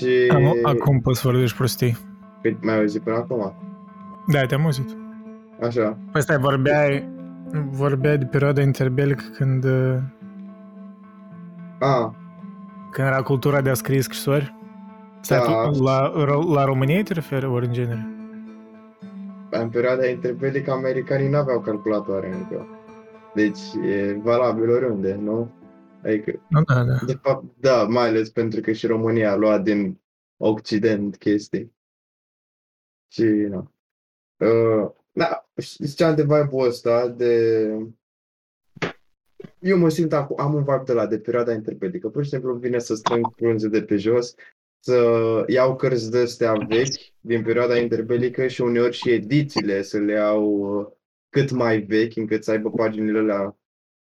Și... Am, acum poți să vorbești prostii. Păi, mai auzit până acum? Da, te-am auzit. Așa. Păi stai, vorbeai, vorbeai de perioada interbelică când, uh, A, când era cultura de a scrie scrisori? Stai, Da. tu la, la România te referi ori în genere? în perioada interbelică americanii nu aveau calculatoare încă. Deci e valabil oriunde, nu? Adică, Nu, da, da. de fapt, da, mai ales pentru că și România a luat din Occident chestii. Și, na. Uh, da, ziceam de vibe-ul ăsta, de... Eu mă simt acum, am un vibe de la de perioada interbelică. Pur și simplu vine să strâng frunze de pe jos, să iau cărți de astea vechi din perioada interbelică și uneori și edițiile să le iau uh, cât mai vechi, încât să aibă paginile alea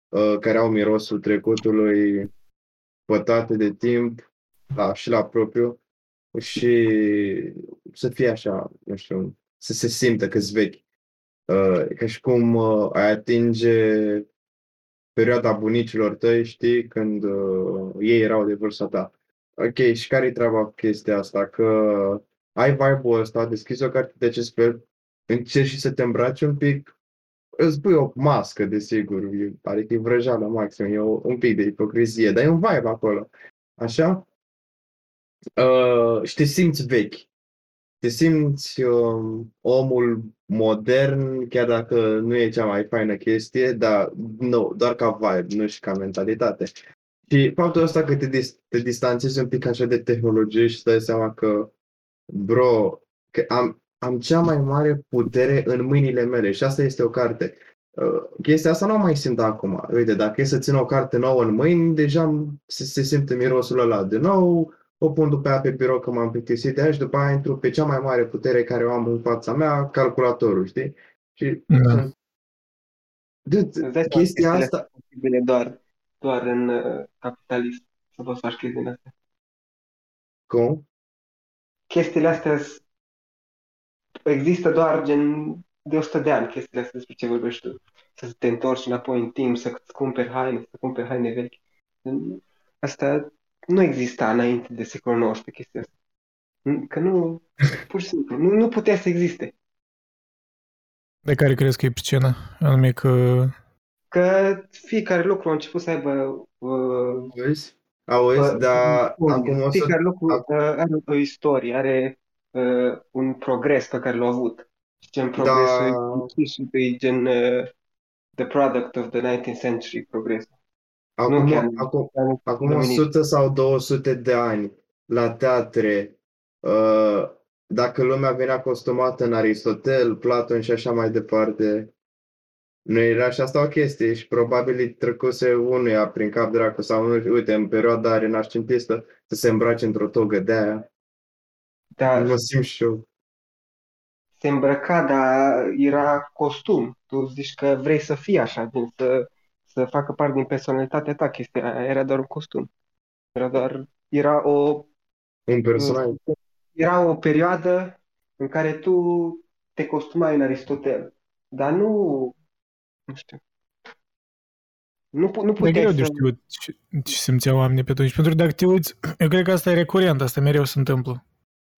uh, care au mirosul trecutului pătate de timp la, și la propriu și să fie așa, nu știu, să se simtă că-s vechi. Uh, ca și cum uh, ai atinge perioada bunicilor tăi, știi, când uh, ei erau de vârsta ta. Ok, și care-i treaba cu chestia asta? Că ai vibe-ul ăsta, deschizi o carte de acest fel, încerci și să te îmbraci un pic, îți pui o mască, desigur, e- adică e vrăjeală maxim, e o, un pic de ipocrizie, dar e un vibe acolo, așa? Uh, și te simți vechi. Te simți um, omul modern, chiar dacă nu e cea mai faină chestie, dar nu, doar ca vibe, nu și ca mentalitate. Și faptul ăsta că te, dis- te distanțezi un pic așa de tehnologie și îți dai seama că, bro, că am, am cea mai mare putere în mâinile mele și asta este o carte. Uh, chestia asta nu o mai simt acum. Uite, dacă e să țin o carte nouă în mâini, deja am- se, se simte mirosul ăla de nou, o pun după aia pe birou că m-am plictisit de aia și după aia intru pe cea mai mare putere care o am în fața mea, calculatorul, știi? Și Da. Dude, Îți dai seama chestia chestiile asta, sunt posibile doar, doar în uh, capitalism să poți să faci chestiile astea. cum? Chestiile astea s- există doar gen de 100 de ani, chestiile astea despre ce vorbești tu. Să te întorci înapoi în timp, să-ți cumperi haine, să cumperi haine vechi. Asta nu exista înainte de secolul XIX, chestia asta. Că nu, pur și simplu, nu, nu putea să existe. De care crezi că e pricina? Anume că... Că fiecare lucru a început să aibă uh, Auzi? Auzi, Bă, dar bun, acum o să... fiecare lucru ac- uh, are o istorie, are uh, un progres pe care l-a avut. Și gen Da. progresul e, e gen uh, the product of the 19th century progres. Nu Acum, chiar acum, chiar nu acum feminist. 100 sau 200 de ani, la teatre, uh, dacă lumea venea costumată în Aristotel, Platon și așa mai departe, nu era și asta o chestie și probabil îi trecuse unuia prin cap dracu sau nu, uite, în perioada renascentistă să se îmbrace într-o togă de aia. Dar Mă simt și eu. se îmbrăca, dar era costum. Tu zici că vrei să fii așa, gen să, să facă parte din personalitatea ta. Chestia aia era doar un costum. Era doar, era o Un personaj. era o perioadă în care tu te costumai în Aristotel, dar nu, nu știu, nu, pu- nu E puteai greu de să... știut ce, ce simțeau oamenii pe atunci. Pentru că dacă te uiți, eu cred că asta e recurent, asta mereu se întâmplă.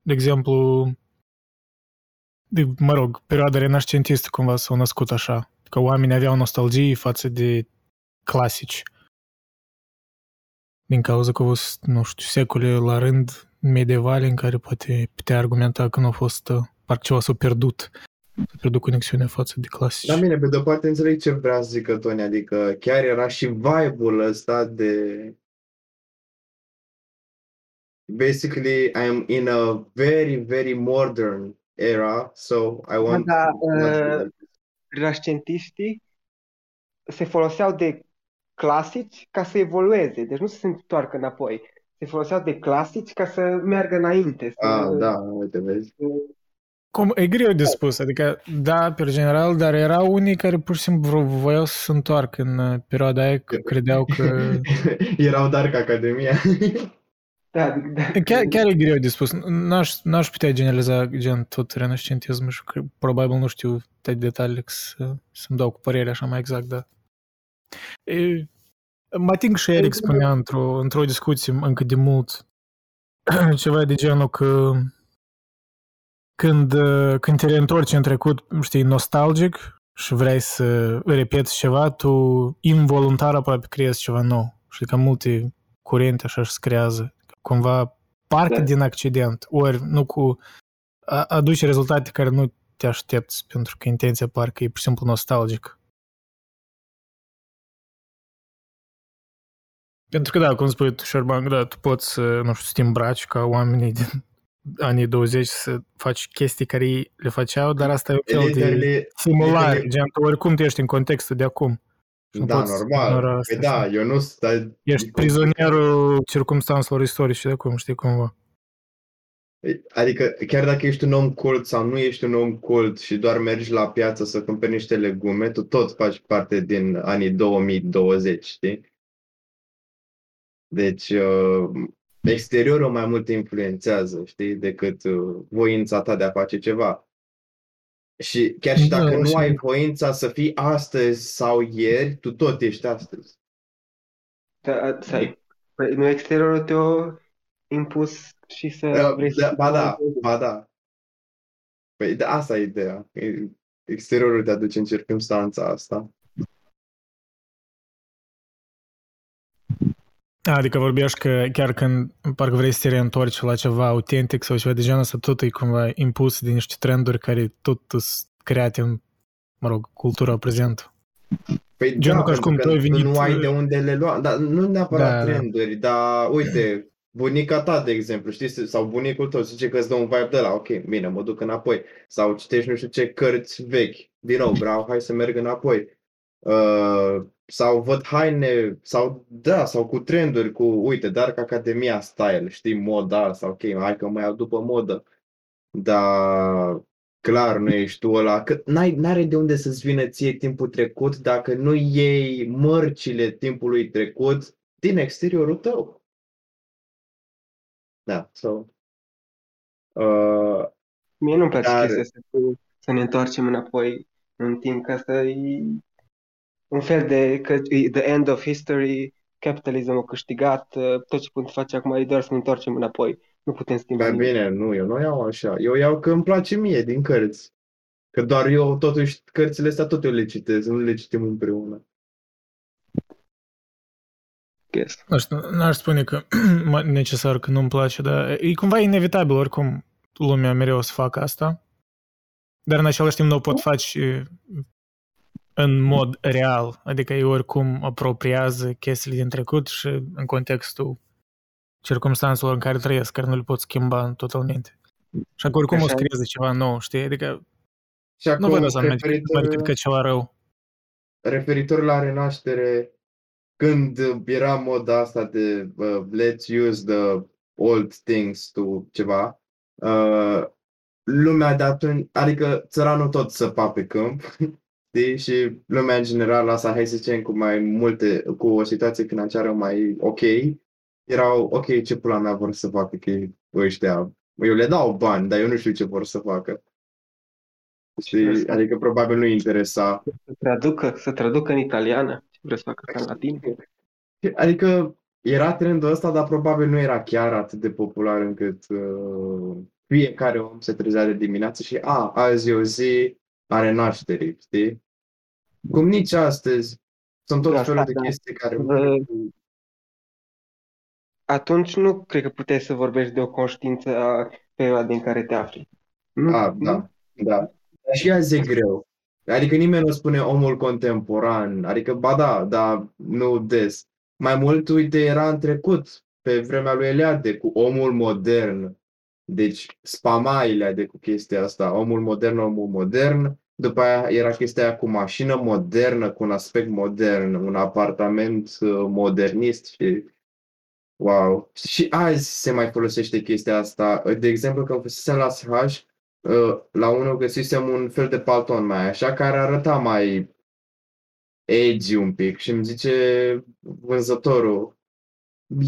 De exemplu, de, mă rog, perioada renascentistă cumva s-a născut așa, că oamenii aveau nostalgie față de clasici. Din cauza că au fost, nu știu, secole la rând medievale în care poate putea argumenta că nu a fost, uh, parcă ceva s-a pierdut. S-a pierdut conexiunea față de clasici. La mine, pe de-o parte, înțeleg ce vrea să zică Tony, adică chiar era și vibe-ul ăsta de... Basically, I'm in a very, very modern era, so I want Da, to not be uh, like this. Renascentiștii se foloseau de clasici ca să evolueze, deci nu să se întoarcă înapoi. Se foloseau de clasici ca să meargă înainte, să, Ah, da, uite, vezi. Cum, e greu de spus, adică, da, pe general, dar erau unii care pur și simplu vo- voiau să se întoarcă în uh, perioada aia, că credeau că... Erau Dark Academia. da, da, Chiar, chiar e greu de spus. N-aș, n-aș putea generaliza gen tot renascentismul și că probabil nu știu toate detaliile ca să, să-mi dau cu părere așa mai exact, da. E, mă ating și Eric spunea într-o, într-o discuție încă de mult ceva de genul că când, uh, când te reîntorci în trecut, știi, nostalgic și vrei să repeți ceva, tu involuntar aproape creezi ceva nou. Și că multe curente așa și se creează. Cumva parcă da. din accident, ori nu cu aduce rezultate care nu te aștepți, pentru că intenția parcă e pur și simplu nostalgic. Pentru că da, cum spui tu, Șerban, da, tu poți, nu știu, să te îmbraci ca oamenii din anii 20 să faci chestii care le făceau, dar asta e un fel de simulare, gen, tu oricum tu ești în contextul de acum. Da, normal. Păi da, eu nu stai... Ești prizonierul circumstanțelor istorice de acum, știi cumva. Adică chiar dacă ești un om cult sau nu ești un om cult și doar mergi la piață să cumperi niște legume, tu tot faci parte din anii 2020, știi? Deci uh, exteriorul mai mult influențează, știi, decât uh, voința ta de a face ceva. Și chiar și dacă da, nu ai voința să fii astăzi sau ieri, tu tot ești astăzi. Da, stai, păi nu exteriorul te-a impus și să da, vrei da, să... Ba da, ba da. Păi da, asta e ideea. Exteriorul te aduce în circunstanța asta. Adică vorbești că chiar când parcă vrei să te reîntorci la ceva autentic sau ceva de genul ăsta, tot e cumva impus de niște trenduri care tot sunt create în, mă rog, cultura prezentă. Păi Genul da, ca cum tu ai venit... nu ai de unde le lua, dar nu neapărat da, trenduri, da. dar uite, bunica ta, de exemplu, știi, sau bunicul tău zice că îți dă un vibe de la, ok, bine, mă duc înapoi. Sau citești nu știu ce cărți vechi, din nou, vreau, hai să merg înapoi. Uh, sau văd haine, sau da, sau cu trenduri, cu, uite, Dark Academia style, știi, moda, sau ok, hai că mai iau după modă. Dar clar nu ești tu ăla, că n-ai, n-are de unde să-ți vină ție timpul trecut dacă nu iei mărcile timpului trecut din exteriorul tău. Da, so... Uh, Mie nu-mi place dar... chestia să, să ne întoarcem înapoi în timp, că asta e un fel de că e the end of history, capitalismul a câștigat, uh, tot ce putem face acum e doar să ne întoarcem înapoi. Nu putem schimba Dar bine, nu, eu nu iau așa. Eu iau că îmi place mie din cărți. Că doar eu, totuși, cărțile astea tot eu le citesc, nu le citim împreună. Yes. Nu știu, n-aș spune că necesar că nu-mi place, dar e cumva inevitabil oricum lumea mereu să facă asta. Dar în același timp nu o pot face în mod real, adică ei oricum apropiază chestiile din trecut și în contextul circumstanțelor în care trăiesc, care nu le pot schimba totalmente. Și acum oricum Așa. o să creeze ceva nou, știi? Adică și acum, nu văd asta referitor, că ceva rău. Referitor la renaștere, când era moda asta de uh, let's use the old things to ceva, uh, lumea de atunci, adică țăranul tot săpa pe câmp, știi? Și lumea în general asta, hai să zicem, cu mai multe, cu o situație financiară mai ok, erau, ok, ce pula mea vor să facă că ăștia, eu le dau bani, dar eu nu știu ce vor să facă. Știi? Adică probabil nu interesa. Să traducă, să traducă în italiană. Ce vreți să facă ca în latin? Adică era trendul ăsta, dar probabil nu era chiar atât de popular încât uh, fiecare om se trezea de dimineață și a, azi e o zi a renașterii, știi? Cum nici astăzi sunt tot da, felul de da. chestii care... Uh, atunci nu cred că puteai să vorbești de o conștiință a perioada din care te afli. Nu? A, da, da. Și azi e greu. Adică nimeni nu spune omul contemporan. Adică, ba da, dar nu des. Mai mult, uite, era în trecut, pe vremea lui Eliade, cu omul modern. Deci, spama Eliade cu chestia asta. Omul modern, omul modern. După aia era chestia aia cu mașină modernă, cu un aspect modern, un apartament uh, modernist și Wow. Și azi se mai folosește chestia asta. De exemplu, când fusesem la SH, uh, la unul găsisem un fel de palton mai așa, care arăta mai edgy un pic și îmi zice vânzătorul,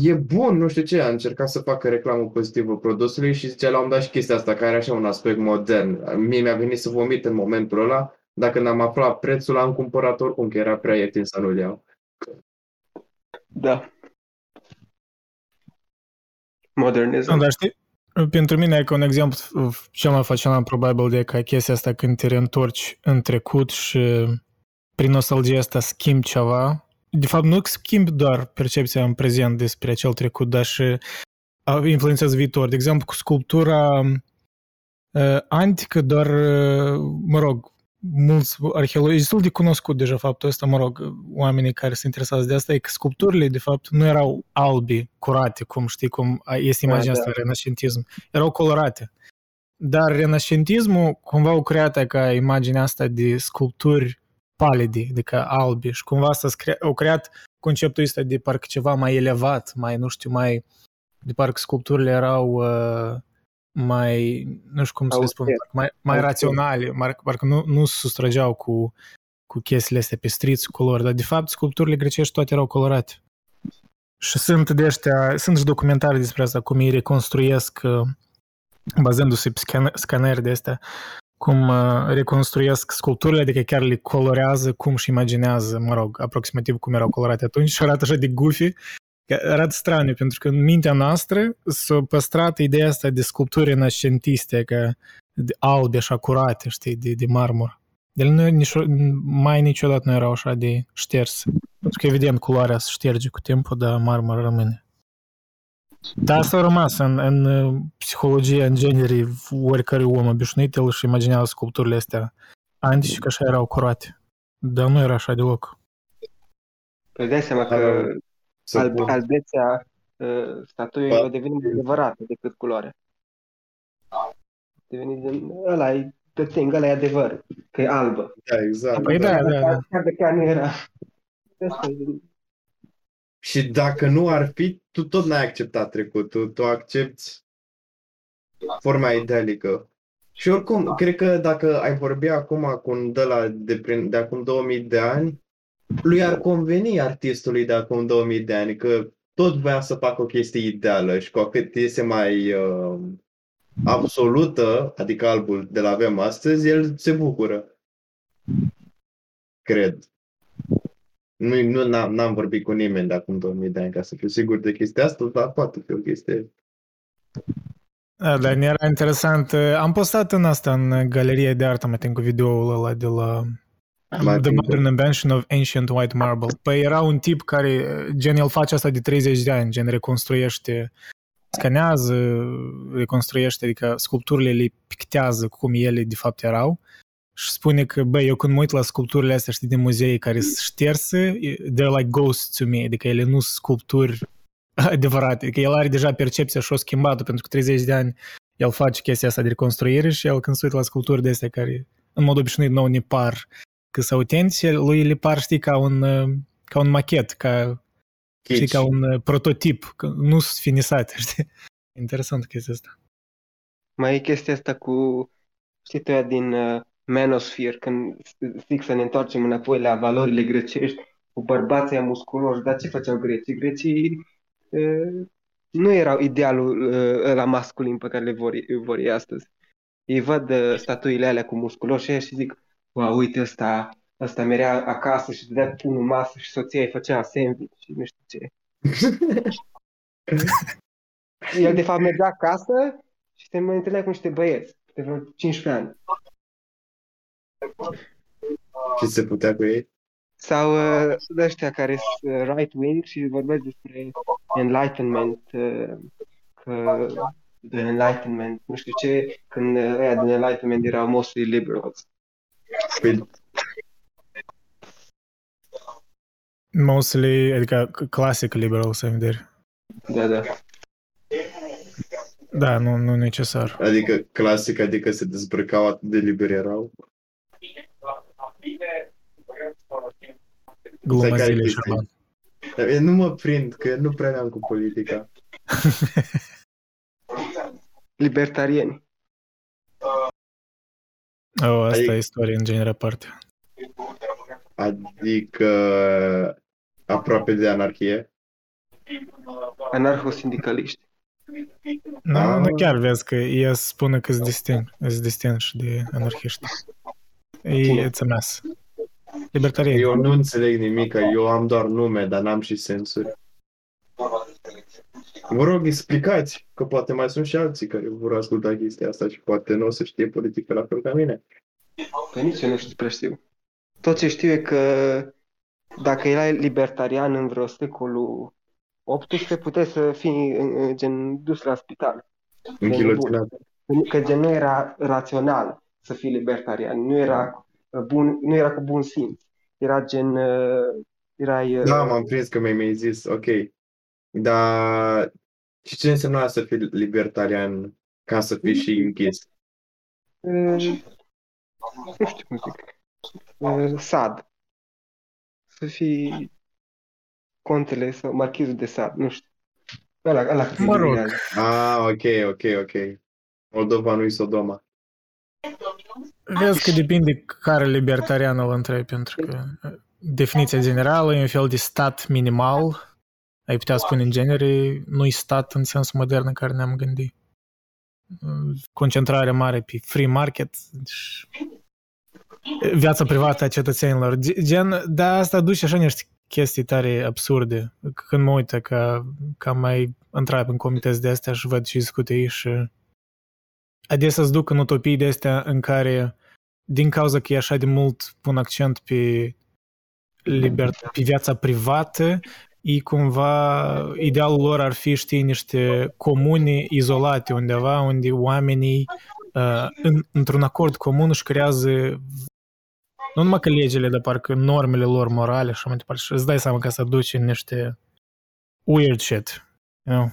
e bun, nu știu ce, a încercat să facă reclamă pozitivă produsului și zice, l-am dat și chestia asta, care are așa un aspect modern. Mie mi-a venit să vomit în momentul ăla, dacă n-am aflat prețul, am cumpărat oricum, că era prea ieftin să nu-l iau. Da. Modernism. Nu, dar știi, pentru mine e ca un exemplu cel mai fascinant probabil de ca chestia asta când te reîntorci în trecut și prin nostalgia asta schimbi ceva. De fapt, nu schimbi doar percepția în prezent despre acel trecut, dar și influențează viitor. De exemplu, cu sculptura uh, antică, doar, uh, mă rog, mulți arheologi, destul de cunoscut deja faptul ăsta, mă rog, oamenii care se interesează de asta, e că sculpturile, de fapt, nu erau albi, curate, cum știi, cum este imaginea da, asta, da. renascentism, erau colorate. Dar renascentismul cumva au creat ca imaginea asta de sculpturi palide, adică albiș. Și cumva asta au creat conceptul ăsta de parcă ceva mai elevat, mai, nu știu, mai, de parcă sculpturile erau uh, mai, nu știu cum să le spun, mai, mai raționale, mai, parcă nu, nu se sustrageau cu, cu chestiile astea pestriți, cu culori, dar de fapt sculpturile grecești toate erau colorate. Și sunt de ăștia, sunt și documentare despre asta, cum ei reconstruiesc, uh, bazându-se pe scan, scaneri de astea, cum uh, reconstruiesc sculpturile, adică chiar le colorează cum și imaginează, mă rog, aproximativ cum erau colorate atunci și arată așa de goofy arată straniu, pentru că în mintea noastră s-a păstrat ideea asta de sculpturi renascentiste, că de albe așa curate, știi, de, de marmur. Ele nu, nici, mai niciodată nu erau așa de șters. Pentru că, evident, culoarea se șterge cu timpul, dar marmur rămâne. Dar asta a rămas în, în psihologia, în genere, oricare om obișnuit, el își imaginează sculpturile astea antice, că așa erau curate. Dar nu era așa deloc. Păi dai seama că Alb, albețea uh, statuii a devenit adevărată decât culoarea. Devenit de, ăla e the thing, ăla e adevăr, că e albă. Da, exact. Păi da, da, da. Chiar de chiar nu era. Și dacă nu ar fi, tu tot n-ai acceptat trecutul, tu accepti forma idealică. Și oricum, cred că dacă ai vorbi acum cu un de, la, de, prin, de acum 2000 de ani, lui ar conveni artistului de acum 2000 de ani că tot voia să facă o chestie ideală și cu cât este mai uh, absolută, adică albul de la avem astăzi, el se bucură. Cred. Nu, nu n-am, n-am vorbit cu nimeni de acum 2000 de ani ca să fiu sigur de chestia asta, dar poate fi o chestie da, dar era interesant. Am postat în asta, în galerie de artă, mai cu videoul ăla de la The Modern Invention of Ancient White Marble. Păi era un tip care, gen, el face asta de 30 de ani, gen, reconstruiește, scanează, reconstruiește, adică sculpturile le pictează cum ele de fapt erau și spune că, băi, eu când mă uit la sculpturile astea, știi, din muzee care sunt șterse, they're like ghosts to me, adică ele nu sunt sculpturi adevărate, adică el are deja percepția și o schimbat pentru că 30 de ani el face chestia asta de reconstruire și el când se uită la sculpturi de astea care în mod obișnuit nou ne par că sunt autentice, lui le par, știi, ca un, ca un machet, ca, știi, ca un prototip, că nu sunt finisate, știi? Interesant chestia asta. Mai e chestia asta cu, știi, tăia din uh, Manosphere, când zic să ne întoarcem înapoi la valorile grecești, cu bărbații musculoși, dar ce făceau grecii? Grecii uh, nu erau idealul uh, la masculin pe care le vor, vor ei astăzi. Ei văd uh, statuile alea cu musculoși și zic, wow, uite ăsta, ăsta merea acasă și dădea punul masă și soția îi făcea sandwich și nu știu ce. El de fapt mergea acasă și se mai întâlnea cu niște băieți de vreo 15 ani. Și se putea cu ei? Sau uh, de ăștia care sunt uh, right-wing și vorbesc despre enlightenment, uh, că the enlightenment, nu știu ce, când ăia din enlightenment erau mostly liberals. Păi... Mostly, adică classic liberal să vedere. Da, da. Da, nu, nu necesar. Adică clasic, adică se dezbrăcau atât de liber erau. Gluma zilei, Șerban. Eu nu mă prind, că nu prea am cu politica. Libertarieni. Oh, asta adică, e istorie în genere aparte. Adică aproape de anarhie? Anarho-sindicaliști. Nu, ah. nu chiar vezi că ea spune că sunt distin, distinși de anarhiști. E, it's a mess. Libertarian. Eu nu înțeleg nimic, eu am doar nume, dar n-am și sensuri. Vă rog, explicați, că poate mai sunt și alții care vor asculta chestia asta și poate nu o să știe politică la fel ca mine. Păi nici eu nu știu prea știu. Tot ce știu e că dacă erai libertarian în vreo secolul 18, puteai să fii în- în- gen dus la spital. Închiloținat. Că gen nu era rațional să fii libertarian, nu era uh, bun, nu era cu bun simț. Era gen, uh, erai... uh, Da, m-am prins că mi-ai mai zis, ok. Dar și ce însemna să fii libertarian ca să fii și închis? uh, nu știu cum zic, uh, sad. Să fii contele sau marchizul de sad, nu știu. Ăla, ăla cât Mă rog. durează. Ah, ok, ok, ok. Moldova nu-i Sodoma. Vezi că depinde care libertarian îl întrebi, pentru că uh, definiția generală e un fel de stat minimal, ai putea spune în genere, nu-i stat în sensul modern în care ne-am gândit. Uh, Concentrare mare pe free market și viața privată a cetățenilor. Ge- Gen, dar asta duce așa niște chestii tare absurde. Când mă uit că, că mai întreb în comități de astea și văd și discute ei și adesea îți duc în utopii de astea în care din cauza că e așa de mult pun accent pe, liber, pe viața privată, e cumva, idealul lor ar fi, știi, niște comune izolate undeva, unde oamenii uh, în, într-un acord comun își creează nu numai că legile, dar parcă normele lor morale și așa mai departe. Și îți dai seama că să duci în niște weird shit. You know?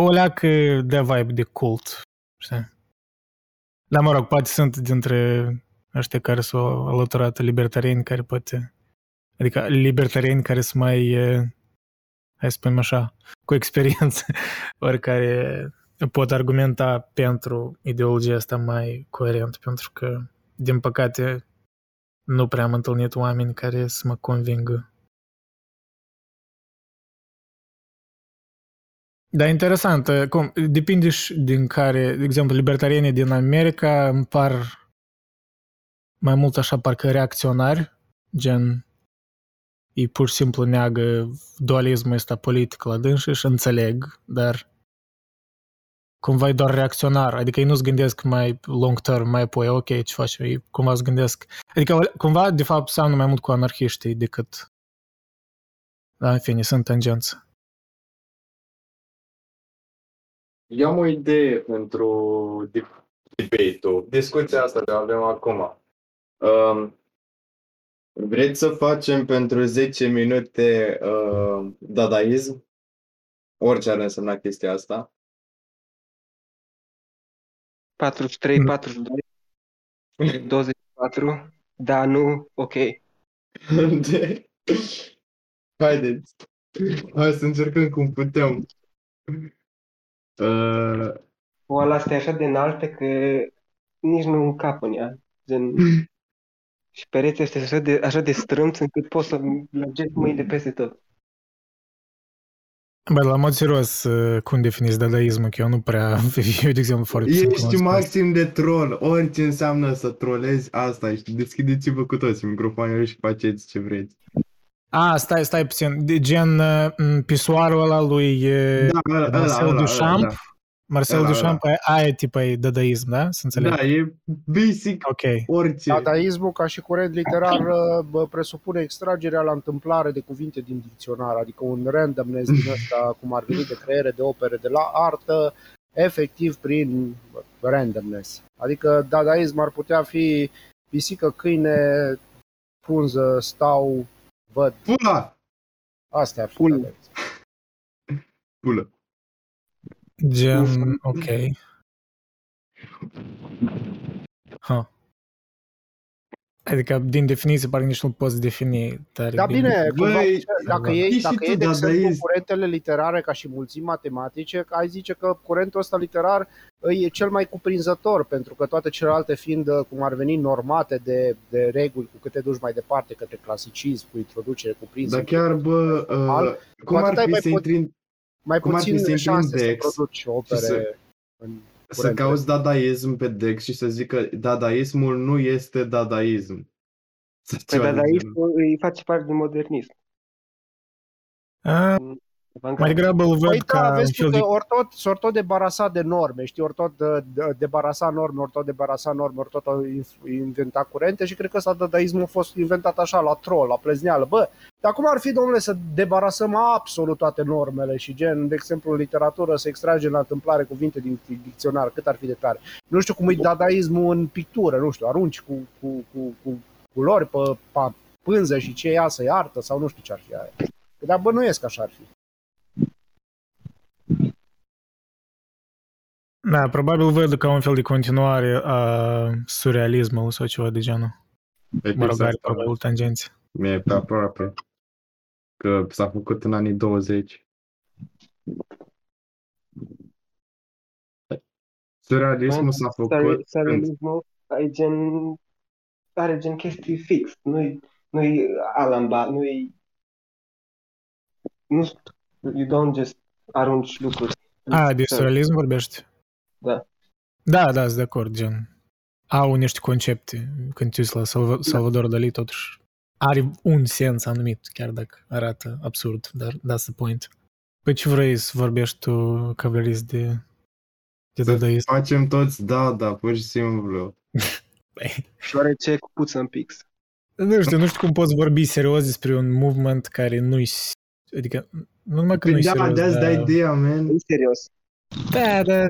O leacă de vibe de cult. Știi? Dar mă rog, poate sunt dintre ăștia care s-au alăturat libertarieni care poate... Adică libertarieni care sunt mai, eh, hai să spunem așa, cu experiență, ori care pot argumenta pentru ideologia asta mai coerent, pentru că, din păcate, nu prea am întâlnit oameni care să mă convingă. Da, interesant. eh, Cum, depinde și din care, de exemplu, libertarienii din America îmi par mai mult așa parcă reacționari, gen ei pur și simplu neagă dualismul ăsta politic la dânsă și înțeleg, dar cumva e doar reacționar, adică ei nu-ți gândesc mai long term, mai apoi, ok, ce facem, ei cumva îți gândesc, adică cumva de fapt seamănă mai mult cu anarhiștii decât da, în fine, sunt tangență. Eu am o idee pentru de- debate-ul. Discuția asta de avem acum. Um, vreți să facem pentru 10 minute uh, dadaism? Orice ar însemna chestia asta. 43, Mm. 42, 24, da, nu, ok. De... Haideți. Hai să încercăm cum putem. Uh, Oala asta e așa de înaltă că nici nu încap în ea. Gen... Și pereții ăștia sunt așa de, așa de strâmți încât pot să mergeți mâini de peste tot. Bă, la mod serios, eh, cum definiți dadaismul? Că eu nu prea, eu de exemplu foarte puțin ești cunosc asta. maxim de troll. Orice înseamnă să trolezi, asta ești. Deschideți-vă cu toți microfoanele și faceți ce vreți. A, stai, stai puțin, de gen eh, m, pisoarul ăla lui eh, Da, ăla, ăla, Marcel ăla, Duchamp, ăla, da. Marcel Ăla, Duchamp, aia- aia e tipa e dadaism, da? Să înțeleg. Da, e basic Ok. orice. Dadaismul, ca și curent literar, bă, presupune extragerea la întâmplare de cuvinte din dicționar, adică un randomness din ăsta, cum ar veni de creere de opere de la artă, efectiv prin randomness. Adică dadaism ar putea fi pisică, câine, punză, stau, văd. Pula! Astea ar fi Pulă. dadaism. Pulă. Gen, ok. Ha. Adică, din definiție, pare nici nu poți defini tare Da, bine, cumva, Băi, dacă da. iei, Știi și dacă tu, iei de exemplu dadaist. curentele literare ca și mulțimi matematice, ai zice că curentul ăsta literar e cel mai cuprinzător, pentru că toate celelalte fiind, cum ar veni, normate de, de reguli cu câte duci mai departe către clasicism, cu introducere, cu prinț, Dar chiar, bă, Al- uh, cum cu ar atât ai fi mai să put- intri în, mai cum ar fi puțin să intri în șanse să Dex produci opere să- în să curentele. cauți dadaism pe Dex și să zică dadaismul nu este dadaism. Sau Păi ceva de genul. dadaismul îi face parte din modernism. A, Mai degrabă îl văd Păi ca da, un vezi fel tu de... că ori tot, s-or tot debarasat de norme, știi, ori tot de, de, debarasat norme, ori tot debarasat norme, ori tot au inf- inventat curente și cred că ăsta dadaismul a fost inventat așa, la troll, la plezneală. Bă, dar cum ar fi, domnule, să debarasăm absolut toate normele și gen, de exemplu, în literatură, să extragem la întâmplare cuvinte din dicționar, cât ar fi de tare. Nu știu cum e dadaismul în pictură, nu știu, arunci cu, cu, cu, cu culori pe, pe pânză și ce iasă e artă sau nu știu ce ar fi aia. Dar bănuiesc că așa ar fi. Da, probabil văd ca un fel de continuare a surrealismului sau ceva de genul. E Mă rog, fix are asta, probabil tangențe. Mi-e pe aproape. Că s-a făcut în anii 20. Surrealismul s-a făcut când... Surrealismul are gen, are gen chestii fix. Nu-i, nu-i alamba, nu-i... Nu, you don't just arunci lucruri. A, de surrealism vorbești? Da. Da, da, sunt de acord, gen. Au niște concepte. Când te uiți la Salva- Salvador Dali, totuși are un sens anumit, chiar dacă arată absurd, dar that's the point. Păi ce vrei să vorbești tu, cavlerist, de, de Să dadaist? facem toți, da, da, pur și simplu. Păi, Șoarece cu puță în pix. nu știu, nu știu cum poți vorbi serios despre un movement care nu-i... Adică, nu numai că Păi nu-i da, serios, that's the dar... idea, man. E serios. Da, da,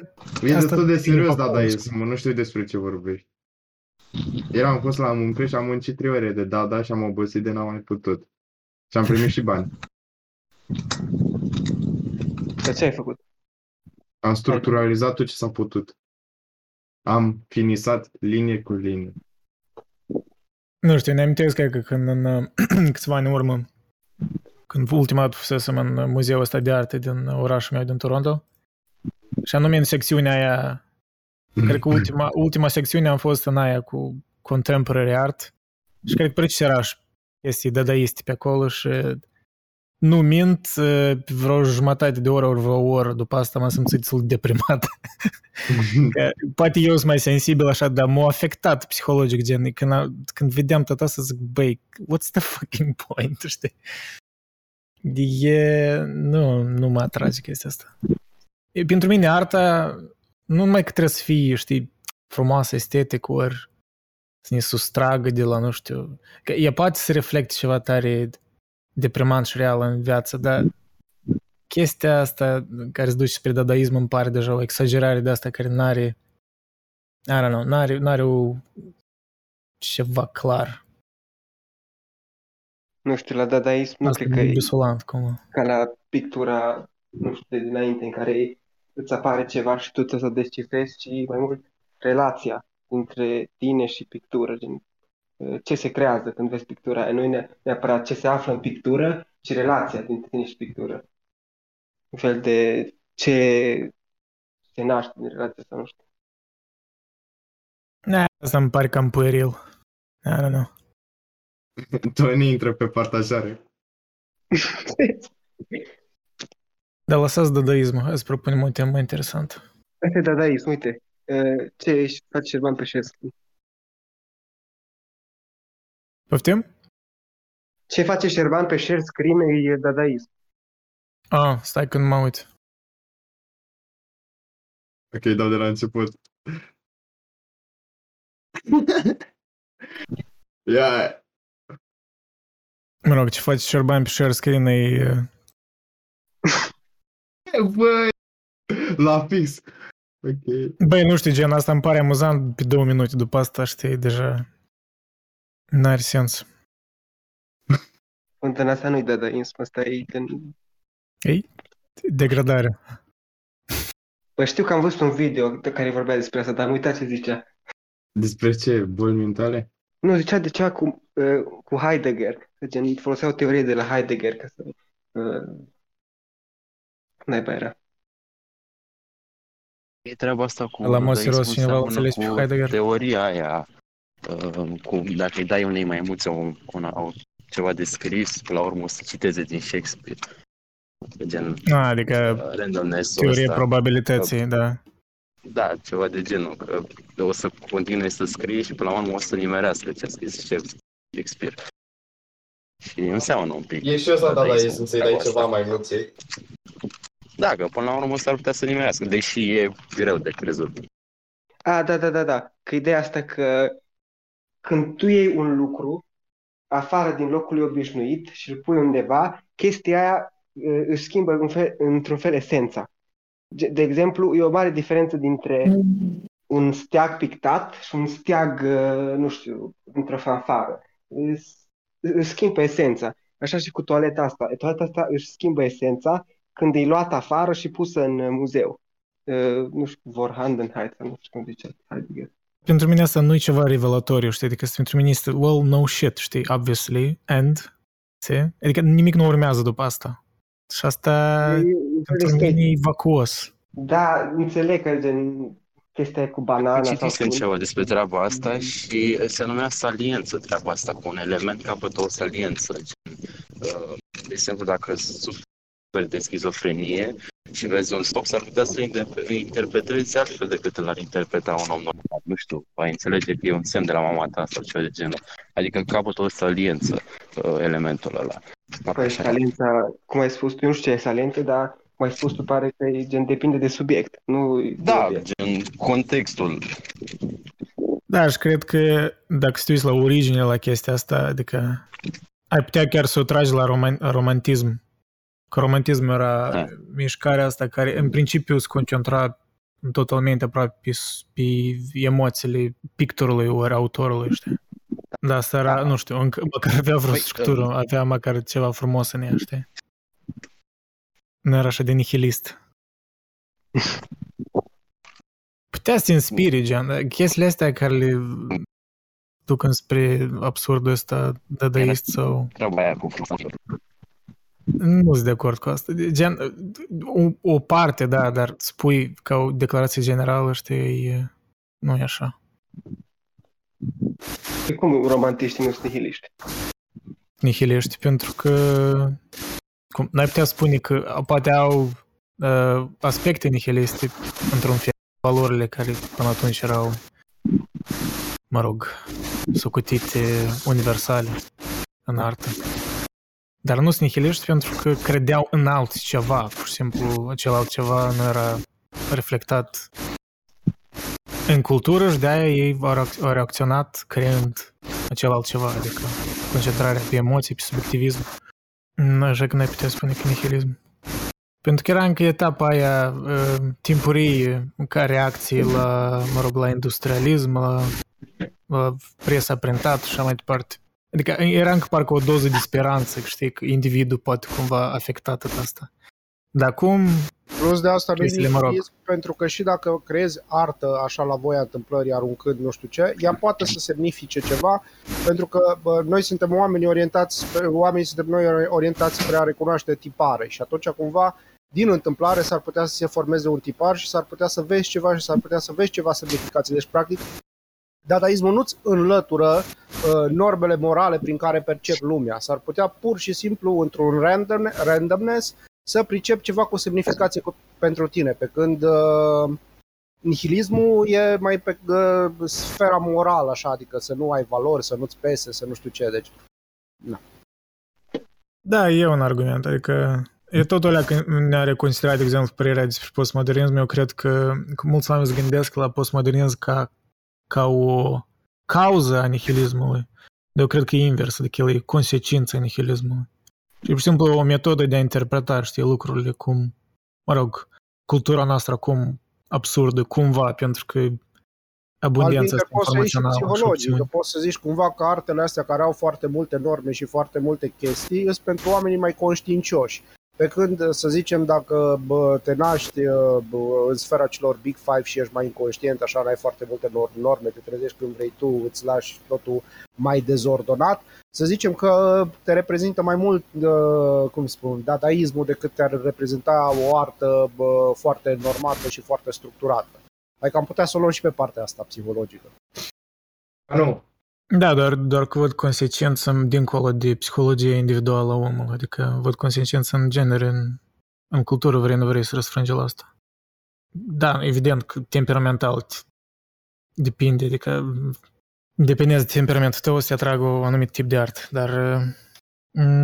E Asta destul de ține serios pe acolo. dadaismul, nu știu despre ce vorbești. Ieri am fost la muncă și am muncit trei ore de dada și am obosit de n-am mai putut. Și am primit și bani. Dar ce ai făcut? Am structuralizat tot ce s-a putut. Am finisat linie cu linie. Nu știu, ne amintesc că când în uh, câțiva ani în urmă, când ultima dată fusesem în muzeul ăsta de arte din orașul meu, din Toronto, și anume în secțiunea aia, cred că ultima, ultima secțiune am fost în aia cu contemporary art și cred că precizeraș este dadaist pe acolo și nu mint, uh, vreo jumătate de oră, ori vreo oră, după asta m-am simțit destul de deprimat. Că poate eu sunt mai sensibil așa, dar m-a afectat psihologic, gen, când, a- când vedeam tot asta, zic, băi, what's the fucking point, știi? E, nu, nu mă atrage chestia asta. E, pentru mine arta, nu numai că trebuie să fie, știi, frumoasă, estetic, ori să ne sustragă de la, nu știu, că ea poate să reflecte ceva tare deprimant și real în viață, dar chestia asta care se duce spre dadaism îmi pare deja o exagerare de asta care n-are I don't know, n-are, n-are o ceva clar. Nu știu, la dadaism nu Asta cred că e e desolant cumva. ca la pictura, nu știu, de dinainte, în care îți apare ceva și tu trebuie să descifrezi, ci mai mult relația între tine și pictură, gen uh, ce se creează când vezi pictura aia. Nu e ne- neapărat ce se află în pictură, ci relația dintre tine și pictură. Un fel de ce se naște din relația asta, nu știu. Na, asta îmi pare cam pueril. I don't know. Tony intră pe partajare. Dar lăsați dadaismul, hai să propunem o temă mai interesantă. Asta e dadaism, uite. Uh, Ce își face Șerban Peșescu? Poftim? Ce face Șerban Peșer scrie e dadaism. Ah, stai când mă uit. Ok, dau de la început. Ia, Mă rog, ce faci Șerban pe share screen e... uh, băi, la fix. Ok. Băi, nu știu, gen, asta îmi pare amuzant pe două minute, după asta, știi, deja n-are sens. În asta nu-i dadaism, asta e din... Ei, degradare. Bă, știu că am văzut un video de care vorbea despre asta, dar am uitat ce zicea. Despre ce? Boli mentale? Nu, zicea de ceva cu, uh, cu Heidegger. Că Gen, folosea o teorie de la Heidegger ca să... Uh, naiba era. E treaba asta cu La mod serios, dadaismul cineva îl seamănă înțeles pe cu Heidegger? teoria aia, uh, cu dacă îi dai unei maimuțe un, un, un, ceva de scris, până la urmă o să citeze din Shakespeare. Gen Ah, adică uh, randomness teorie ăsta. probabilității, da. Da, ceva de genul, că o să continue să scrie și până la urmă o să nimerească ce a scris Shakespeare. Și înseamnă un pic. E și ăsta dadaismul, dadaism, să-ți dai treaba ceva asta. mai nuței. Da, că până la urmă s-ar putea să nimerească, deși e greu de crezut. A, da, da, da, da. Că ideea asta că când tu iei un lucru afară din locul lui obișnuit și îl pui undeva, chestia aia uh, își schimbă în fel, într-un fel esența. Ge- De exemplu, e o mare diferență dintre un steag pictat și un steag, uh, nu știu, într-o fanfară. Îs- Își schimbă esența. Așa și cu toaleta asta. Toaleta asta își schimbă esența când e luată afară și pusă în uh, muzeu. Uh, nu știu, Vorhandenheit, sau nu știu cum zice Heidegger. Pentru mine asta nu e ceva revelatoriu, știi? Adică pentru mine este, well, no shit, știi? Obviously. And, știi? Adică nimic nu urmează după asta. Și asta E- e un fel de pentru space. mine e vacuos. Da, înțeleg că gen chestia cu banana sau Citisem cu... ceva despre treaba asta și se numea saliență treaba asta, cu un element capătă o saliență. Gen, uh, de exemplu, dacă suferi de schizofrenie și vezi un stop, s-ar putea să îl interpretezi altfel decât l-ar interpreta un om normal. Nu știu, vai înțelege că e un semn de la mama ta sau ceva de genul. Adică capătă o saliență uh, elementul ăla. Păi, salența, cum ai spus tu, nu știu ce e salentă, dar cum ai spus tu, pare că e gen depinde de subiect. Nu de Da, obiect. gen contextul. Da, și cred că dacă te uiți la origine la chestia asta, adică ai putea chiar să o tragi la roman- romantism. Că romantism era Da. mișcarea asta care în principiu se concentra totalmente aproape pe, pe emoțiile pictorului ori autorului, știi? Da, asta era, Da. nu știu, încă, măcar avea vreo Păi, structură, avea măcar ceva frumos în ea, știi? Nu era așa de nihilist. Putea să te inspiri, gen, chestiile astea care le duc înspre absurdul ăsta dadaist sau... Treaba aia cu frumos. Nu sunt de acord cu asta. Gen, o, o parte, da, dar spui ca o declarație generală, știi, e- nu e așa. E cum romantiștii nu sunt nihiliști? Nihiliști, pentru că cum, n-ai putea spune că poate au uh, aspecte nihiliste într-un fel, valorile care până atunci erau, mă rog, socotite universale în artă. Dar nu sunt nihiliști pentru că credeau în altceva, pur și simplu acel altceva nu era reflectat în cultură și de-aia ei au reac- au reacționat creând acel altceva, adică concentrarea pe emoții, pe subiectivism. Nu, așa că n-ai putea spune că nihilism. Pentru că era încă etapa aia uh, timpurie ca reacție la, mă rog, la industrialism, la, la presa printată și așa mai departe. Adică era încă parcă o doză de speranță, că știi, că individul poate cumva afectat de asta. Dar acum, Plus de asta nu e Chestiile, mă rog. nihilism, pentru că și dacă creezi artă așa la voia întâmplării, aruncând nu știu ce, ea poate să semnifice ceva, pentru că bă, noi suntem oameni orientați, spre, oamenii suntem noi orientați spre a recunoaște tipare și atunci cumva din întâmplare s-ar putea să se formeze un tipar și s-ar putea să vezi ceva și s-ar putea să vezi ceva semnificații. Deci, practic, dadaismul nu-ți înlătură uh, normele morale prin care percep lumea. S-ar putea pur și simplu, într-un random, randomness, să pricep ceva cu semnificație cu, pentru tine, pe când uh, nihilismul e mai pe uh, sfera morală, așa, adică să nu ai valori, să nu-ți pese, să nu știu ce. Deci, da, e un argument, adică e tot alea când ne-a reconsiderat, de exemplu, părerea despre postmodernism, eu cred că, că mulți oameni se gândesc la postmodernism ca, ca o cauză a nihilismului. Dar eu cred că e invers, adică el e consecința nihilismului. Și pur și simplu o metodă de a interpreta, știi, lucrurile cum, mă rog, cultura noastră cum absurdă, cumva, pentru că abundența Albinte, asta poți să iei și informațională și psihologic, că opțiuni. poți să zici cumva că artele astea care au foarte multe norme și foarte multe chestii sunt pentru oamenii mai conștiincioși. Pe când, să zicem, dacă bă, te naști bă, în sfera celor Big Five și ești mai inconștient, așa, n-ai foarte multe nor- norme, te trezești când vrei tu, îți lași totul mai dezordonat, să zicem că te reprezintă mai mult, uh, cum spun, dadaismul decât te-ar reprezenta o artă bă, foarte normată și foarte structurată. Adică am putea să o luăm și pe partea asta psihologică. Nu. Da, doar, doar că văd consecință dincolo de psihologia individuală a omului, adică văd consecință în genere, în, în cultură, vrei nu vrei să răsfrânge la asta. Da, evident că temperamental depinde, adică depinde de temperamentul tău să te atragă un anumit tip de artă, dar uh,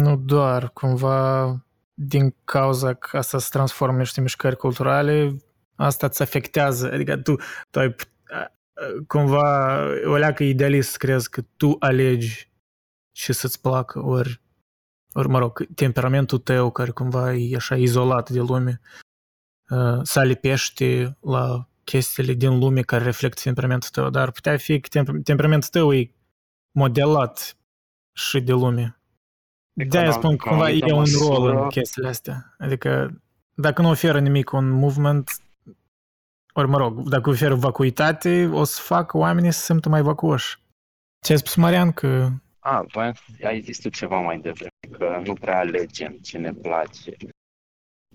Nu doar, cumva din cauza că asta se transformă în niște mișcări culturale, asta îți afectează, adică tu, tu ai cumva o leacă idealist crezi că tu alegi ce să-ți placă, ori, ori mă rog, temperamentul tău care cumva e așa izolat de lume, să alipește la chestiile din lume care reflectă temperamentul tău, dar putea fi că temperamentul tău e modelat și de lume. De-aia spun că cumva e un rol în chestiile astea. Adică dacă nu oferă nimic un movement, ori mă rog, dacă oferă vacuitate, o să facă oamenii să se simtă mai vacuoși. Ce ai spus, Marian, că... A, voiam să ai zis tu ceva mai devreme, că nu prea alegem ce ne place,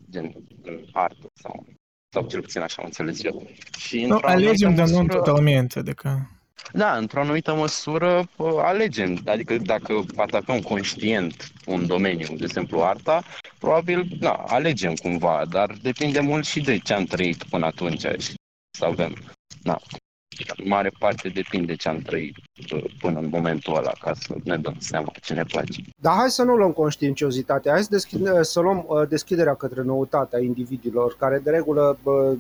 gen în artă sau, sau cel puțin așa am înțeles eu. Și nu, alegem, dar nu totalmente, adică... Da, într-o anumită măsură alegem. Adică dacă atacăm conștient un domeniu, de exemplu arta, probabil da, alegem cumva, dar depinde mult și de ce am trăit până atunci și să avem. Da. În mare parte depinde ce am trăit până în momentul ăla, ca să ne dăm seama ce ne place. Dar hai să nu luăm conștiinciozitate, hai să, deschid, să luăm uh, deschiderea către noutatea individilor, care de regulă bă,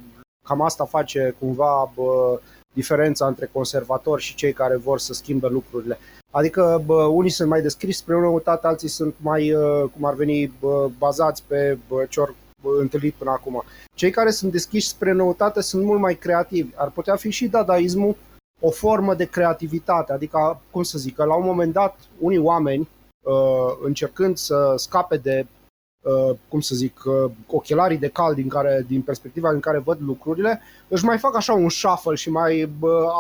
cam asta face cumva bă, diferența între conservatori și cei care vor să schimbe lucrurile. Adică bă, unii sunt mai descriși spre o noutate, alții sunt mai, uh, cum ar veni, bă, bazați pe bă, ce ori întâlnit până acum. Cei care sunt deschiși spre noutate sunt mult mai creativi. Ar putea fi și dadaismul o formă de creativitate, adică, cum să zic, că la un moment dat unii oameni, uh, încercând să scape de Uh, cum să zic, uh, ochelarii de cal din, care, din perspectiva în care văd lucrurile, își mai fac așa un shuffle și mai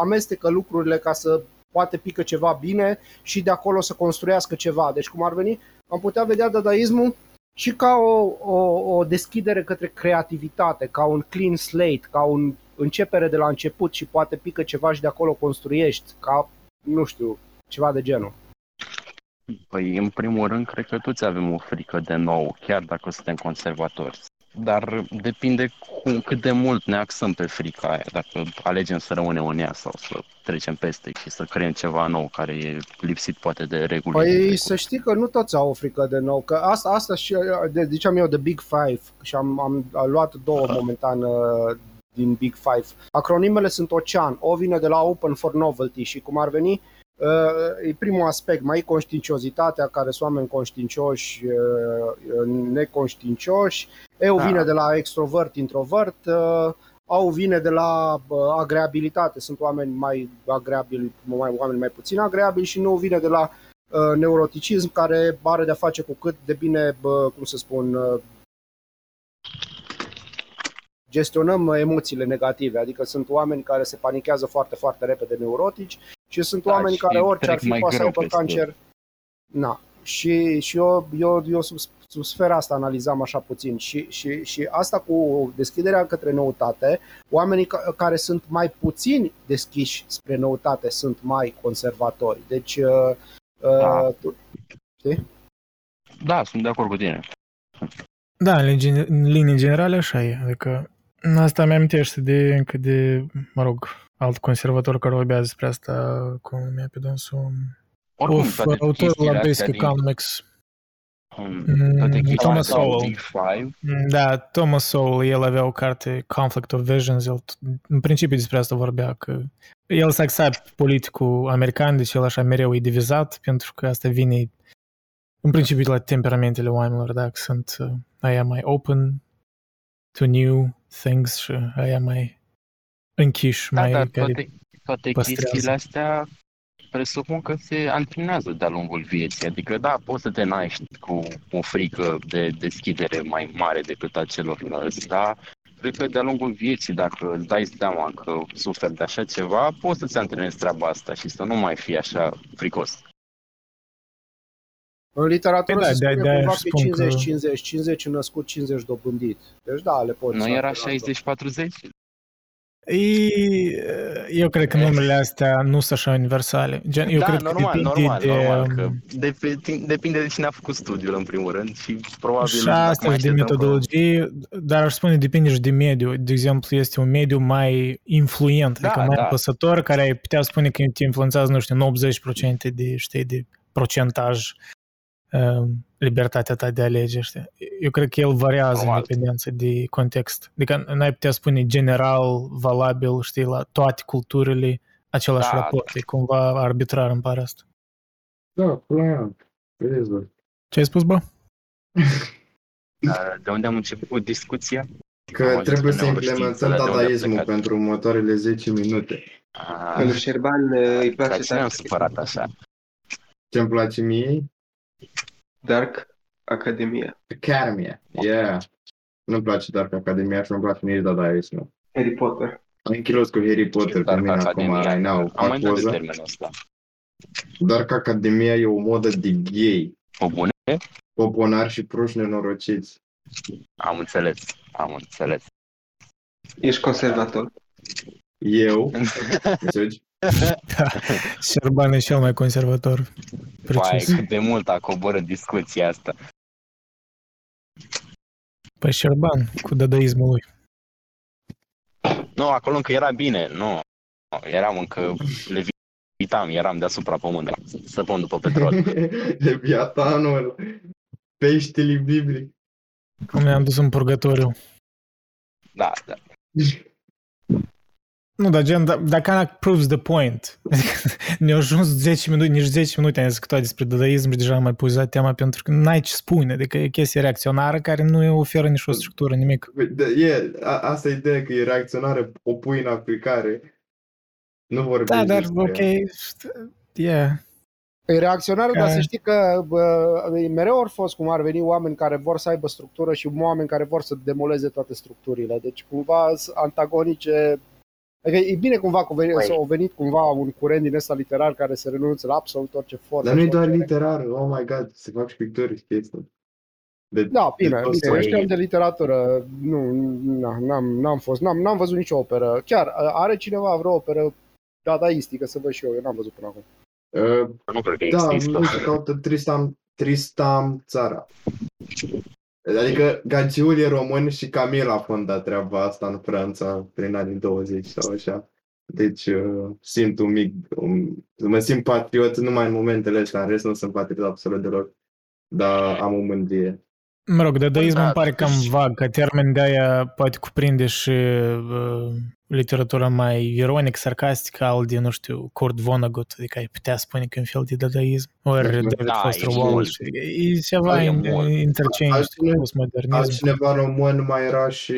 amestecă lucrurile ca să poate pică ceva bine și de acolo să construiască ceva. Deci cum ar veni, am putea vedea dadaismul și ca o, o, o deschidere către creativitate, ca un clean slate, ca un începere de la început și poate pică ceva și de acolo construiești, ca, nu știu, ceva de genul. Păi, în primul rând, cred că toți avem o frică de nou, chiar dacă suntem conservatori. Dar depinde cum, cât de mult ne axăm pe frica aia, dacă alegem să rămânem în ea sau să trecem peste și să creăm ceva nou care e lipsit poate de reguli. Păi să știi că nu toți au o frică de nou, că asta, asta și, de, ziceam eu, de Big Five și am, am, am luat două momentan uh, din Big Five. Acronimele sunt OCEAN, O vine de la Open for Novelty și cum ar veni, E primul aspect, mai conștiinciozitatea, care sunt oameni conștiincioși, neconștiincioși. Eu da. vine de la extrovert, introvert. Au vine de la agreabilitate, sunt oameni mai agreabili, mai, oameni mai puțin agreabili și nu vine de la neuroticism care are de-a face cu cât de bine, cum să spun, gestionăm emoțiile negative, adică sunt oameni care se panichează foarte, foarte repede neurotici și sunt da, oameni care orice ar fi poate să aibă cancer. Na. Și, și eu, eu, eu sub, sub sfera asta analizam așa puțin și, și, și asta cu deschiderea către noutate, oamenii ca, care sunt mai puțin deschiși spre noutate sunt mai conservatori. Deci, uh, uh da. tu, știi? Da, sunt de acord cu tine. Da, în linii generale așa e. Adică asta mi-amintește de încă de, mă rog, alt conservator care vorbează despre asta, cum mi-a pe dânsul... Oricum, of, autorul la Basic Economics. Mm, Thomas Sowell. Mm, da, Thomas Sowell, el avea o carte Conflict of Visions, el în principiu despre asta vorbea, că el s-a axat politicul american, deci el așa mereu e divizat, pentru că asta vine în principiu la temperamentele oamenilor, dacă sunt uh, aia mai open to new things și aia mai închiși, da, mai dar toate, toate chestiile astea presupun că se antrenează de-a lungul vieții. Adică, da, poți să te naști cu o frică de deschidere mai mare decât a celorlalți, dar cred că de-a lungul vieții, dacă îți dai seama că suferi de așa ceva, poți să-ți antrenezi treaba asta și să nu mai fii așa fricos. În literatură păi da, se spune de, cumva pe 50-50, că... 50 născut, 50 dobândit. Deci da, le poți. Nu era 60-40? Eu cred că numele astea nu sunt așa universale. Gen, eu da, cred normal, că normal, de, normal, că depinde, depinde de cine a făcut studiul în primul rând și probabil... Și asta de metodologie, că... dar aș spune depinde și de mediu. De exemplu, este un mediu mai influent, da, adică mai da. apăsător, care ai putea spune că te influențează, nu știu, 80% de, știi, de procentaj uh, libertatea ta de a alege, știi? Eu cred că el variază în Normal. dependență de context. Adică n-ai putea spune general, valabil, știi, la toate culturile, același Da, raport. E cumva arbitrar în pare asta. Da, pula mea. Vedeți, bă. Ce ai spus, bă? Uh, De unde am început discuția? Că Am trebuie ajuns să că implementăm neuroștiințele de unde a dadaismul plecat. pentru următoarele 10 minute. Ah, Pentru Șerban uh, îi Dar place ce ne-am Dark, supărat așa? Ce îmi place mie? Dark Academia. Academia. Yeah. Nu-mi place Dark Academia și nu-mi place nici dadaismul. Harry Potter. Am închilos cu Harry Potter pe Dark mine acum, Academia. right now. Am Fac mai dat de poză. termenul ăsta. Dark Academia e o modă de gay. O bune? Poponari și proști nenorociți. Am înțeles. Am înțeles. Ești conservator. Eu, înțelegi? Șerban e cel mai conservator. Vai, Precis. cât de mult a coborât discuția asta. Păi Șerban, cu dadaismul lui. Nu, acolo încă era bine. Nu. Eram încă levitam, eram deasupra pământului. Săpăm după petrol. Leviatanul, peștele biblic. Cum ne-am dus în purgatoriu. Da, da. Nu, dar gen, da- that kind of proves the point. Ne-au ajuns 10 minute, nici 10 minute am discutat despre dadaism și deja am mai pus tema pentru că n-ai ce spune. Adică e chestie reacționară care nu oferă nici o structură, nimic. Da, E, a, asta e ideea că e reacționare, o pui în aplicare. Nu vorbești Da, dar despre ok, ea. yeah. E reacționare, dar Care- să știi că bă, mereu au fost cum ar veni oameni care vor să aibă structură și oameni care vor să demoleze toate structurile. Deci cumva sunt antagonice. Adică e bine cumva că au venit, Păi. au venit cumva un curent din ăsta literar care se renunță la absolut orice formă. Dar nu e și doar orice- literar, oh my god, se fac și picturi și chestii. De, Da, bine, de tot bine, soiul. ăștia de literatură, nu, na, n-am, n-am fost, n-am, n-am văzut nicio operă. Chiar, are cineva vreo operă dadaistică să văd și eu, eu n-am văzut până acum. Uh, Nu cred că da, există. nu știu, caută Tristam, Tristam țara. Adică Gagiul e român și Camil a fondat treaba asta în Franța prin anii 20 sau așa. Deci uh, simt un mic, un, mă simt patriot numai în momentele astea, în rest nu sunt patriot absolut deloc. Dar am o mândrie. Mă rog, dadaismul Da, îmi pare cam totuși- vag, ca termen de aia poate cuprinde și uh, literatura mai ironic, sarcastică, al de, nu știu, Kurt Vonnegut, adică ai putea spune că e un fel de dadaism, ori Da, David e Foster mult. Wallace, e ceva Da, e in- mult. interchange Altcine- cu postmodernism. Altcineva român mai era și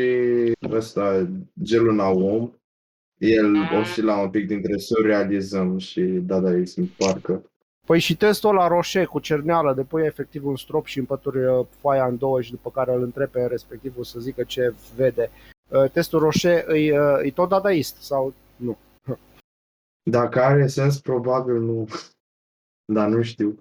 ăsta, Gelu Naum. El oscila un pic dintre surrealism și dadaism, parcă. Păi și testul la roșe cu cerneală, de pui efectiv un strop și împături uh, foaia în două și după care îl întrebi pe respectivul să zică ce vede. Uh, Testul roșe e, uh, e tot dadaist sau nu? Dacă are sens, probabil nu. Dar nu știu.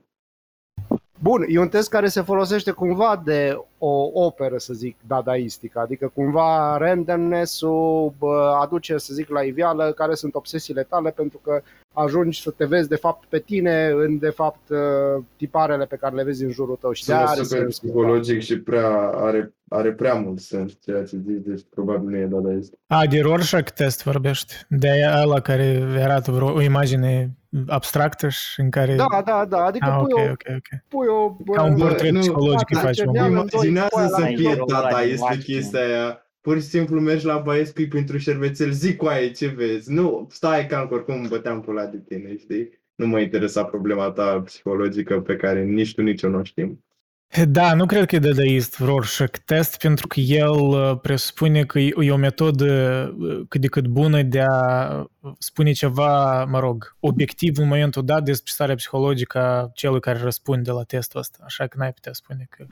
Bun, e un test care se folosește cumva de o operă, să zic, dadaistică, adică cumva randomness-ul bă, aduce, să zic, la iveală care sunt obsesiile tale pentru că ajungi să te vezi de fapt pe tine în de fapt uh, tiparele pe care le vezi în jurul tău și de Sună are super sens. cumva. psihologic și prea, are, are prea mult sens ceea ce zici, deci probabil nu e dadaist. A, de Rorschach test vorbești, de aia ăla care arată vreo, o imagine abstractă și în care... Da, da, da, adică Ah, pui, ok, o, ok, ok. pui o... bă, Ca un portret nu, psihologic îi da, faci. ce mă. mi-am- Am doi Imaginează cu aia să la fie intră, dadaist la pe imagine. chestia aia. Pur și simplu mergi la baie, spui pentru șervețel, zic cu aia ce vezi. Nu, stai că oricum îmi băteam pula de tine, știi? Nu mă interesa problema ta psihologică pe care nici tu, nici eu nu o știm. Da, nu cred că e dadaist Rorschach test, pentru că el uh, presupune că e e o metodă uh, cât de cât bună de a uh, spune ceva, mă rog, obiectiv în momentul dat despre starea psihologică a celui care răspunde la testul ăsta. Așa că n-ai putea spune că...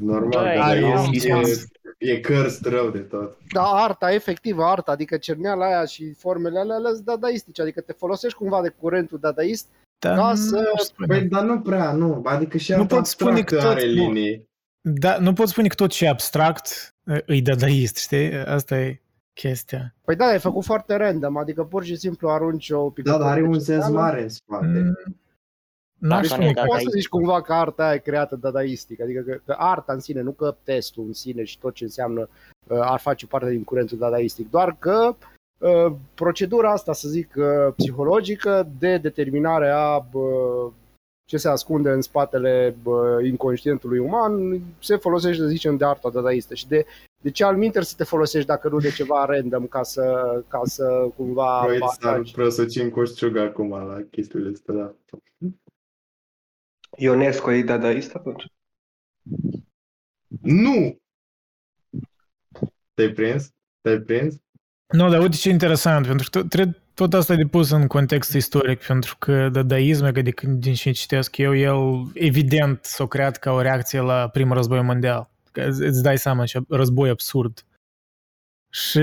Normal, Da, dar e- e, e, e cărst rău de tot. Da, arta, efectivă arta, adică cerneala aia și formele alea alea sunt dadaistice, adică te folosești cumva de curentul dadaist Dar Ca nu să- aș spune. Păi, dar nu prea, nu. Adică și Nu arta pot spune abstractă că tot- are nu. linii. Da, nu pot spune că tot ce e abstract uh, e dadaist, știi? Asta e chestia. Păi da, ai făcut foarte random, adică pur și simplu arunci o Da, picătură dar are de un sens cerneală. mare în spate. Mm, N-aș Asta spune nu e că... Poți să dadaist. zici cumva că arta aia e creată dadaistic, adică că, că arta în sine, nu că testul în sine și tot ce înseamnă uh, ar face parte din curentul dadaistic, doar că uh, procedura asta, să zic, uh, psihologică de determinare a uh, ce se ascunde în spatele bă, inconștientului uman, se folosește, să zicem, de arta dadaistă. Și de, de ce alminter să te folosești dacă nu de ceva random ca să, ca să cumva... Proiect faci- să prosăcim Coșciuga acum la chestiile astea, da. Ionesco e dadaist atunci? Nu! Te-ai prins? Te-ai prins? Nu, dar uite ce interesant, pentru că tot, trebuie- tot asta e de pus în context istoric, pentru că dadaismul, adică din ce citesc eu, el evident s-a creat ca o reacție la primul război mondial. Că îți îți dai seama ce război absurd. Și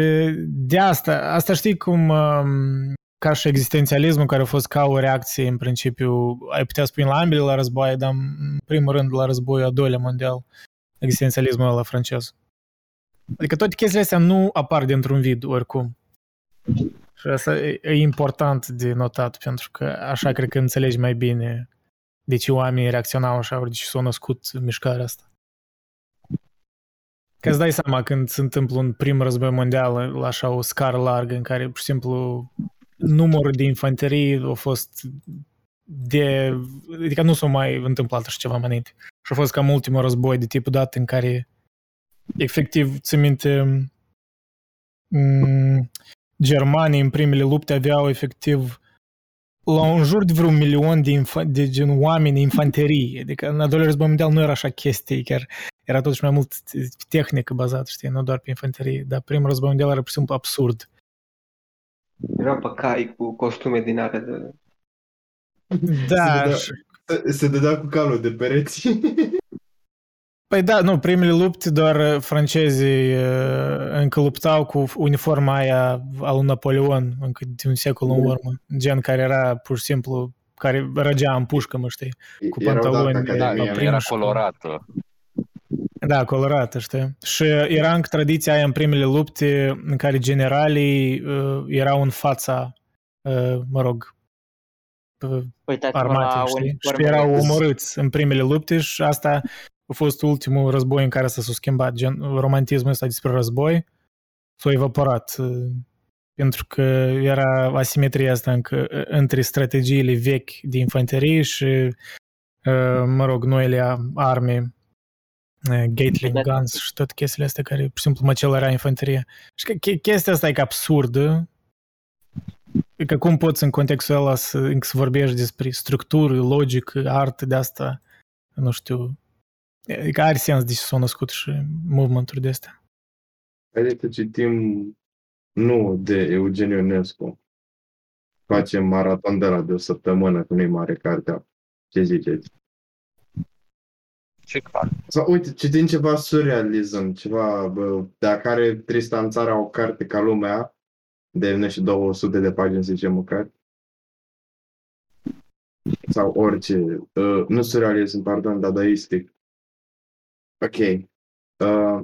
de asta, asta știi cum um, ca și existențialismul care a fost ca o reacție în principiu, ai putea spune la ambele la războaie, dar în primul rând la războiul al doilea mondial, existențialismul ăla francez. Adică toate chestiile astea nu apar dintr-un vid, oricum. Și asta e, e important de notat, pentru că așa cred că înțelegi mai bine de ce oamenii reacționau așa, ori de ce s-a născut mișcarea asta. Că îți dai seama când se întâmplă un prim război mondial la așa o scară largă în care, pur și simplu, numărul de infanterie a fost de... Adică nu s-a mai întâmplat așa ceva mai înainte. Și a fost cam ultimul război de tipul dat în care efectiv, ți minte, m- germanii în primele lupte aveau efectiv la un jur de vreun milion de, infa- de gen oameni infanterie. Adică în al doilea război mondial nu era așa chestie, chiar era totuși mai mult tehnică bazat, știi, nu doar pe infanterie. Dar primul război mondial era pur și simplu absurd. Erau pe cai cu costume din alea de... Da, dădea- și- Se- Se dădea cu calul de pereți. Păi da, nu, primele lupte doar uh, francezii uh, încă luptau cu uniforma aia al lui Napoleon, încă din un secol în urmă. Gen care era pur și simplu, care răgea în pușcă, mă știi? Cu Erau dat pantaloni, Academia. Da, la era primul școală. colorată. Da, colorată, știi? Și era încă tradiția aia în primele lupte în care generalii uh, erau în fața, uh, mă rog, uh, Uitați-vă armatei, la știi? Și uniformele. erau omorâți în primele lupte și asta a fost ultimul război în care s-a schimbat gen, romantismul ăsta despre război s-a evaporat uh, pentru că era asimetria asta încă uh, între strategiile vechi de infanterie și uh, mă rog, noile arme uh, Gatling Da. guns și tot chestiile astea care pur și simplu măcelărea infanterie. Și că che- chestia asta e că absurdă Că cum poți în contextul ăla să, încă să vorbești despre structură, logică, artă de asta, nu știu, că are sens de ce s-au născut și movement-uri de astea. Haideți să citim nu de Eugen Ionescu. Facem maraton de la de o săptămână, că nu-i mare cartea. Ce ziceți? Ce carte? Sau uite, citim ceva surrealism, ceva, bă, dacă are Tristan Țara o carte ca lumea, de nu știu, 200 de pagini, să zicem măcar. Sau orice. Uh, nu surrealism, pardon, dadaistic. Ok. Uh,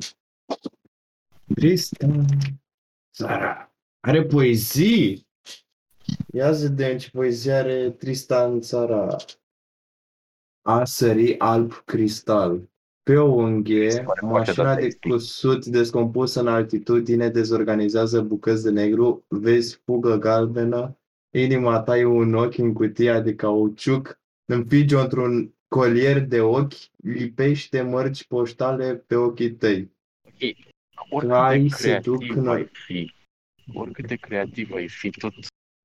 Tristan Țara. Are poezii? Ia să vedem ce poezie are Tristan Țara. A sări alb cristal. Pe o unghie, Se pare foarte mașina de dadaistic. cusut descompusă în altitudine dezorganizează bucăți de negru, vezi fugă galbenă, inima ta e un ochi în cutia de cauciuc, înfigi într-un colier de ochi, lipești de mărci poștale pe ochii tăi. Oricât Hai de să duc creativ în- ai fi, oricât de creativ ai fi, tot nu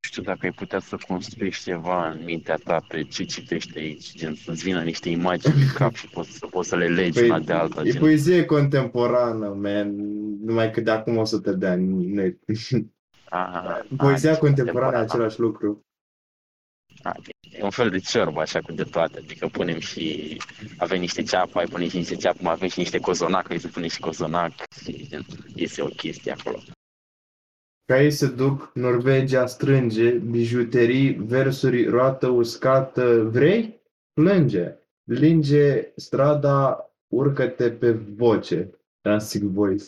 știu dacă ai putea să construiești ceva în mintea ta pe ce citești aici, gen să-ți vină niște imagini în cap și poți, să poți să le legi una de alta. Păi, e Gen. poezie contemporană, man. Numai că de acum 100 de ani. Nu e- Ah, Poezia ah, contemporană e contemporană. același lucru. Ah, E un fel de ciorbă așa cu de toate, adică punem și avem niște ceapă, ai pune și niște ceapă, mai avem și niște cozonac, ai să punem și cozonac și gen, iese o chestie acolo. Ca ei se duc, Norvegia strânge, bijuterii, versuri, roată uscată, vrei? Plânge, linge strada, urcă-te pe voce, Dancing Voice.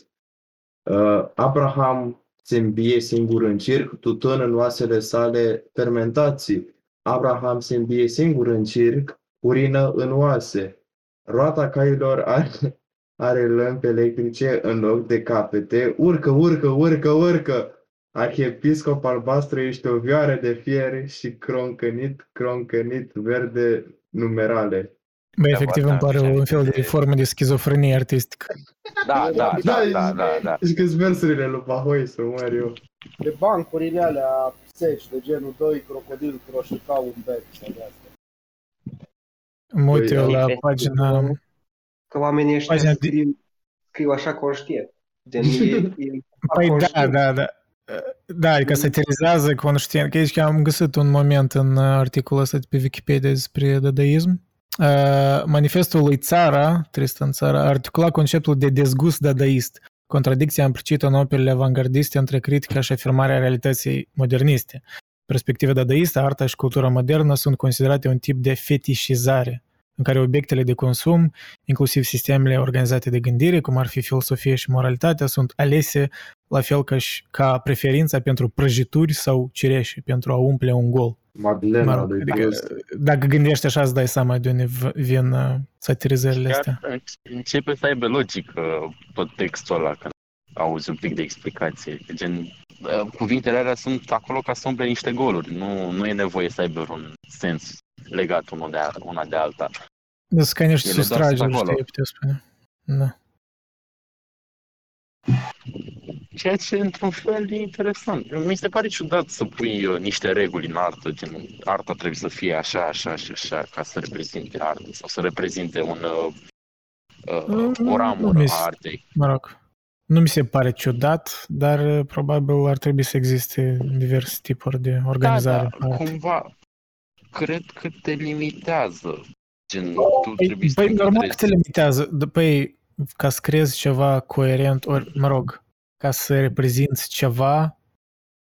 Uh, Abraham se îmbie singur în circ, tutun în oasele sale fermentații. Abraham se îmbie singur în circ, urină în oase. Roata cailor are, are lămpi electrice în loc de capete. Urcă, urcă, urcă, urcă! Arhiepiscop albastru ești o vioară de fier și croncănit, croncănit, verde numerale. Bă, Da, efectiv da, îmi pare așa un fel de este. formă de schizofrenie artistică. Da, da, da, da, da, da. Și câți versurile lui Bahoi să mor eu. De bancurile alea seci, de genul 2 crocodil croșita un bec sau de astea. Mă uit Păi, eu la da. pagina... Că oamenii ăștia Pagina de- scriu, scriu așa conștient. Gen, e, e Păi da, conștient. da, da. Da, adică satirizează conștient. Că aici am găsit un moment în articolul ăsta de pe Wikipedia despre dadaism. Uh, Manifestul lui Țara, Tristan Țara, articula conceptul de dezgust dadaist, contradicția implicită în operele avangardiste între critica și afirmarea realității moderniste. Perspectiva dadaistă, arta și cultura modernă sunt considerate un tip de fetișizare, în care obiectele de consum, inclusiv sistemele organizate de gândire, cum ar fi filosofie și moralitatea, sunt alese la fel ca, și, ca preferința pentru prăjituri sau cireșe, pentru a umple un gol. Madlena Mă rog, lui adică, Prost. dacă gândești așa, îți dai seama de unde v- vin uh, satirizările astea. Chiar începe să aibă logică tot textul ăla când auzi un pic de explicație. Gen, uh, cuvintele alea sunt acolo ca să umple niște goluri. Nu, nu e nevoie să aibă un sens legat unul de, una de alta. Sunt ca niște Ele doar sunt sustrageri, acolo. știi, putea spune. Da. Ceea ce, într-un fel, e interesant. Mi se pare ciudat să pui uh, niște reguli în artă, gen arta trebuie să fie așa, așa și așa, ca să reprezinte artă sau să reprezinte un, uh, uh, Nu, nu, o ramură nu, a artei. Mă rog, nu mi se pare ciudat, dar uh, probabil ar trebui să existe diverse tipuri de organizare. Da, da, a artei. cumva, cred că te limitează. Gen, tu Păi, trebuie să păi te normal că încadrezi. te limitează. D- Păi, ca să crezi ceva coerent, ori, mă rog, ca să reprezinți ceva,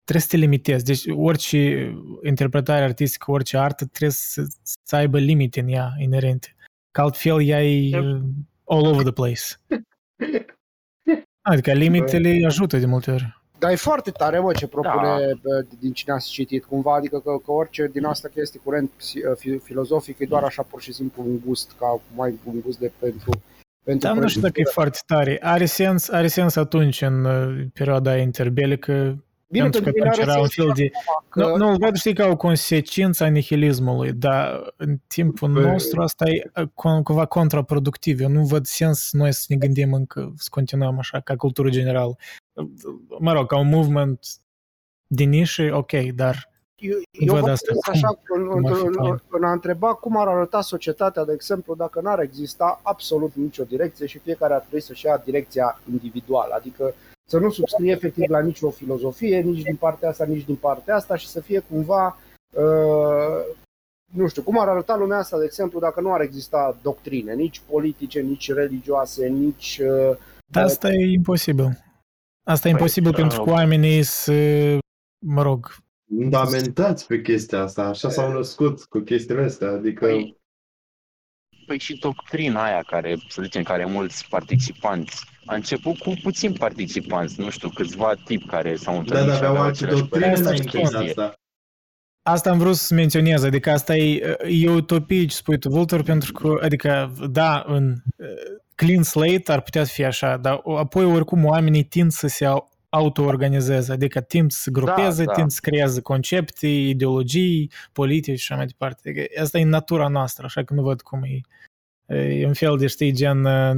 trebuie să te limitezi. Deci orice interpretare artistică, orice artă trebuie să, să aibă limite în ea inerente. Că altfel ea e Yep. uh, all over the place. Adică limitele ajută de multe ori. Dar e foarte tare, mă, ce propune Da. bă, din cine ați citit, cumva, adică că, că orice din asta chestie curent psi- fi- filozofic e doar așa pur și simplu un gust, ca mai un gust de pentru pentru Dar nu știu dacă e prăjitură. foarte tare. Are sens, are sens atunci în uh, perioada interbelică, Bine, pentru că pentru mine atunci are era un sens fel de că- Nu, nu îl văd, știi, ca o consecință a nihilismului, dar în timpul Bă. nostru asta e uh, cu- cumva contraproductiv. Eu nu văd sens noi să ne gândim încă, să continuăm așa, ca cultură generală. Mă rog, ca un movement din nișe, ok, dar Eu, eu Văd văd asta. asta așa în, Cum ar fi în, fain? în, în a întreba cum ar arăta societatea, de exemplu, dacă n-ar exista absolut nicio direcție și fiecare ar trebui să-și ia direcția individuală, adică să nu subscrie efectiv la nicio filozofie, nici din partea asta, nici din partea asta și să fie cumva, uh, nu știu, cum ar arăta lumea asta, de exemplu, dacă nu ar exista doctrine, nici politice, nici religioase, nici... Uh, dar asta e imposibil. Asta e Păi, imposibil da. pentru că oamenii să, mă rog, Fundamentați pe chestia asta, așa s-au născut cu chestiile astea, adică... Păi, păi și doctrina aia care, să zicem, care mulți participanți. A început cu puțini participanți, nu știu, câțiva tipi care s-au Da, întâlnit dar și aveau aveau alte aceleași doctrine păreri Asta despre înainte de chestie. asta. Asta am vrut să menționez, adică asta e, e utopie ce spui tu, Vultur, pentru că, adică, da, în uh, clean slate ar putea să fie așa, dar o- apoi oricum oamenii tind să se au- auto-organizeze, adică tind să se grupeze, Da, da. tind să creeze concepte, ideologii, politici și așa mai departe. Adică asta e natura noastră, așa că nu văd cum e. E un fel de, știi, gen uh,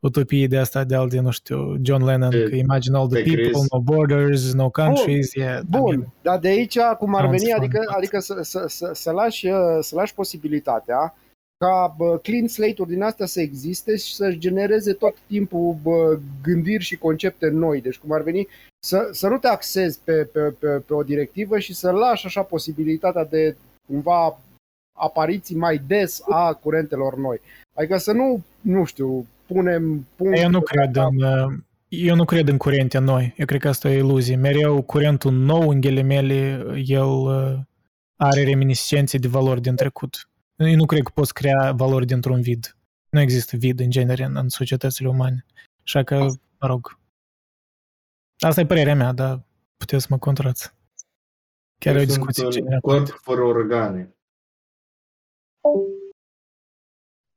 utopie de asta de al de, nu știu, John Lennon, E, că imagine all the te people, crezi? no borders, no countries, yeah, I Bun, mean, dar de aici cum ar Sounds veni, fun. adică, adică să, să, să, să, lași, uh, să lași posibilitatea ca bă, clean slate-uri din astea să existe și să-și genereze tot timpul bă, gândiri și concepte noi. Deci cum ar veni să, să nu te axezi pe, pe, pe, pe o directivă și să lași așa posibilitatea de cumva apariții mai des a curentelor noi. Adică să nu, nu știu, punem punct Eu nu pe cred în, uh, eu nu cred în curente noi. Eu cred că asta e o iluzie. Mereu curentul nou, în ghilimele, el uh, are reminiscențe de valori din trecut. Eu nu cred că poți crea valori dintr-un vid. Nu există vid în genere în, în societățile umane. Așa că, mă rog, asta e părerea mea, dar puteți să mă contrați. Chiar e o Eu discuție sunt un generală. corp fără organe.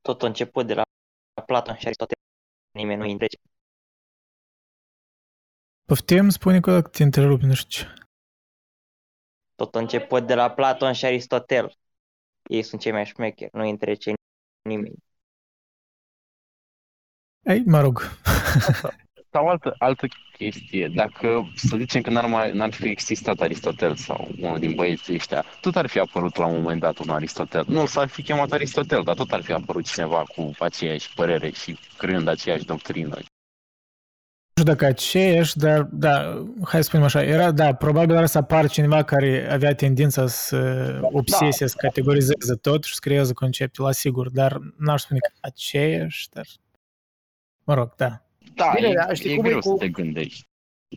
Tot a început de la Platon și Aristotel. Nimeni nu îi întrece. Poftim, spune că te întrerupi, nu știu ce. Tot a început de la Platon și Aristotel. Ei sunt cei mai șmecheri, nu întrece nimeni. Ei, mă rog. Sau altă, altă chestie, dacă să zicem că n-ar, mai, n-ar fi existat Aristotel sau unul din băieții ăștia, tot ar fi apărut la un moment dat un Aristotel. Nu s-ar fi chemat Aristotel, dar tot ar fi apărut cineva cu aceeași părere și creând aceeași doctrină. Nu știu dacă aceeași, dar da, hai să spunem așa, era, da, probabil ar să apar cineva care avea tendința să obsesie, da. să categorizeze tot și să creeze concepte, la sigur, dar n-aș spune că aceeași, dar mă rog, da. Da, Bine, e, dar știi e cum e greu cu- să te gândești.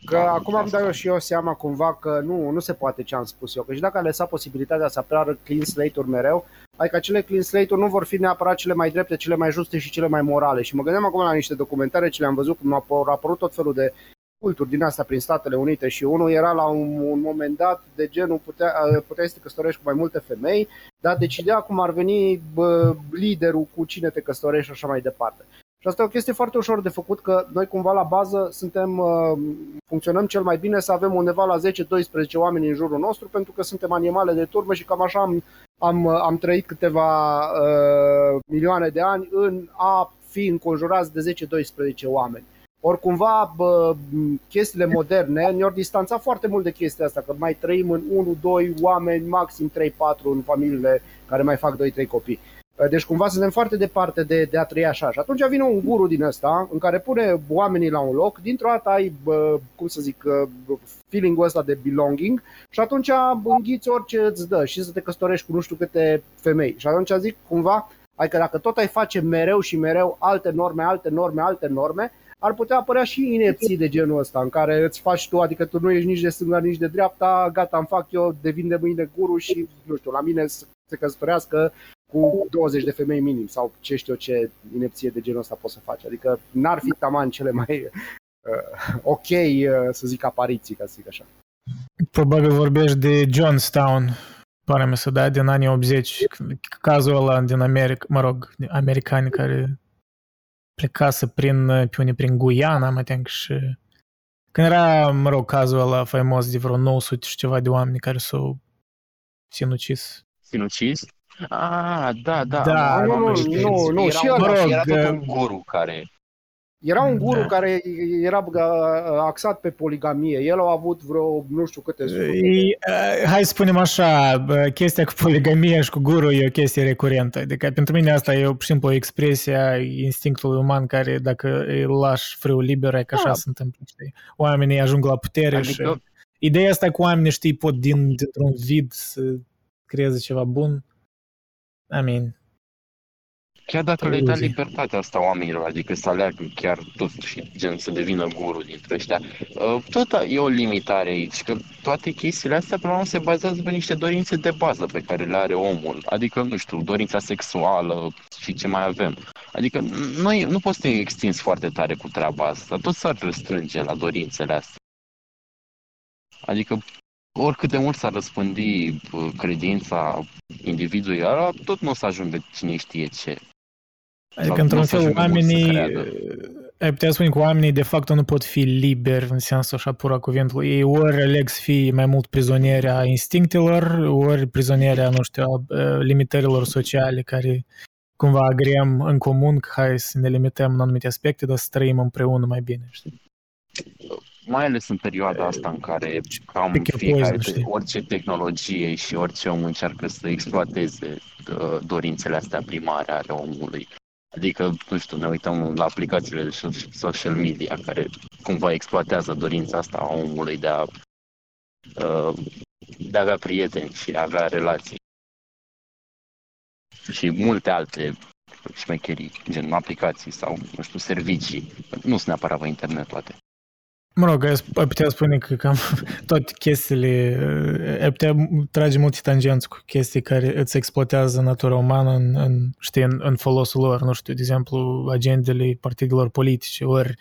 Că Da, acum am asta. dat eu și eu seama cumva că nu, nu se poate ce am spus eu. Că și dacă a lăsat posibilitatea să apară clean slate-uri mereu, adică acele clean slate-uri nu vor fi neapărat cele mai drepte, cele mai juste și cele mai morale. Și mă gândeam acum la niște documentare ce le-am văzut, cum au apărut tot felul de culturi din asta prin Statele Unite și unul era la un, un moment dat de genul putea, puteai să te căsătorești cu mai multe femei, dar decidea cum ar veni bă, liderul cu cine te căsătorești și așa mai departe. Și asta e o chestie foarte ușor de făcut, că noi cumva la bază suntem, uh, funcționăm cel mai bine să avem undeva la 10-12 oameni în jurul nostru, pentru că suntem animale de turmă și cam așa am, am, am trăit câteva uh, milioane de ani în a fi înconjurați de 10-12 oameni. Ori cumva bă, chestiile moderne ne-au distanțat foarte mult de chestia asta, că mai trăim în 1-2 oameni, maxim 3-4 în familiile care mai fac 2-3 copii. Deci cumva suntem foarte departe de, de a trăi așa. Și atunci vine un guru din ăsta în care pune oamenii la un loc, dintr-o dată ai, bă, cum să zic, bă, feeling-ul ăsta de belonging și atunci înghiți orice îți dă și să te căsătorești cu nu știu câte femei. Și atunci zic cumva, adică dacă tot ai face mereu și mereu alte norme, alte norme, alte norme, ar putea apărea și inepții de genul ăsta, în care îți faci tu, adică tu nu ești nici de stânga, nici de dreapta, gata, îmi fac eu, devin de mâine guru și, nu știu, la mine să se căsătorească cu 20 de femei minim sau ce știu eu ce inepție de genul ăsta poți să faci. Adică n-ar fi taman cele mai uh, ok, uh, să zic, apariții, ca să zic așa. Probabil vorbești de Johnstown, pare mi să da, din anii 80, cazul ăla din America, mă rog, americani care plecase prin, pe unii prin Guyana, mă think, și când era, mă rog, cazul ăla faimos de vreo 900 și ceva de oameni care s-au sinucis. Sinucis? Ah, da, da. Da, am- nu, am nu, știut. nu, nu, Era și un- ăla- Era tot Mă rog, un guru care... Era un guru Da. care era uh, axat pe poligamie. El a avut vreo nu știu câte sute. E, uh, hai să spunem așa, bă, chestia cu poligamia și cu guru e o chestie recurentă. Adică pentru mine asta e, pur și simplu, o expresie a instinctului uman care dacă îi lași frâul liber, e că așa Da. se întâmplă. Știi? Oamenii ajung la putere și Adică, ideea asta cu oamenii, știi, pot din, dintr-un vid să creeze ceva bun. I mean, chiar dacă le Iluzie. dai libertatea asta oamenilor, adică să aleagă chiar tot și gen să devină guru dintre ăștia, uh, tot e o limitare aici, că toate chestiile astea până la urmă se bazează pe niște dorințe de bază pe care le are omul, adică, nu știu, dorința sexuală și ce mai avem. Adică noi nu poți să te extinzi foarte tare cu treaba asta, tot s-ar restrânge la dorințele astea. Adică oricât de mult s-ar răspândi uh, credința individului ăla, tot nu o să ajungă cine știe ce. Adică, Sau într-un nu o să fel, ajungă mulți să oamenii, creadă. ai putea spune că oamenii de fapt nu pot fi liberi în sensul așa pura cuvântului. Ei ori aleg să fie mai mult prizonieri a instinctelor, ori prizonieri a, nu știu, a a limitărilor sociale care cumva agrem în comun că hai să ne limităm în anumite aspecte, dar să trăim împreună mai bine, știi? Mai ales în perioada asta în care cam Pick your fiecare, poison, știi? orice tehnologie și orice om încearcă să exploateze uh, dorințele astea primare ale omului. Adică, nu știu, ne uităm la aplicațiile de so- social media care cumva exploatează dorința asta a omului de a, uh, de a avea prieteni și a avea relații. Și multe alte șmecherii, gen aplicații sau, nu știu, servicii. Nu sunt neapărat pe internet toate. Mă rog, ai ai putea spune că cam toate chestiile, ai putea trage multe tangenți cu chestii care îți exploatează natura umană în, în, știi, în, în folosul lor, nu știu, de exemplu, agendele partidelor politice, ori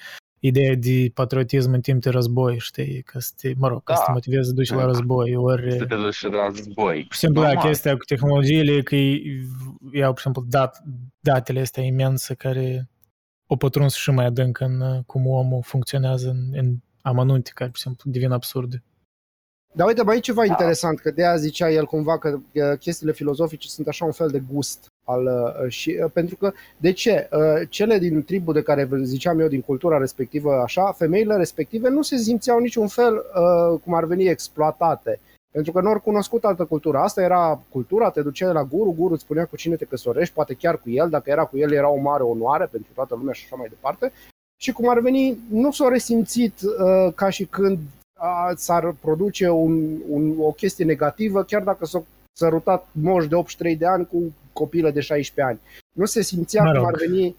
ideea de patriotism în timp de război, știi, că să te, mă rog, ca să te Da. motivezi să duci la Da. război, ori... Să te duci la război. Pur și simplu, da, Normal. chestia cu tehnologiile, că ei iau, pur și simplu, dat, datele astea imense care o pătruns și mai adânc în uh, cum omul funcționează în, în amănunte, care, pur și simplu, devin absurde. Dar uite, mai e ceva interesant, că de aia zicea el cumva că uh, chestiile filozofice sunt așa un fel de gust. Al, uh, și, uh, pentru că, de ce? Uh, Cele din tribul de care ziceam eu, din cultura respectivă, așa, femeile respective nu se simțeau niciun fel uh, cum ar veni exploatate. Pentru că nu au cunoscut altă cultură. Asta era cultura, te duceai la guru, guru îți spunea cu cine te căsătorești, poate chiar cu el, dacă era cu el era o mare onoare pentru toată lumea și așa mai departe. Și cum ar veni, nu s-au resimțit uh, ca și când a, s-ar produce un, un, o chestie negativă, chiar dacă s-au sărutat moși de 83 de ani cu copilă de 16 ani. Nu se simțea Mă rog. cum ar veni uh, uh,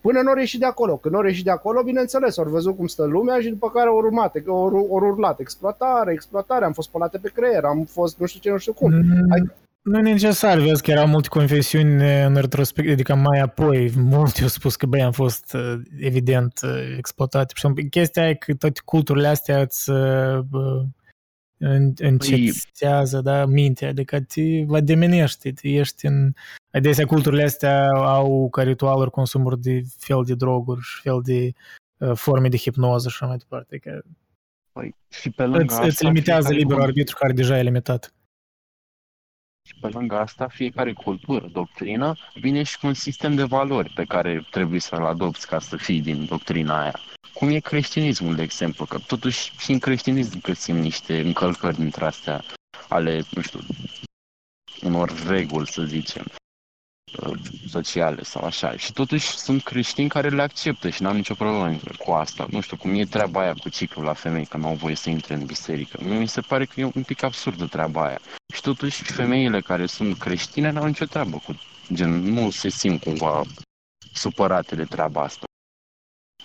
până nu au ieșit de acolo. Când nu au ieșit de acolo, bineînțeles, au văzut cum stă lumea și după care au urmat, au, au urlat exploatare, exploatare, am fost spălate pe creier, am fost nu știu ce, nu știu cum. Hai- Nu e necesar, vezi că erau multe confesiuni în retrospectiv, adică mai apoi mulți au spus că băi, am fost uh, evident uh, exploatate. Și chestia e că toate culturile astea îți uh, bă, în- încetează da, mintea, adică te va demenește, te ești în... Adesea culturile astea au ca ritualuri consumuri de fel de droguri și fel de uh, forme de hipnoză și așa mai departe. Adică Păi, și pe lângă îți, asta, îți limitează fiecare liberul cult- arbitru care deja e limitat. Și pe lângă asta, fiecare cultură, doctrină, vine și cu un sistem de valori pe care trebuie să-l adopți ca să fii din doctrina aia. Cum e creștinismul, de exemplu, că totuși și în creștinism găsim niște încălcări dintre astea ale, nu știu, unor reguli, să zicem, uh, sociale sau așa. Și totuși sunt creștini care le acceptă și n-au nicio problemă cu asta. Nu știu, cum e treaba aia cu ciclul la femei, că nu au voie să intre în biserică. Mi se pare că e un pic absurdă treaba aia. Și totuși femeile care sunt creștine n-au nicio treabă cu gen, nu se simt cumva supărate de treaba asta.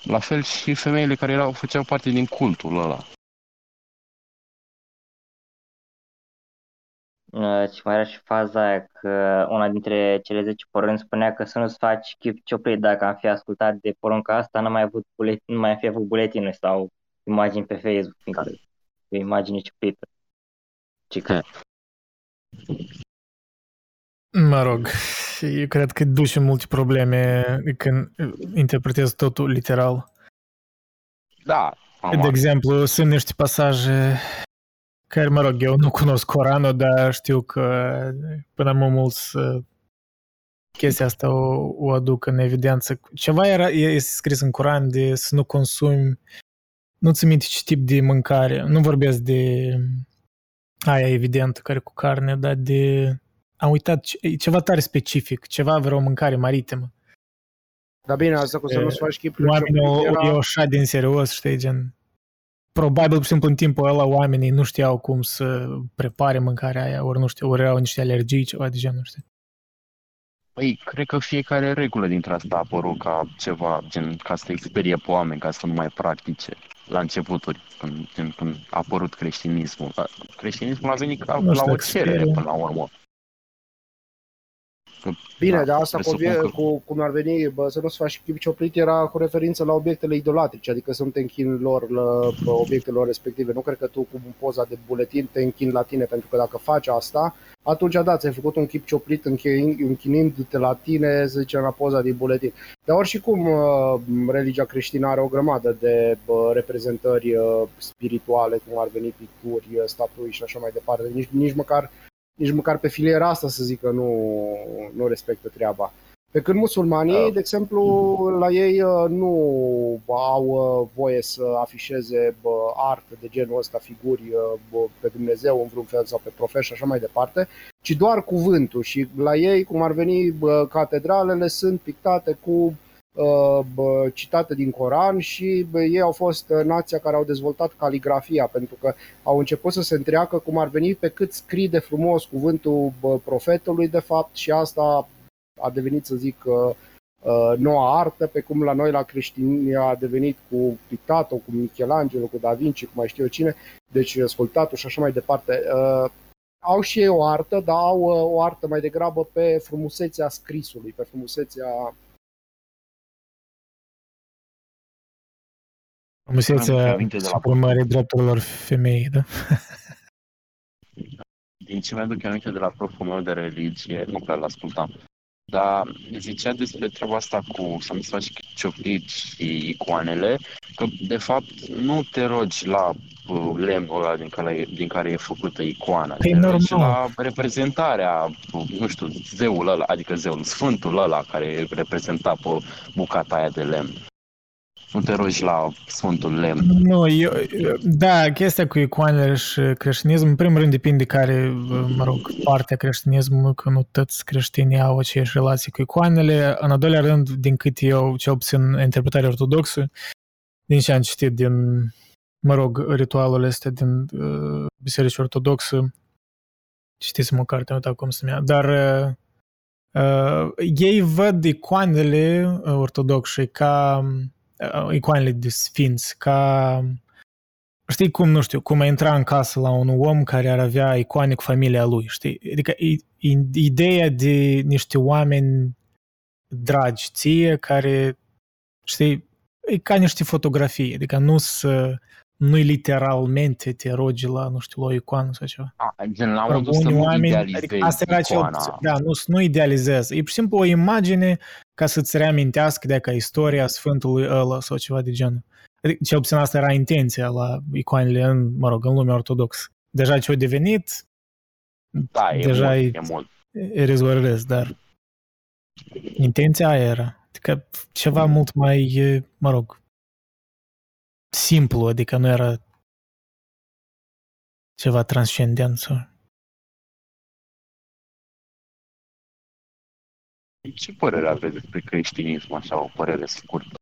La fel și femeile care erau, făceau parte din cultul ăla. Și mai era și faza aia că una dintre cele 10 porunci spunea că să nu-ți faci chip cioplit dacă am fi ascultat de porunca asta, nu mai avut buletin, nu mai am fi avut buletine sau imagini pe Facebook, fiindcă e imagine cioplită. Ce că Mă rog, eu cred că duce multe probleme când interpretezi totul literal. Da, am De exemplu, sunt niște pasaje care, mă rog, eu nu cunosc Coranul, dar știu că până mă mulți uh, chestia asta o, o aduc în evidență. Ceva era, este scris în Coran de să nu consumi, nu ți minte ce tip de mâncare, nu vorbesc de aia evident, care cu carne, dar de... Am uitat, ce- e ceva tare specific, ceva vreo mâncare maritimă. Dar bine, asta cu să E, nu-ți faci chipul Oamenii o, cioplit o, e era... așa din serios, știi, gen... Probabil, pur și simplu, în timpul ăla, oamenii nu știau cum să prepare mâncarea aia, ori nu știu, ori erau niște alergii, ceva de genul, știi? Păi, cred că fiecare regulă dintre asta a apărut ca ceva, gen, ca să experie pe oameni, ca să nu mai practice la începuturi, când, gen, când a apărut creștinismul. Dar Creștinismul a venit ca, Nu la știu, o cerere experie. până la urmă. Că, Bine, da, dar asta cu, presupun că- cu, cum ar veni, bă, să nu-ți faci chip cioplit era cu referință la obiectele idolatrice, adică să nu te închini lor la la obiectelor respective. Nu cred că tu cu poza de buletin te închini la tine, pentru că dacă faci asta, atunci da, ți-ai făcut un chip cioplit închi- închinindu-te la tine, să zicem, la poza din buletin. Dar oricum, uh, religia creștină are o grămadă de bă, reprezentări uh, spirituale, cum ar veni picturi, uh, statui și așa mai departe. Nici, nici măcar nici măcar pe filiera asta să zic că nu, nu respectă treaba. Pe când musulmanii, de exemplu, la ei uh, nu au uh, voie să afișeze bă, artă de genul ăsta, figuri uh, bă, pe Dumnezeu în vreun fel sau pe profet și așa mai departe, ci doar cuvântul. Și la ei, cum ar veni, bă, catedralele sunt pictate cu uh, bă, citate din Coran și bă, ei au fost uh, nația care au dezvoltat caligrafia, pentru că au început să se întreacă cum ar veni pe cât scrie de frumos cuvântul bă, profetului, de fapt, și asta a devenit, să zic, uh, uh, noua artă, pe cum la noi la creștini a devenit cu pictatul, cu Michelangelo, cu Da Vinci, cu mai știu eu cine, deci sculptatul și așa mai departe. Uh, au și ei o artă, dar au uh, o artă mai degrabă pe frumusețea scrisului, pe frumusețea Frumusețea Mi-am aminte de la supremării drepturilor femeii, da? Din ce mi-aduc aminte de la proful meu de religie, nu prea l-ascultam, Dar zicea despre treaba asta cu să nu faci cioplit și icoanele, că de fapt nu te rogi la uh, lemnul ăla din care, din care e făcută icoana, Păi, te rogi normal. la reprezentarea, uh, nu știu, zeul ăla, adică zeul, sfântul ăla care reprezenta pe bucata aia de lemn. Nu te rogi la sfântul lemn. Nu, eu, da, chestia cu icoanele și creștinism, în primul rând depinde care, mă rog, partea creștinismului, că nu toți creștinii au aceeași relație cu icoanele. În al doilea rând, din cât eu, cel puțin interpretarea ortodoxă, din ce am citit din, mă rog, ritualul este din uh, Biserica Ortodoxă, citiți-mă o carte, nu uitat cum se numea, dar uh, uh, ei văd icoanele uh, ortodoxe ca uh, icoanele de sfinți, ca știi cum, nu știu, cum a intra în casă la un om care ar avea icoane cu familia lui, știi? Adică i- i- ideea de niște oameni dragi ție care, știi, e ca niște fotografii, adică nu să nu literalmente te rogi la, nu știu, la o icoană sau ceva. A, gen, la Mă rog, modul să unii nu oameni, idealizezi adică asta era cel, icoana. da, nu, nu idealizez. E pur și simplu o imagine ca să-ți reamintească de ca istoria Sfântului ăla sau ceva de genul. Adică, cel puțin asta era intenția la icoanele în, mă rog, în lumea ortodoxă. Deja ce-a devenit, Da, e deja mult, e, e mult. e rezolvăresc, dar intenția aia era. Adică ceva mult mai, e, mă rog, simplu, adică nu era ceva transcendent sau... Ce părere aveți despre creștinism, așa, o părere scurtă?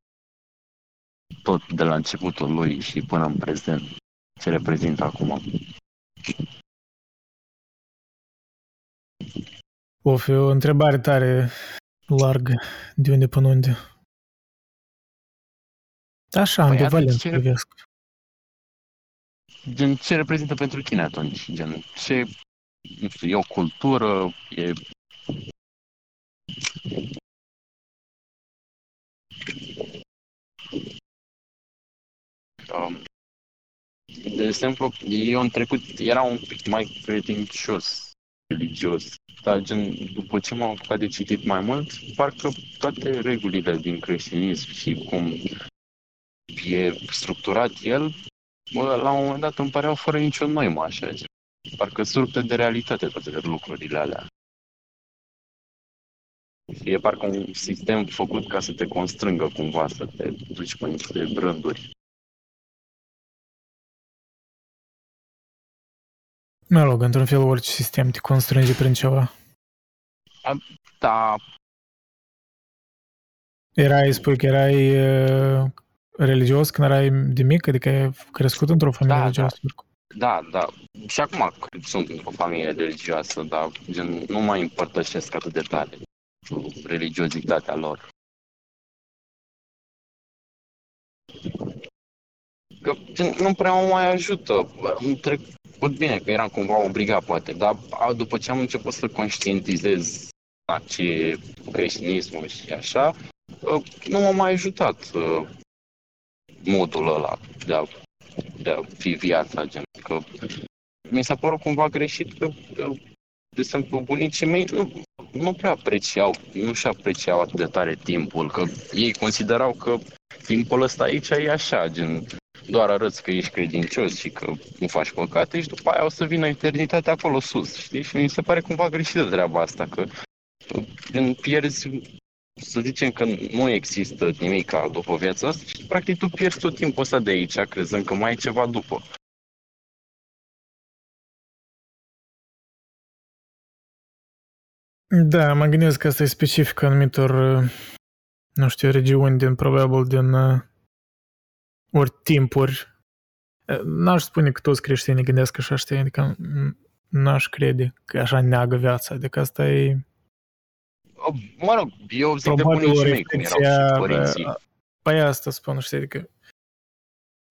Tot de la începutul lui și până în prezent, ce reprezintă acum? O fi o întrebare tare largă, de unde până unde. Așa, Păi ambivalent atunci ce- privesc. Gen, ce reprezintă pentru tine atunci? Gen, ce, nu știu, e o cultură, e... Um, de exemplu, eu în trecut era un pic mai credincios, religios, dar gen, după ce m-am apucat de citit mai mult, parcă toate regulile din creștinism și cum e structurat el, bă, la un moment dat îmi păreau fără nicio noimă așa, gen. parcă surte de realitate toate lucrurile alea. E parcă un sistem făcut ca să te constrângă cumva, să te duci pe niște brânduri. Mă rog, într-un fel, orice sistem te constrânge prin ceva. Da, Erai, spui că erai uh, religios când erai de mic, adică ai crescut într-o familie Da, religioasă. da, da. Și acum sunt într-o familie religioasă, dar gen, nu mai împărtășesc atât de tare cu religiozitatea lor. Că gen, nu prea mă mai ajută. Îmi trecut bine că eram cumva obligat, poate, dar a, după ce am început să conștientizez la ce e creștinismul și așa, ă, nu m-a mai ajutat ă, modul ăla de a, de a fi viața, gen. Că mi s-a părut cumva greșit că, că de exemplu, bunicii mei nu, nu prea apreciau, nu și apreciau atât de tare timpul, că ei considerau că timpul ăsta aici e așa, gen, doar arăți că ești credincios și că nu faci păcate și după aia o să vină eternitatea acolo sus, știi? Și mi se pare cumva greșită treaba asta, că gen, pierzi, să zicem că nu există nimic după viața asta și practic tu pierzi tot timpul ăsta de aici, crezând că mai e ceva după. Da, mă gândesc că asta e specific anumitor, uh, nu știu, regiuni din, probabil, din uh, ori timpuri. Uh, N-aș spune că toți creștinii gândesc așa, știi, adică mm, n-aș crede că așa neagă viața, adică asta e Mă rog, eu zic de probabil o bunicii mei, cum erau și reflexia, părinții. uh, păi asta spun, știi, adică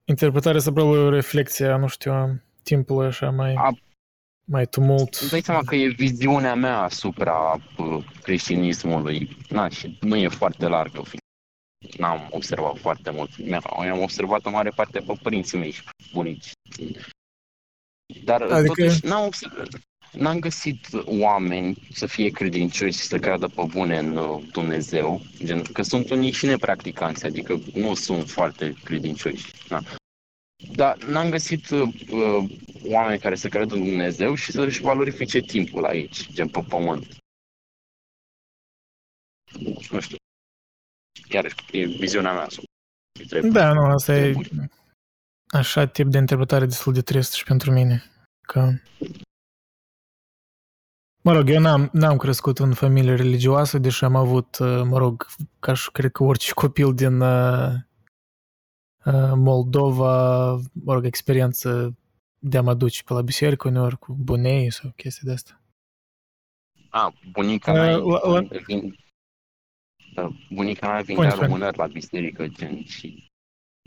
interpretarea asta probabil e o reflexie, a, nu știu, a timpului așa mai, A- mai tumult. Îți dai seama că e viziunea mea asupra uh, creștinismului. Na, și nu e foarte largă, fiind n-am observat foarte mult. I-am observat o mare parte pe părinții mei și pe bunici. Dar Adică- adică... totuși n-am observat, n-am găsit oameni să fie credincioși și să creadă pe bune în uh, Dumnezeu, gen, că sunt unii și nepracticanți, adică nu sunt foarte credincioși. Da. Dar n-am găsit uh, uh oameni care să creadă în Dumnezeu și să-și valorifice timpul aici, gen pe pământ. Nu știu. Iar e viziunea mea. Da, nu, asta e așa tip de interpretare destul de trist și pentru mine. Că... Mă rog, eu n-am, n-am crescut în familie religioasă, deși am avut, uh, mă rog, ca și cred că orice copil din uh, uh, Moldova, mă rog, experiență de a mă duce pe la biserică uneori cu bunei sau chestii de asta. A, bunica mea uh, la, la... Vin, da, bunica mea vindea românări la biserică, gen, și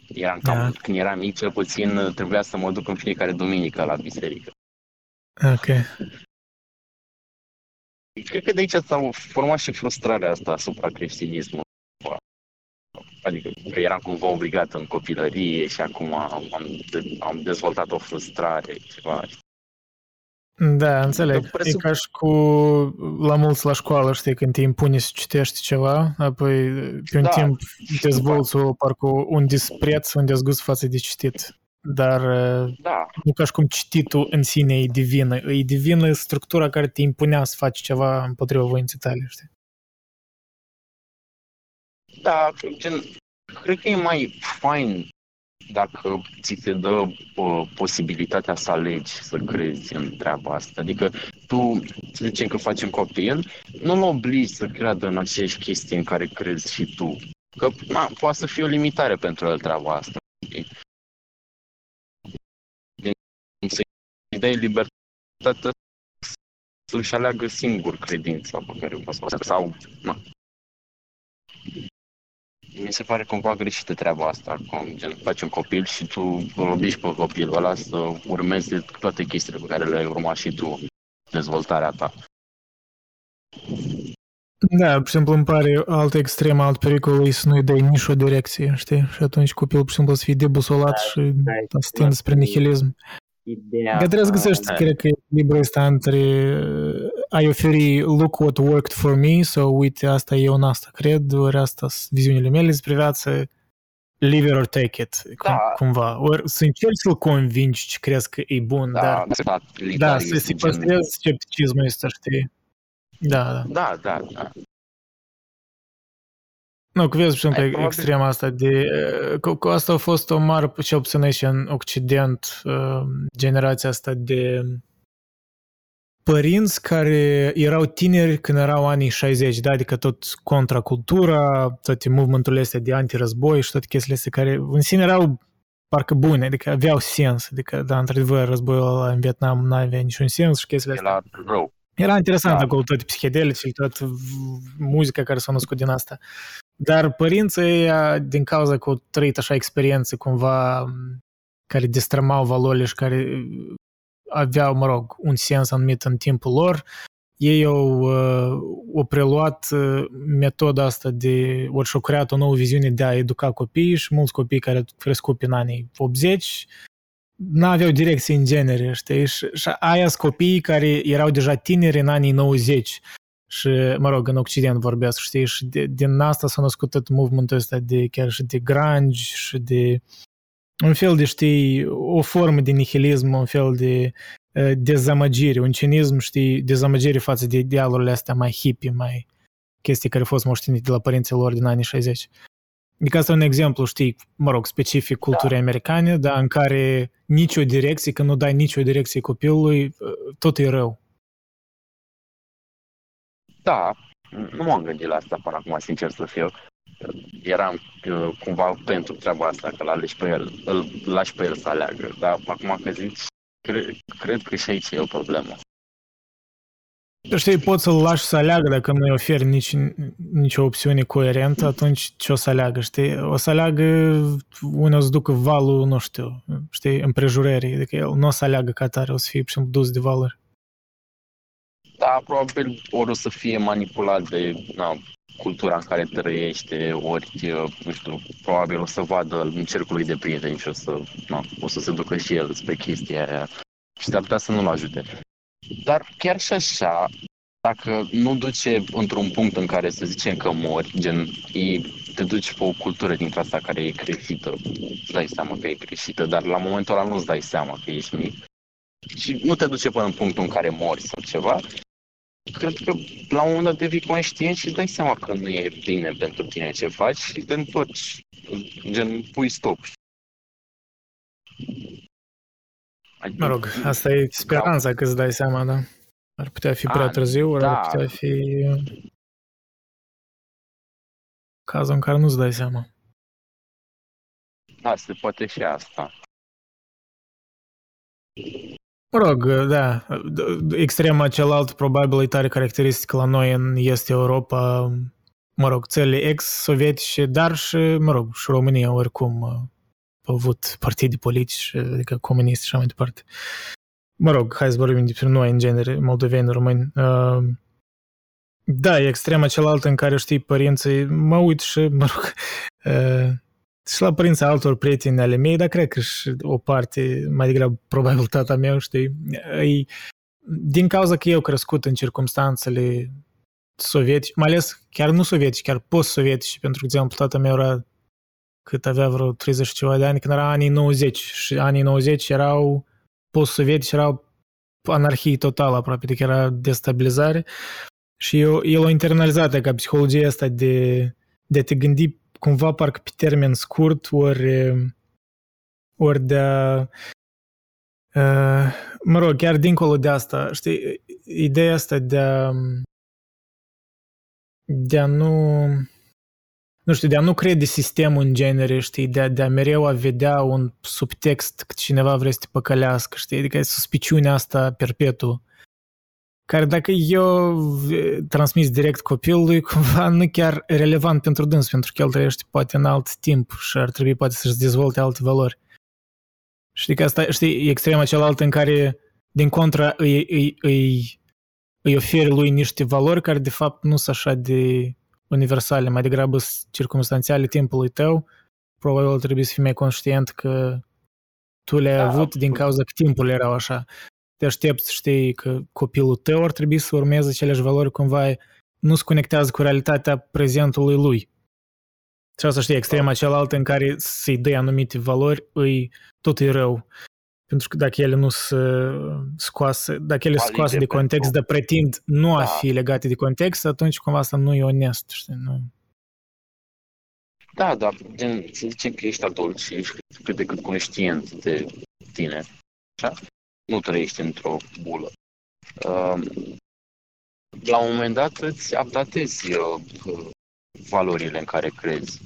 Eram cam, da. Când eram mic, cel puțin, trebuia să mă duc în fiecare duminică la biserică. Ok. Cred că de aici s-a format și frustrarea asta asupra creștinismului. Adică că eram cumva obligat în copilărie și acum am, am dezvoltat o frustrare, ceva. Da, înțeleg. E ca și cu la mulți la școală, știi, când te impune să citești ceva, apoi pe un da, timp dezvolți o, parcă un dispreț, un dezgust față de citit. Dar da. nu ca și cum cititul în sine e divină. E divină structura care te impunea să faci ceva împotriva voinței tale, știi? Da, gen, cred că e mai fain dacă ți se dă uh, posibilitatea să alegi să crezi în treaba asta. Adică tu, să zicem că faci un copil, nu-l obligi să creadă în aceeași chestii în care crezi și tu. Că na, poate să fie o limitare pentru el treaba asta. Să-i dai libertatea să-și aleagă singur credința pe care o poate sau, na, mi se pare cumva greșită treaba asta, cum gen, faci un copil și tu îl obligi pe copilul ăla să urmeze toate chestiile pe care le-ai urmat și tu, dezvoltarea ta. Da, pur și simplu îmi pare altă extremă, alt pericol e să nu-i dai nici o direcție, știi? Și atunci copilul pur și simplu să fie debusolat da, și da, să tindă spre nihilism. Ideea că trebuie să găsești, da. cred că echilibrul ăsta între ai oferi look what worked for me sau uite, asta eu în asta cred, ori asta viziunile mele despre viață, leave it or take it, cum, da. cumva. Ori să încerci să-l convingi ce crezi că e bun, da, dar... Da, da să se păstrezi scepticismul ăsta, știi? Da, da. Da, da, da. Nu, că vezi, pe exemplu, extrema asta de... Cu, cu asta a fost o mare, cel puțin aici în Occident, uh, generația asta de părinți care erau tineri când erau anii 60, da? adică tot contracultura, toate movementurile astea de antirăzboi și toate chestiile astea care în sine erau parcă bune, adică aveau sens, adică, da, într-adevăr, războiul ăla în Vietnam nu avea niciun sens și chestiile astea. Era rău. Era interesant da. acolo toate psihedelice, toată muzica care s-a născut din asta. Dar părinții din cauza că au trăit așa experiențe cumva care destrămau valorile și care aveau, mă rog, un sens anumit în timpul lor, ei au, uh, au preluat uh, metoda asta de, ori și-au creat o nouă viziune de a educa copiii și mulți copii care au crescut în anii 80 n-aveau direcție în genere, știi? Și, și aia sunt copiii care erau deja tineri în anii 90 și, mă rog, în Occident vorbesc, știi? Și de, din asta s-a născut tot movementul ăsta de chiar și de grunge și de un fel de, știi, o formă de nihilism, un fel de uh, dezamăgire, un cinism, știi, dezamăgire față de idealurile astea mai hippie, mai chestii care au fost moștenite de la părinții lor din anii 60. Adică asta e un exemplu, știi, mă rog, specific culturii da. americane, dar în care nicio direcție, când nu dai nicio direcție copilului, tot e rău. Da, nu m-am gândit la asta până acum, sincer să fiu eram uh, cumva pentru treaba asta, că l pe el, îl lași pe el să aleagă. Dar acum că zici, cre, cred că și aici e o problemă. Știi, poți să-l lași să aleagă dacă nu-i oferi nici, nici o opțiune coerentă, atunci ce o să aleagă, știi? O să aleagă unde o să ducă valul, nu știu, știi, împrejurării, adică el nu o să aleagă ca tare, o să fie, pur dus de valori. Da, probabil ori o să fie manipulat de na, cultura în care trăiește, ori, nu știu, probabil o să vadă în cercului de prieteni și o să, na, o să se ducă și el spre chestia aia și s-ar putea să nu-l ajute. Dar chiar și așa, dacă nu duce într-un punct în care să zicem că mori, gen, e, te duci pe o cultură dintre asta care e greșită, îți dai seama că e greșită, dar la momentul ăla nu-ți dai seama că ești mic și nu te duce până în punctul în care mori sau ceva, cred că la un moment dat devii conștient și îți dai seama că nu e bine pentru tine ce faci și te întorci, gen, pui stop. Mă rog, asta e speranța că îți dai seama, da? Ar putea fi prea A, târziu, ori da. ar putea fi cazul în care nu-ți dai seama. Da, se poate și asta. Mă rog, da, extrema cealaltă probabil e tare caracteristică la noi în Est Europa, mă rog, țările ex-sovietice, dar și, mă rog, și România oricum a avut partide politice, adică comuniste și așa mai departe. Mă rog, hai să vorbim despre noi în genere, moldoveni, români. Uh, Da, e extrema cealaltă în care, știi, părinții, mă uit și, mă rog, uh, și la părinții altor prieteni ale mei, dar cred că și o parte, mai degrabă, probabil tata meu, știi, e, din cauza că eu crescut în circumstanțele sovietice, mai ales chiar nu sovietice, chiar post-sovietice, pentru exemplu, tata meu era cât avea vreo 30 și ceva de ani, când era anii 90 și anii 90 erau post-sovietici, erau anarhie totală aproape, adică era destabilizare. Și eu, el a internalizat ca psihologia asta de, de a te gândi cumva parcă pe termen scurt ori, ori de a uh, mă rog, chiar dincolo de asta, știi, ideea asta de a de a nu nu știu, de a nu crede sistemul în genere, știi, de a, de a mereu a vedea un subtext că cineva vrea să te păcălească, știi, adică e suspiciunea asta perpetu, care dacă eu transmis direct copilului, cumva nu chiar relevant pentru dâns, pentru că el trăiește poate în alt timp și ar trebui poate să-și dezvolte alte valori. Știi că asta, știi, e extrema cealaltă în care, din contra, îi, îi, îi, îi oferi lui niște valori care de fapt nu sunt așa de universale, mai degrabă circumstanțiale timpului tău, probabil trebuie să fii mai conștient că tu le-ai da, avut din cauza că timpul erau așa. Te aștepți, știi, că copilul tău ar trebui să urmeze aceleași valori cumva nu se conectează cu realitatea prezentului lui. Și asta știi, extrema cealaltă în care să-i dai anumite valori, îi, tot e rău. Pentru că dacă ele nu se scoase, dacă ele se scoase de context, dar pretind nu a da. fi legate de context, atunci cumva asta nu e onest, știi? Nu. Da, da, gen, să zicem că ești adult și ești cât de cât conștient de tine, așa? Nu trăiești într-o bulă. Uh, la un moment dat îți updatezi uh, valorile în care crezi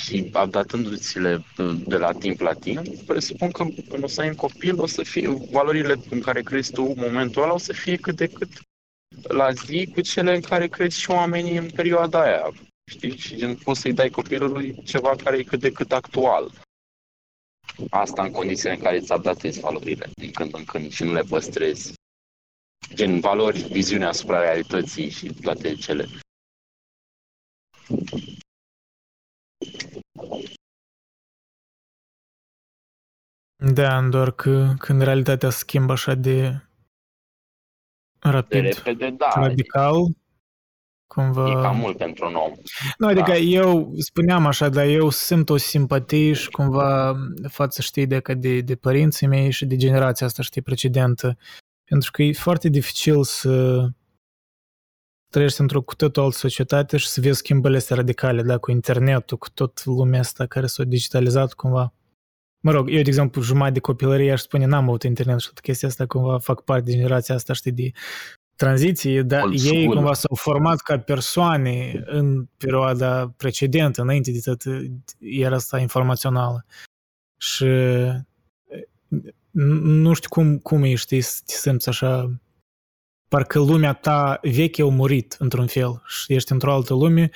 și updatându-ți-le de la timp la timp, presupun că când o să ai un copil, o să fie valorile în care crezi tu în momentul ăla, o să fie cât de cât la zi cu cele în care crezi și oamenii în perioada aia. Știi? Și gen, poți să-i dai copilului ceva care e cât de cât actual. Asta în condițiile în care îți updatezi valorile din când în când și nu le păstrezi. Gen valori, viziunea asupra realității și toate cele. Da, doar că când realitatea se schimbă așa de rapid, de repede, da. radical, cumva... E cam mult pentru un om. Nu, adică da. eu spuneam așa, dar eu simt o simpatie și cumva față, știi, de, de, de părinții mei și de generația asta, știi, precedentă. Pentru că e foarte dificil să trăiești într-o cu totul altă societate și să vezi schimbările astea radicale, da, cu internetul, cu tot lumea asta care s-a digitalizat cumva. Mă rog, eu, de exemplu, jumătate de copilărie aș spune n-am avut internet și toată chestia asta cumva fac parte din generația asta, știi, de tranziție, dar Old ei school. cumva s-au format ca persoane în perioada precedentă, înainte de tot era asta informațională. Și nu știu cum, cum e, știi, să te simți așa parcă lumea ta veche a murit într-un fel și ești într-o altă lume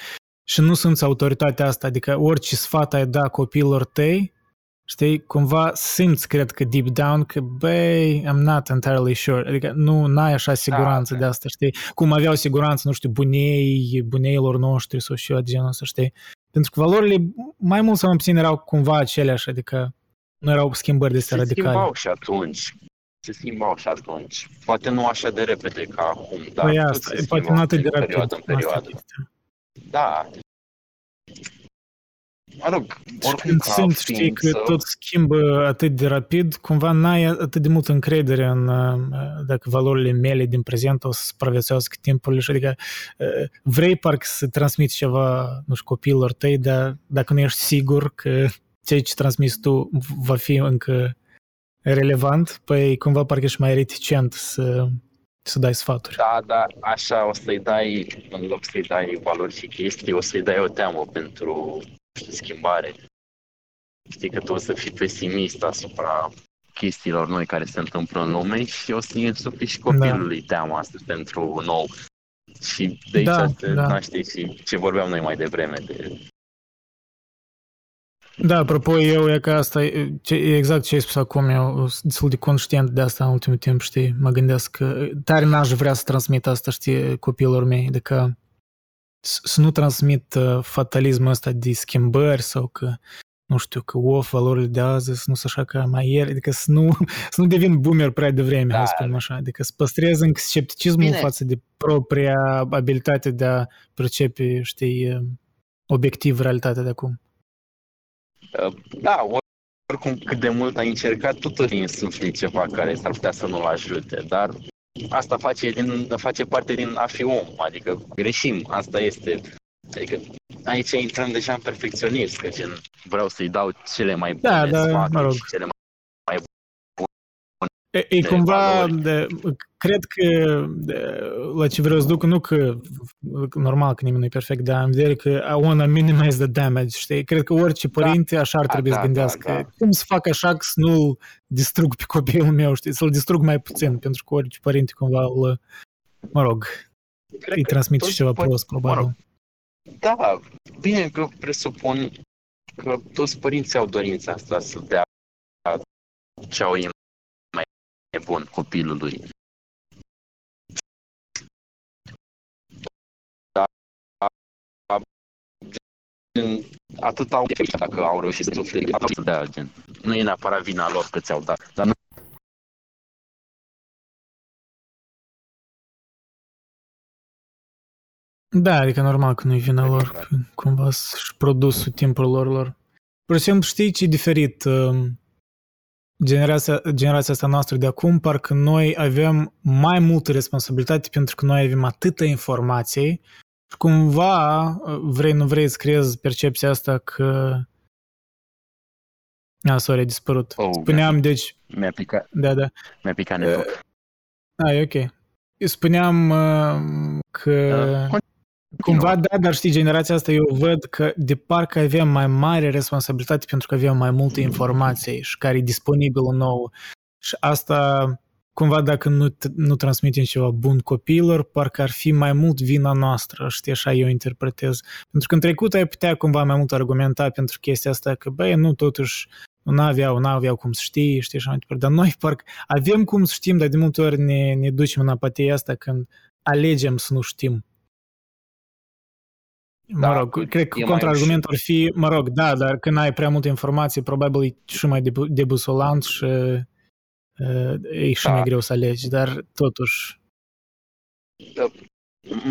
și nu simți autoritatea asta, adică orice sfat ai da copiilor tăi, știi, cumva simți, cred că deep down, că băi, I'm not entirely sure, adică nu ai așa siguranță ah, de asta, știi, cum aveau siguranță, nu știu, bunei, buneilor noștri sau și de genul ăsta, știi, pentru că valorile mai mult sau mai puțin erau cumva aceleași, adică nu erau schimbări de astea radicale. schimbau și atunci, se schimbau și atunci. Poate nu așa de repede ca acum, dar Păi tot asta, se poate schimbau nu atât de din rapid. perioadă în asta e perioadă. chestia. Da. Mă rog, Și oricum când ca simți, știi, că ființă, tot schimbă atât de rapid, cumva n-ai atât de multă încredere în uh, dacă valorile mele din prezent o să supraviețuiască timpul și adică uh, vrei parcă să transmiți ceva, nu știu, copiilor tăi, dar dacă nu ești sigur că ceea ce transmiți tu va fi încă relevant, păi cumva parcă ești mai reticent să, să dai sfaturi. Da, da, așa o să-i dai, în loc să-i dai valori și chestii, o să-i dai o teamă pentru nu știu, schimbare. Știi că tu o să fii pesimist asupra chestiilor noi care se întâmplă în lume și o să-i însupi și copilului da. teama asta pentru nou. Și de aici Da, se da. naște și ce vorbeam noi mai devreme de Da, apropo, eu e că asta, e ce- e exact ce ai spus acum, eu sunt destul de conștient de asta în ultimul timp, știi, mă gândesc că tare n-aș vrea să transmit asta, știi, copiilor mei, adică s- să nu transmit uh, fatalismul ăsta de schimbări sau că, nu știu, că of, valorile de azi sunt nu sunt așa ca mai ieri, adică să nu, să nu devin boomer prea devreme, Da. hai să spunem așa, adică să păstrez încă scepticismul Bine. față de propria abilitate de a percepe, știi, uh, obiectiv realitatea de acum. Da, or- oricum cât de mult ai încercat, tot îi insufli ceva care s-ar putea să nu-l ajute, dar asta face, din, face parte din a fi om, adică greșim, asta este. Adică aici intrăm deja în perfecționism, că gen, vreau să-i dau cele mai bune Da, da, sfaturi mă rog. și cele mai E, e de cumva, valori. de, cred că de, la ce vreau să duc, nu că normal că nimeni nu e perfect, dar în vedere că I wanna minimize the damage, știi? Cred că orice părinte așa ar Da, trebui da, să gândească. da, da. Cum să fac așa că să nu-l distrug pe copilul meu, știi? Să-l distrug mai puțin, pentru că orice părinte cumva îl, mă rog, Cred îi că transmite toți ceva păr- prost, probabil. mă rog, Da, bine că presupun că toți părinții au dorința asta să dea ce au ei mai bun copilului. Da, gen, atât au dacă au reușit să sufle, atât să dea, gen. Nu e neapărat vina lor că ți-au dat, dar nu Da, adică normal că nu-i vina lor, Exact. că cumva și produsul timpul lor lor. Pur și simplu știi ce e diferit? um, Generația, generația asta noastră de acum, parcă noi avem mai multă responsabilitate pentru că noi avem atâta informație și cumva, uh, vrei nu vrei, îți creezi percepția asta că... A, sorry, a dispărut. Oh, Spuneam, deci, mi-a picat, da, da, mi-a picat netul. a, e ok. Eu spuneam uh, că... Uh, Cumva da, dar știi, generația asta eu văd că de parcă avem mai mare responsabilitate pentru că avem mai multe informații și care e disponibilă nou. Și asta, cumva dacă nu, t- nu transmitem ceva bun copiilor, parcă ar fi mai mult vina noastră, știi, așa eu interpretez. Pentru că în trecut ai putea cumva mai mult argumenta pentru chestia asta că, băi, nu, totuși, nu aveau, nu aveau cum să știi, știi, așa mai departe. Dar noi parcă avem cum să știm, dar de multe ori ne, ne ducem în apatia asta când alegem să nu știm. Mă Da, rog, cred că e mai contraargumentul ar fi, mă rog, da, dar când ai prea multe informații, probabil e și mai debu- debusolant și uh, e și Da. mai greu să alegi, dar totuși,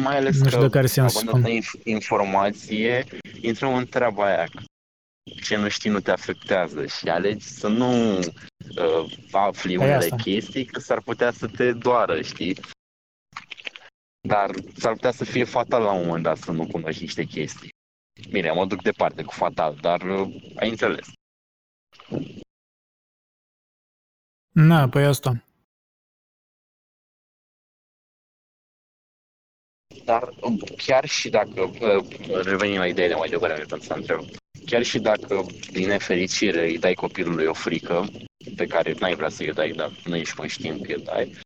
mai ales nu știu că de care sens având spun. atâta inf- informație, intrăm în treaba aia. Ce nu știi nu te afectează și alegi să nu uh, afli Păi unele asta. chestii, că s-ar putea să te doară, știi? Dar s-ar putea să fie fatal la un moment dat să nu cunoști niște chestii. Bine, mă duc departe cu fatal, dar uh, ai înțeles. Na, păi asta. Dar um, chiar și dacă, uh, revenim la ideea de mai devreme, pentru să întreb, chiar și dacă din nefericire îi dai copilului o frică pe care n-ai vrea să-i dai, dar nu ești conștient că îi dai,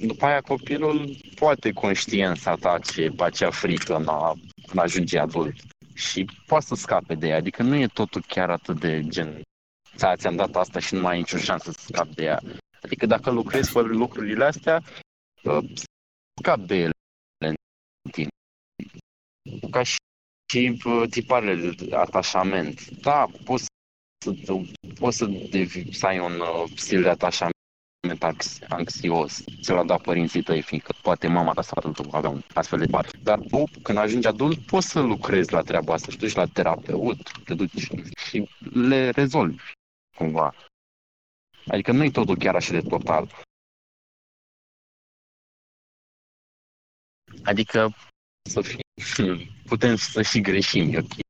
după aia copilul poate conștient să atace acea frică până, până ajunge adult și poate să scape de ea, adică nu e totul chiar atât de gen "Ți- ți-am dat asta și nu mai ai nicio șansă să scapi de ea. Adică dacă lucrezi pe lucrurile astea, uh, scap de ele în tine. Ca și, și uh, tiparele de atașament. Da, poți să, poți să, devi, să ai un uh, stil de atașament moment anx- anxios, ți l-au dat părinții tăi, fiindcă poate mama ta sau tatăl tău avea un astfel de bar. Dar tu, când ajungi adult, poți să lucrezi la treaba asta, și duci la terapeut, te duci și le rezolvi cumva. Adică nu e totul chiar așa de total. Adică să fie, putem să și greșim, e ok.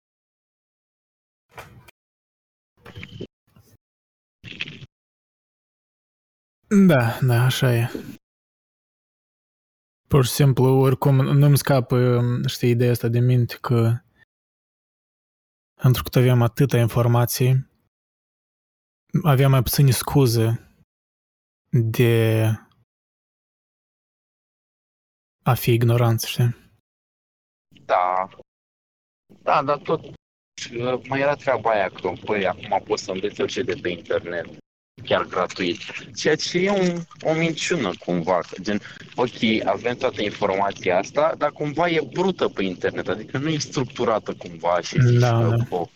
Da, da, așa e. Pur și simplu, oricum, nu-mi scapă, știi, ideea asta de minte că întrucât aveam atâta informații, aveam mai puține scuze de a fi ignoranți, știi? Da. Da, dar tot uh, mai era treaba aia că, păi, acum poți să înveți orice de pe internet, chiar gratuit. Ceea ce e un, o minciună cumva, că gen, ok, avem toată informația asta, dar cumva e brută pe internet, adică nu e structurată cumva și zici Da, că, da. o,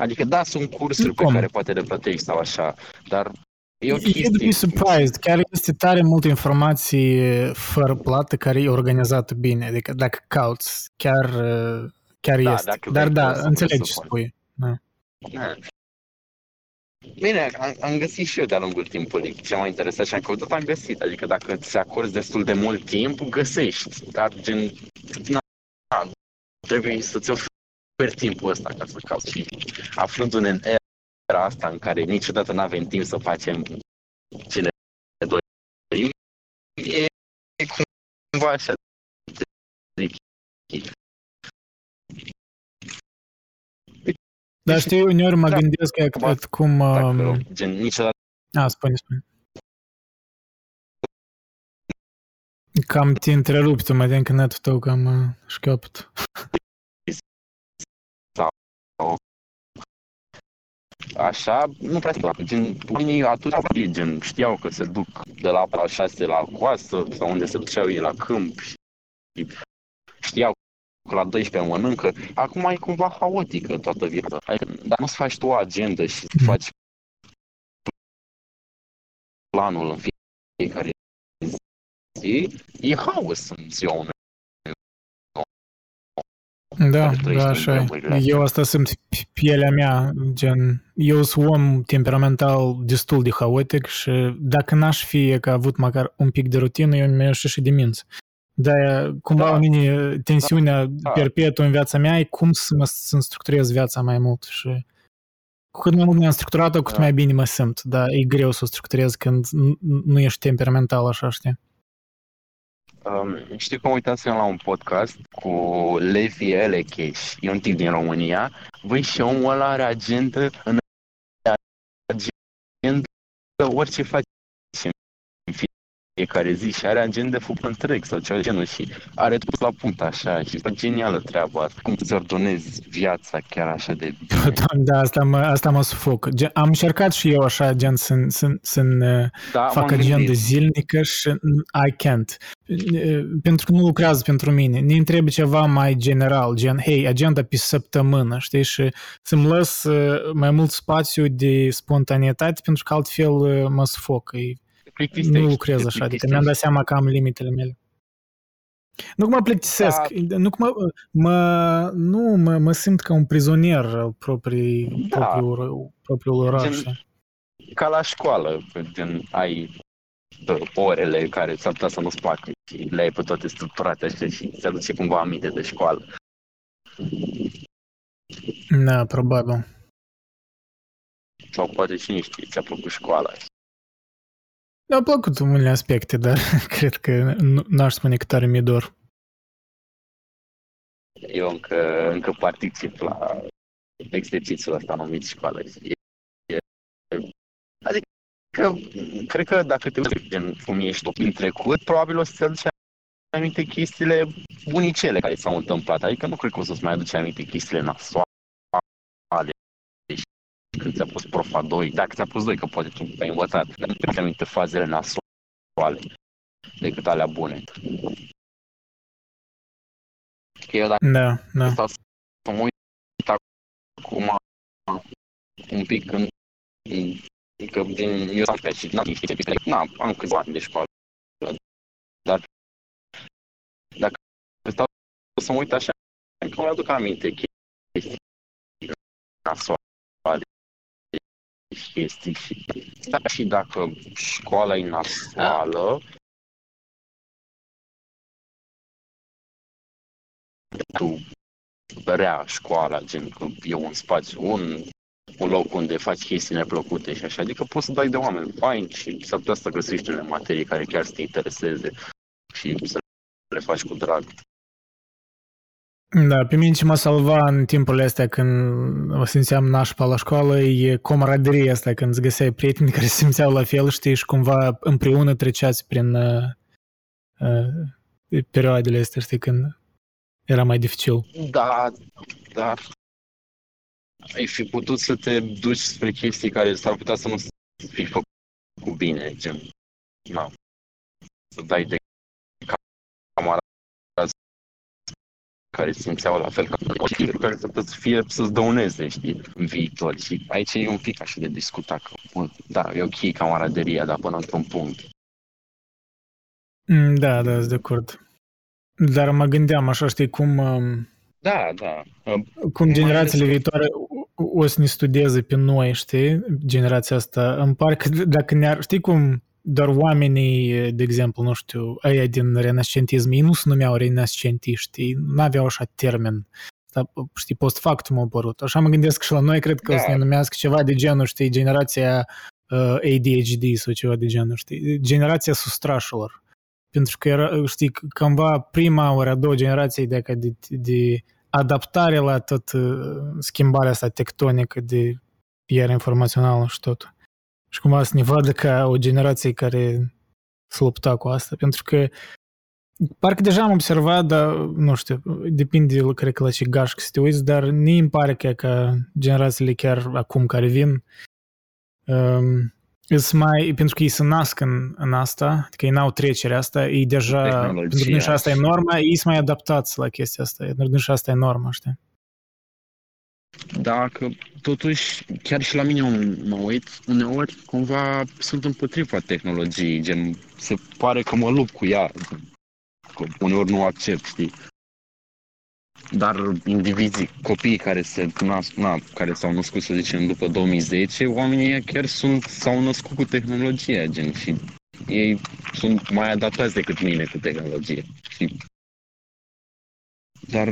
Adică da, sunt cursuri pe Cum? care poate le plătești sau așa, dar e o You'd be chestie. surprised. Chiar este tare multă informație fără plată care e organizată bine. Adică dacă cauți, chiar, uh, chiar Da, este. dacă Dar vrei, da, poți să înțeleg ce presupun. spui. Da. Da. Bine, am, am găsit și eu de-a lungul timpului ce m-a interesat și am căutat, am găsit. Adică dacă ți acorzi destul de mult timp, găsești. Dar gen, na, na, trebuie să-ți oferi timpul ăsta ca să cauți. Și aflându-ne în era asta în care niciodată nu avem timp să facem cele doi, e, e cumva așa Dar știi, uneori mă Da. gândesc că Cumva, cât cum... Dacă, Um, gen, niciodată a, spune, spune. Cam te întrerupi tu, mă din că netul tău cam uh, șchiopăt. Așa, nu prea știu. Gen, oamenii atunci au vorbit, gen, știau că se duc de la la 6 la coastă sau unde se duceau ei la câmp și știau că la 12 mănâncă. Acum e cumva haotică toată viața. Adică, dar nu-ți faci tu o agendă și să faci planul în fiecare zi, e haos în ziua unui Da, care trăiește da, în așa e. vremurile astea. Eu asta simt pe pielea mea, gen, eu sunt om temperamental destul de haotic și dacă n-aș fi că avut măcar un pic de rutină, eu mi-aș ieși și de minți. De cumva Da. da. mine tensiunea Da. da. perpetuă în viața mea e cum să mă să structurez viața mai mult și cu cât mai mult mi-am structurat-o, cu cât Da. mai bine mă simt, dar e greu să o structurez când n- nu ești temperamental așa, știi? Um, știu că uitați la un podcast cu Levi Elecheș, e un tip din România. Băi, și omul ăla are agendă în agendă orice face în fiecare zi și are agenda făcută întreg sau ceva de genul și are tot la punct așa și e genială treaba asta. Cum îți ordonezi viața chiar așa de bine. Doamne, da, asta mă, asta mă sufoc. Gen, am încercat și eu așa, gen, să, să, să Da, fac m-am agenda gândit. zilnică și I can't. Pentru că nu lucrează pentru mine. Ne trebuie ceva mai general, gen, hei, agenda pe săptămână, știi? Și să-mi lăs uh, mai mult spațiu de spontanietate, pentru că altfel uh, mă sufoc. E- Plictisești, Nu lucrez te așa, adică plictisești. mi-am dat seama că am limitele mele. Nu că mă plictisesc, nu că mă, mă, nu, mă, mă simt ca un prizonier al proprii, Da. propriul, propriul oraș. Gen- știi? ca la școală, că gen ai uh, orele care s-ar putea să nu-ți placă și le ai pe toate structurate așa și ți aduce cumva aminte de școală. Da, probabil. Sau poate cine știe, ți-a plăcut școala. Mi-au plăcut unele aspecte, dar cred că nu, n-aș spune că tare mi-e dor. Eu încă, încă particip la exercițiul ăsta numit școală. Și e, e, adică, cred că dacă te uiți gen cum ești tu în trecut, probabil o să-ți aduci aminte chestiile bunicele care s-au întâmplat. Adică nu cred că o să-ți mai aduci aminte chestiile nasoale. Și când ți-a pus profa 2, dacă ți-a pus 2, că poate tu ai învățat, dar nu ți aminte fazele nasoale decât alea bune. Că eu dacă Da, da. stau să mă uit acum un pic în, în Adică din, eu am pe și n-am niște n am câțiva ani de școală. Dar dacă stau să mă uit așa, că mă aduc aminte chestii nasoale, chestii și, da, și dacă școala e nasoală, tu rea școala, gen că e un spațiu, un, un loc unde faci chestii neplăcute și așa, adică poți să dai de oameni faini și s-ar putea să găsești unele materii care chiar să te intereseze și să le faci cu drag. Da, pe mine ce mă salva în timpul astea când o simțeam nașpa la școală e comaraderia asta, când îți găseai prieteni care se simțeau la fel, știi, și cumva împreună treceați prin uh, uh, perioadele astea, știi, când era mai dificil. Da, dar ai fi putut să te duci spre chestii care s-ar putea să nu fi făcut bine, gen, na, să dai de care simțeau la fel ca tine, care să fie să-ți dăuneze, știi, în viitor. Și aici e un pic așa de discutat că, bă, da, e ok camaraderia, dar până într-un punct. Mm, da, da, sunt de acord. Dar mă gândeam așa, știi, cum... Um, da, da. Cum generațiile viitoare o să ne studieze pe noi, știi, generația asta. În parcă dacă ne-ar, știi cum doar oamenii, de exemplu, nu știu, aia din renascentism, ei nu se numeau renascentiști, nu aveau așa termen. Asta, știi, post factum au apărut. Așa mă gândesc și la noi, cred că da. o să ne numească ceva de genul, știi, generația uh, ADHD sau ceva de genul, știi, generația sustrașilor. Pentru că era, știi, cumva prima ori a doua generație de, de, de adaptare la tot uh, schimbarea asta tectonică de iar informațională și tot. Și cumva să ne vadă ca o generație care să lupta cu asta, pentru că parcă deja am observat, dar nu știu, depinde, cred că la ce gașcă să te uiți, dar nu îmi pare că, ca generațiile chiar acum care vin um, Îs mai, pentru că ei se nasc în, în asta, adică ei n-au trecerea asta, ei deja, pentru că și asta e norma, ei sunt mai adaptați la chestia asta, pentru că și asta e norma, știi? Dacă totuși, chiar și la mine mă uit, uneori cumva sunt împotriva tehnologiei, gen, se pare că mă lupt cu ea, că uneori nu accept, știi? dar indivizii, copiii care se nasc, na, care s-au născut, să zicem, după 2010, oamenii chiar sunt, s-au născut cu tehnologia, gen, și ei sunt mai adaptați decât mine cu tehnologie. Și... Dar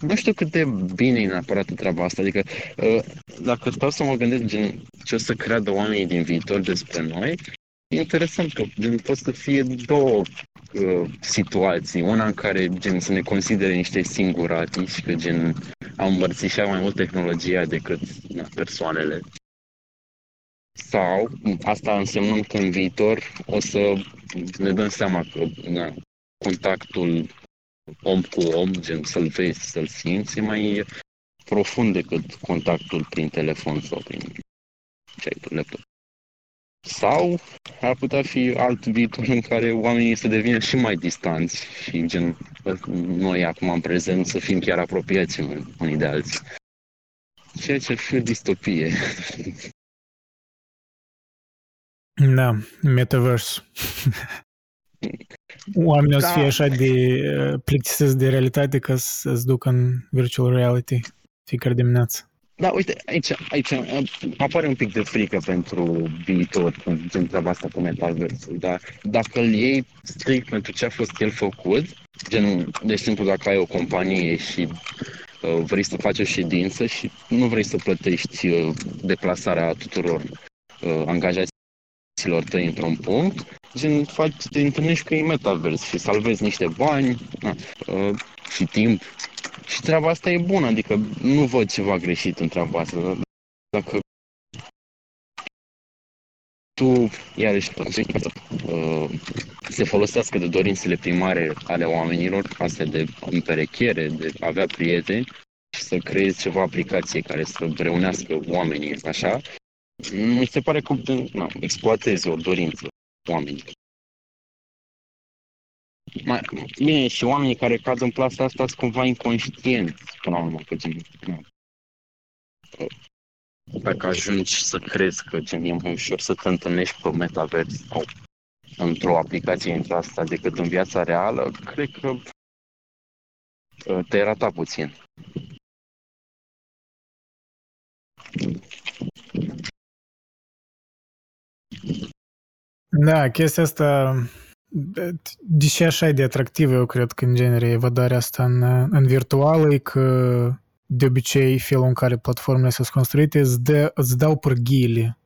nu știu cât de bine e neapărat treaba asta. Adică, ă, dacă stau să mă gândesc gen, ce o să creadă oamenii din viitor despre noi, e interesant că gen, pot să fie două uh, situații. Una în care gen, să ne considere niște singurati și că gen, am împărțișat mai mult tehnologia decât na, persoanele. Sau asta însemnând că în viitor o să ne dăm seama că na, contactul om cu om, gen să-l vezi, să-l simți, e mai profund decât contactul prin telefon sau prin ce ai tu, laptop. Sau ar putea fi alt viitor în care oamenii să devină și mai distanți și gen noi acum în prezent să fim chiar apropiați unii de alții. Ceea ce ar fi o distopie. Da, metavers. Oamenii da. o să fie da. așa de uh, plictisiți de realitate că să-ți duc în virtual reality fiecare dimineață. Da, uite, aici, aici apare un pic de frică pentru viitor, pentru treaba asta cu metaversul, dar dacă îl iei strict pentru ce a fost el făcut, gen, de exemplu, dacă ai o companie și uh, vrei să faci o ședință și nu vrei să plătești uh, deplasarea tuturor uh, angajaților tăi într-un punct, gen, faci, te întâlnești cu ei metavers și salvezi niște bani na, uh, și timp și treaba asta e bună, adică nu văd ceva greșit în treaba asta. Dacă tu, iarăși, uh, se folosească de dorințele primare ale oamenilor, astea de împerechiere, de a avea prieteni, și să creezi ceva aplicație care să reunească oamenii, așa, mi se pare că na, exploatezi o dorință oamenilor. Mai, bine, și oamenii care cad în plasa asta sunt cumva inconștienți, până la urmă, că gen, nu. dacă ajungi să crezi că gen, e mai ușor să te întâlnești pe metavers sau într-o aplicație între asta decât în viața reală, cred că uh, te-ai ratat puțin. Da, chestia asta, deși așa e de atractivă, eu cred că în genere evadarea asta în, în virtual e că de obicei felul în care platformele sunt construite îți, dă, îți dau pârghiile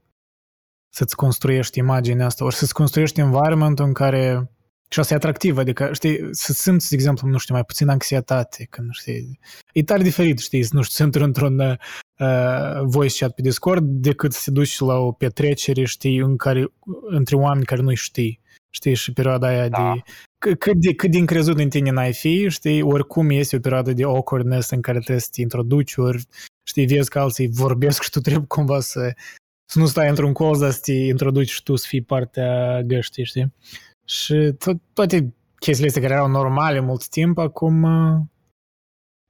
să-ți construiești imaginea asta, ori să-ți construiești environment în care și asta e atractiv, adică, știi, să simți, de exemplu, nu știu, mai puțin anxietate, când, știi, e tare diferit, știi, nu știu, să intri într-un uh, voice chat pe Discord decât să te duci la o petrecere, știi, în care, între oameni care nu știi, știi, și perioada aia da. de cât de, cât de încrezut în tine n-ai fi, știi, oricum este o perioadă de awkwardness în care trebuie să te introduci, ori, știi, vezi că alții vorbesc și tu trebuie cumva să, să nu stai într-un colț, dar să te introduci și tu să fii partea găștii, știi? Și to- toate chestiile astea care erau normale mult timp, acum,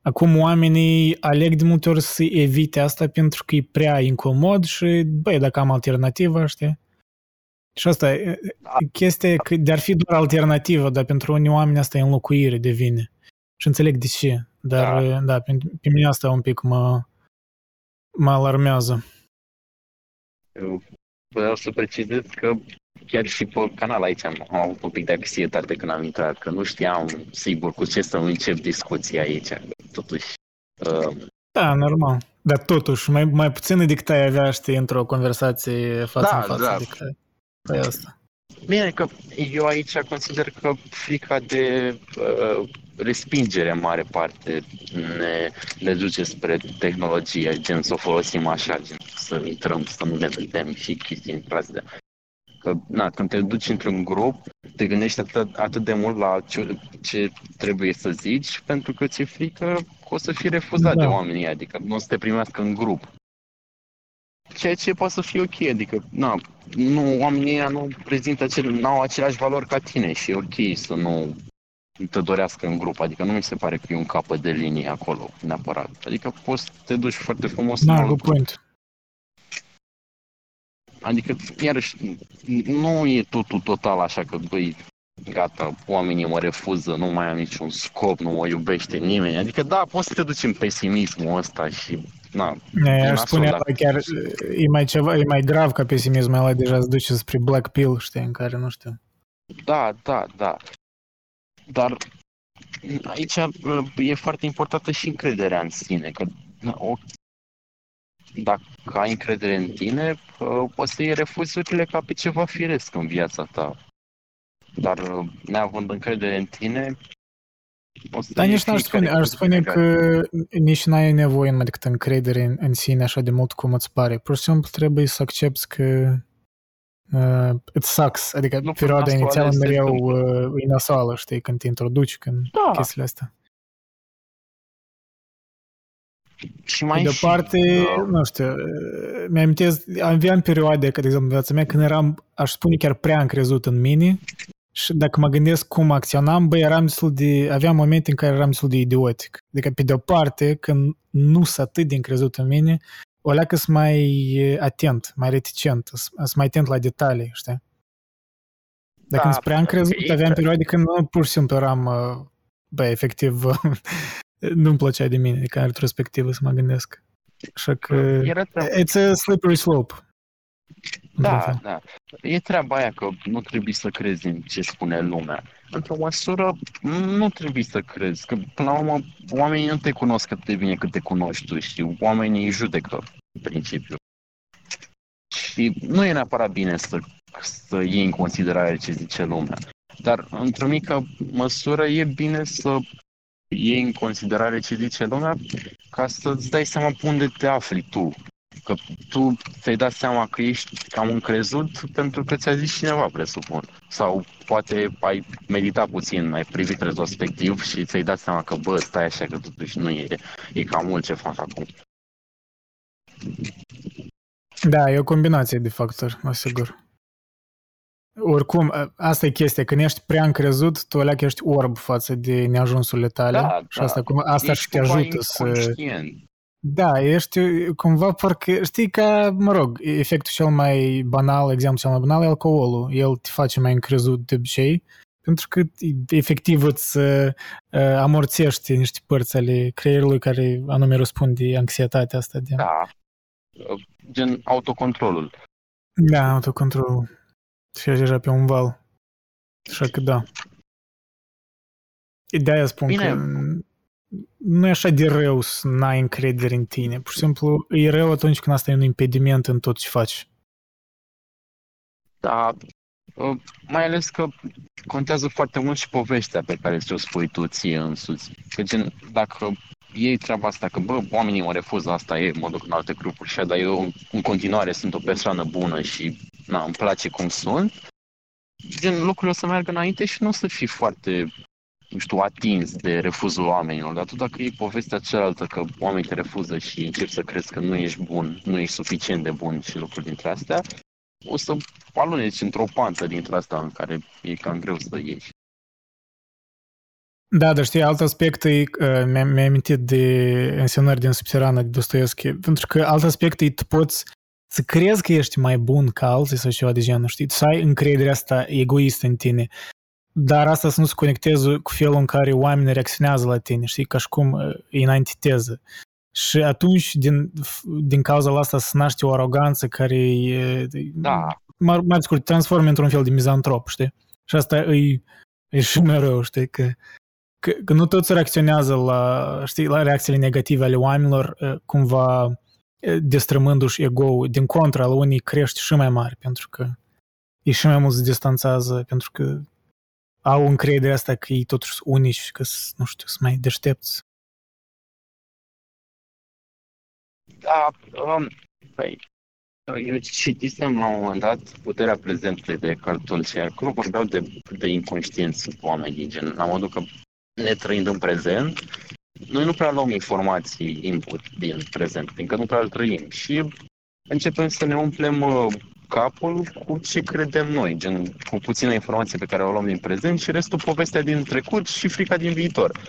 acum oamenii aleg de multe ori să evite asta pentru că e prea incomod și, băi, dacă am alternativă, știi? Și asta, chestia că de-ar fi doar alternativă, dar pentru unii oameni asta e înlocuire devine. Și înțeleg de ce. Dar, da, da pe, pe mine asta un pic mă, mă alarmează. Eu vreau să precizez că chiar și pe canal aici am, am avut un pic de anxietate când am intrat, că nu știam sigur cu ce să încep discuția aici. Totuși... Uh... Da, normal. Dar totuși, mai, mai puțin decât ai avea, știi, într-o conversație față da, în față. Da. Adică, pe asta. Bine, că eu aici consider că frica de uh, respingere în mare parte ne, ne duce spre tehnologie, gen să o folosim așa, gen să intrăm, să nu ne vedem și chestii în de Că, na, când te duci într-un grup, te gândești atât, atât de mult la ce, ce trebuie să zici, pentru că ți-e frică că o să fii refuzat da. de oamenii, adică nu o să te primească în grup. Ceea ce poate să fie ok, adică, na, nu, oamenii nu prezintă acel, nu au aceleași valori ca tine și e ok să nu te dorească în grup, adică nu mi se pare că e un capăt de linie acolo, neapărat. Adică poți să te duci foarte frumos da, în point. Adică, iarăși, nu e totul total așa că, băi, gata, oamenii mă refuză, nu mai am niciun scop, nu mă iubește nimeni. Adică, da, poți să te duci în pesimismul ăsta și, na, ne, aș spune dacă... chiar e mai, ceva, e mai grav ca pesimismul ăla, deja se duce spre Black Pill, știi, în care, nu știu. Da, da, da. Dar aici e foarte importantă și încrederea în sine, că o, dacă ai încredere în tine, poți să iei refuzurile ca pe ceva firesc în viața ta. Dar neavând încredere în tine, dar nici n-aș spune, aș spune că nici n-ai nevoie numai decât încredere în, în sine așa de mult cum îți pare. Pur și simplu trebuie să accepti că uh, it sucks, adică nu, perioada inițială mereu uh, e nasoală, știi, când te introduci, când da. chestiile astea. Și mai de parte, da. nu știu, mi-am aveam perioade, că de exemplu, viața mea, când eram, aș spune chiar prea încrezut în mine și dacă mă gândesc cum acționam, băi, eram destul de, aveam momente în care eram destul de idiotic. Adică, pe de o parte, când nu sunt atât de încrezut în mine, o leacă sunt mai atent, mai reticent, sunt mai atent la detalii, știi? Dacă da, sunt prea încrezut, aveam perioade când nu, pur și simplu eram, bă, efectiv, nu-mi plăcea de mine, ca retrospectivă să mă gândesc. Așa că, it's a slippery slope. Da, da. E treaba aia că nu trebuie să crezi în ce spune lumea. Într-o măsură, nu trebuie să crezi. Că, până la urmă, oamenii nu te cunosc atât de bine cât te cunoști tu, știi? Oamenii îi judecă, în principiu. Și nu e neapărat bine să, să iei în considerare ce zice lumea. Dar, într-o mică măsură, e bine să iei în considerare ce zice lumea ca să-ți dai seama pe unde te afli tu Că tu ți-ai dat seama că ești cam încrezut pentru că ți-a zis cineva, presupun. Sau poate ai meditat puțin, ai privit retrospectiv și ți-ai dat seama că, bă, stai așa că totuși nu e, e cam mult ce fac acum. Da, e o combinație de factori, mă sigur. Oricum, asta e chestia, când ești prea încrezut, tu alea ești orb față de neajunsurile tale da, și asta, da. asta și te ajută să... Da, ești cumva parcă, știi ca, mă rog, efectul cel mai banal, exemplu cel mai banal e alcoolul. El te face mai încrezut de obicei, pentru că efectiv îți uh, amorțește niște părți ale creierului care anume răspunde anxietatea asta. De... Da, gen autocontrolul. Da, autocontrolul. Și deja pe un val. Așa că da. De-aia spun Bine. că nu e așa de rău să n-ai încredere în tine. Pur și simplu e rău atunci când asta e un impediment în tot ce faci. Da, ă, mai ales că contează foarte mult și povestea pe care ți-o spui tu ție însuți. Că gen, dacă ei treaba asta, că bă, oamenii mă refuză, asta e, mă duc în alte grupuri și dar eu în continuare sunt o persoană bună și na, îmi place cum sunt, gen, lucrurile o să meargă înainte și nu o să fii foarte nu știu, atins de refuzul oamenilor, dar tu dacă e povestea cealaltă că oamenii te refuză și începi să crezi că nu ești bun, nu ești suficient de bun și lucruri dintre astea, o să aluneci într-o pantă dintre asta în care e cam greu să ieși. Da, dar știi, alt aspect e, uh, mi-am amintit de însemnări din Subterana de Dostoevski, pentru că alt aspect e tu poți să crezi că ești mai bun ca alții sau ceva de genul, știi? Să ai încrederea asta egoistă în tine dar asta să nu se conecteze cu felul în care oamenii reacționează la tine, știi, ca și cum e în antiteză. Și atunci, din, din cauza asta, se naște o aroganță care e, da. mai, mai scurt, transformă într-un fel de mizantrop, știi? Și asta e, e și mereu, știi, că, că, că nu toți reacționează la, știi, la reacțiile negative ale oamenilor, cumva destrămându-și ego-ul. Din contra, la unii crește și mai mare, pentru că ei și mai mult se distanțează, pentru că au încredere asta că ei totuși sunt unici, că nu știu, sunt mai deștepți. Da, um, păi, eu citisem la un moment dat Puterea prezentă de Cartul și acolo vorbeau de, de inconștiență cu oamenii, gen, la modul că ne trăind în prezent, noi nu prea luăm informații input din prezent, fiindcă nu prea îl trăim și începem să ne umplem uh, capul cu ce credem noi, gen cu puțină informație pe care o luăm din prezent și restul povestea din trecut și frica din viitor.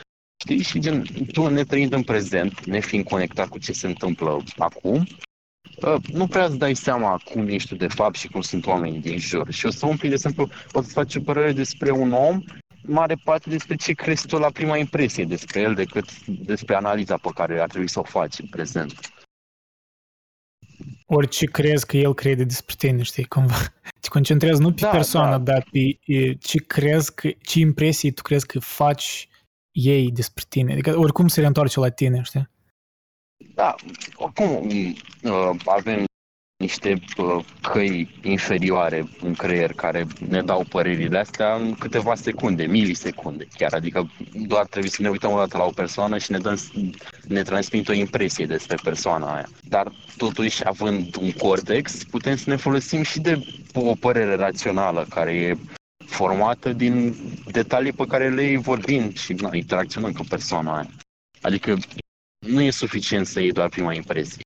Știi? Și gen, tu ne trăind în prezent, ne fiind conectat cu ce se întâmplă acum, ă, nu prea îți dai seama cum ești tu de fapt și cum sunt oamenii din jur. Și o să umpli, de exemplu, o să faci o părere despre un om, mare parte despre ce crezi tu la prima impresie despre el, decât despre analiza pe care ar trebui să o faci în prezent orice crezi că el crede despre tine, știi, cumva. Te concentrezi nu pe da, persoană, da. dar pe ce crezi că, ce impresii tu crezi că faci ei despre tine. Adică oricum se reîntoarce la tine, știi? Da, oricum uh, avem niște uh, căi inferioare în creier care ne dau părerile astea în câteva secunde, milisecunde chiar. Adică doar trebuie să ne uităm o dată la o persoană și ne, dăm, ne transmit o impresie despre persoana aia. Dar totuși, având un cortex, putem să ne folosim și de o părere rațională care e formată din detalii pe care le vorbim și na, interacționăm cu persoana aia. Adică nu e suficient să iei doar prima impresie.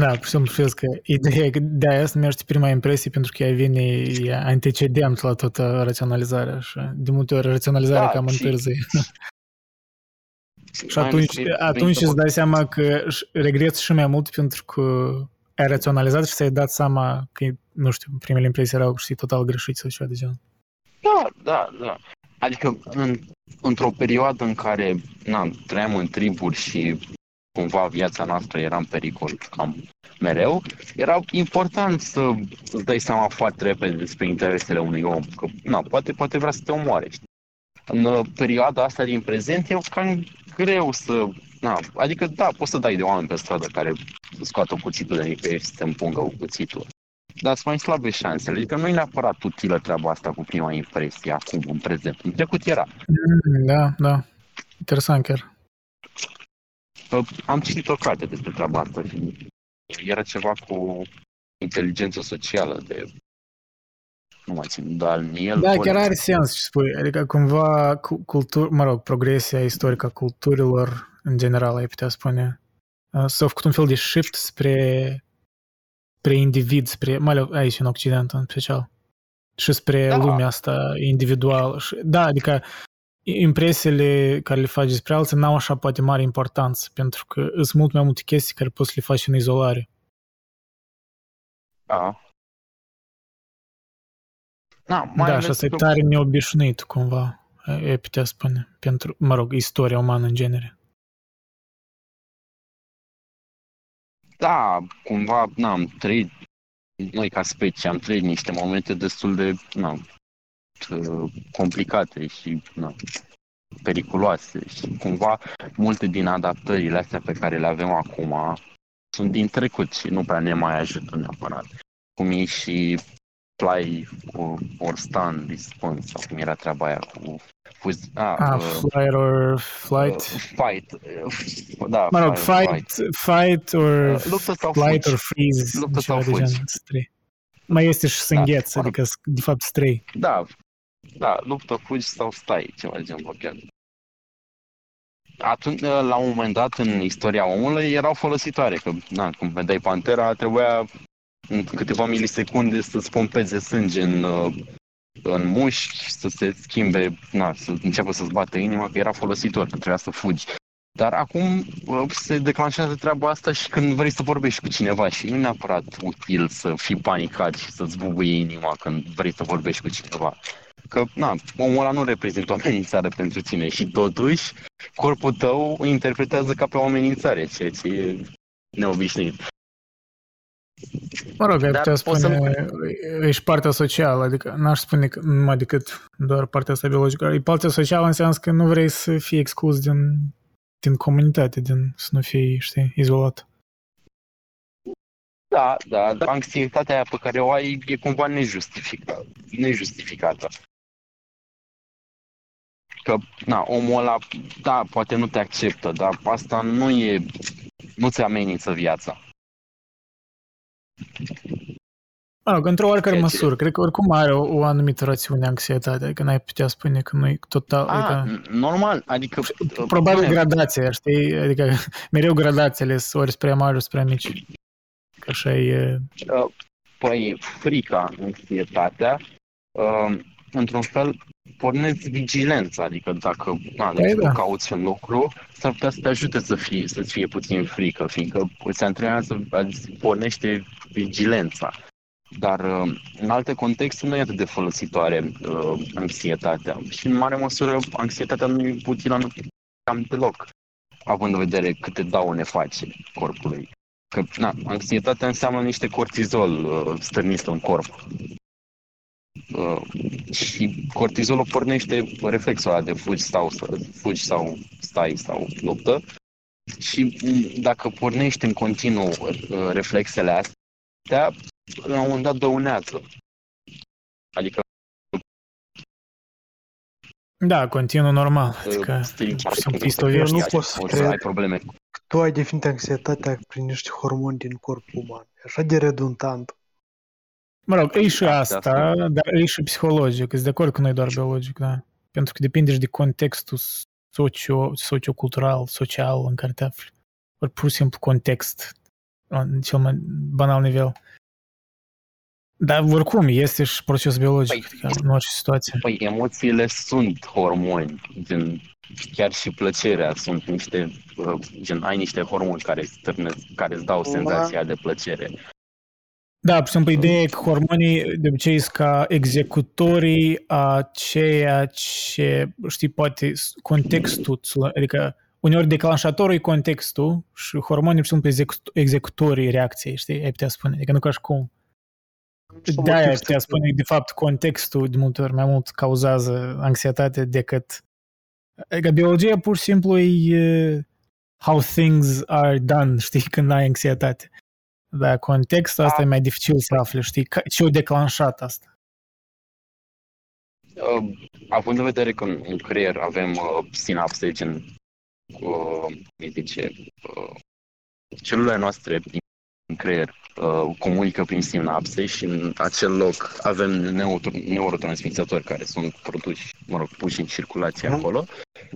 Da, pur și simplu știți că ideea de aia să mergi prima impresie pentru că ea vine antecedent la toată raționalizarea și de multe ori raționalizarea da, cam și... întârzie. și atunci, atunci îți dai seama că regreți și mai mult pentru că ai raționalizat și ți-ai dat seama că, nu știu, primele impresii erau, știi, total greșite sau ceva de genul. Da, da, da. Adică în, într-o perioadă în care na, trăiam în triburi și cumva viața noastră era în pericol cam mereu, era important să îți dai seama foarte repede despre interesele unui om, că na, poate, poate vrea să te omoare. Știi? În uh, perioada asta din prezent e cam greu să... Na, adică, da, poți să dai de oameni pe stradă care scoată cuțitul de nicăieri și să te împungă cu cuțitul. Dar sunt mai slabe șansele. Adică nu e neapărat utilă treaba asta cu prima impresie acum, în prezent. În trecut era. Mm, da, da. Interesant chiar. Am citit o carte despre treaba asta și era ceva cu inteligență socială de nu mai țin, Daniel Da, chiar are sens ce spui. Adică cumva cultur, mă rog, progresia istorică a culturilor în general, ai putea spune, s-a făcut un fel de shift spre spre individ, spre, mai ales aici în Occident în special, și spre da. lumea asta individuală. Da, adică impresiile care le faci despre alții n-au așa poate mare importanță, pentru că sunt mult mai multe chestii care poți să le faci în izolare. Da. Da, mai da, ales și asta e că- tare neobișnuit cumva, e putea spune, pentru, mă rog, istoria umană în genere. Da, cumva, na, am trăit, noi ca specie am trăit niște momente destul de, na, t- complicate și, na, periculoase și cumva multe din adaptările astea pe care le avem acum sunt din trecut și nu prea ne mai ajută neapărat. Cum e și fly or, or stand response, sau cum era treaba aia cu fuz, a, Ah, uh, flight or flight. uh, fight, uh, da, Mă rog, fire, fight, fight or Uh, luptă sau flight fugi. or freeze. Luptă ceva sau de fugi. genul, străi. Mai este și sângheț, Da. adică de fapt străi. Da, da, luptă, fugi sau stai, ceva de genul chiar. Atunci, la un moment dat, în istoria omului, erau folositoare, că, na, cum vedeai pantera, trebuia în câteva milisecunde să-ți pompeze sânge în, uh, în mușchi, să se schimbe, na, să înceapă să-ți bată inima, că era folositor, că trebuia să fugi. Dar acum uh, se declanșează treaba asta și când vrei să vorbești cu cineva și nu e neapărat util să fii panicat și să-ți bubuie inima când vrei să vorbești cu cineva. Că, na, omul ăla nu reprezintă o amenințare pentru tine și totuși corpul tău o interpretează ca pe o amenințare, ceea ce e neobișnuit. Mă rog, ai Dar putea o să- spune, e și partea socială, adică n-aș spune că numai decât doar partea asta biologică. E partea socială înseamnă că nu vrei să fii exclus din, din comunitate, din, să nu fii, știi, izolat. Da, da, dar anxietatea aia pe care o ai e cumva nejustificată. nejustificată. Că, na, omul ăla, da, poate nu te acceptă, dar asta nu e, nu ți amenință viața. Mă rog, într-o oarecare Ceea ce- măsură, cred că oricum are o, o anumită rațiune anxietate, adică n-ai putea spune că nu e total, A, adică... n- normal, adică... Probabil bine, gradația, știi? Adică mereu gradațiile sunt ori spre mari, ori spre mici. Că așa e... Păi, frica, anxietatea, uh, într-un fel, porneți vigilența, adică dacă, na, de Păi exemplu, da. cauți un lucru, s-ar putea să te ajute să fie, să-ți fie puțin frică, fiindcă îți antrenează, îți pornește vigilența. Dar uh, în alte contexte nu e atât de folositoare uh, anxietatea și în mare măsură anxietatea nu e utilă în cam deloc, având în vedere câte daune face corpului. Că, na, anxietatea înseamnă niște cortizol uh, stârnit în corp. Uh, și cortizolul pornește reflexul ăla de fugi sau, fugi sau stai sau luptă. Și m, dacă pornește în continuu uh, reflexele astea, la un moment dat dăunează. Adică Da, continuu normal. uh, Adică strici pur și simplu cum istovești. Eu nu să pot să ai cred. probleme. Tu ai definit anxietatea prin niște hormoni din corpul uman. E așa de redundant. Mă rog, e și Da, de asta, asta. dar e și psihologic. Sunt de acord că nu e doar biologic, da. Pentru că depinde și de contextul socio, sociocultural, social în care te afli. Ori pur și simplu context, în cel mai banal nivel. Dar oricum este și proces biologic, Păi, adică în orice situație. Păi emoțiile sunt hormoni, gen, chiar și plăcerea sunt niște, uh, gen, ai niște hormoni care stârnesc, care îți dau senzația de plăcere. Da, pur și simplu, ideea e că hormonii de obicei sunt ca executorii a ceea ce, știi, poate contextul, adică uneori declanșatorul e contextul și hormonii pur și simplu execut- executorii reacției, știi, ai putea spune, adică nu ca și cum. De-aia ai putea spune că, de fapt, contextul de multe ori mai mult cauzează anxietate decât... Adică biologia pur și simplu e uh, how things are done, știi, când ai anxietate. Da, contextul asta e mai dificil să afli, știi, ca- ce-o declanșat asta. Uh, având în vedere că în creier avem uh, sinapse, gen, uh, cum îi zice, uh, celulele noastre din creier uh, comunică prin sinapse și în acel loc avem neutro- neurotransmițători care sunt produși, mă rog, puși în circulație Mhm. acolo.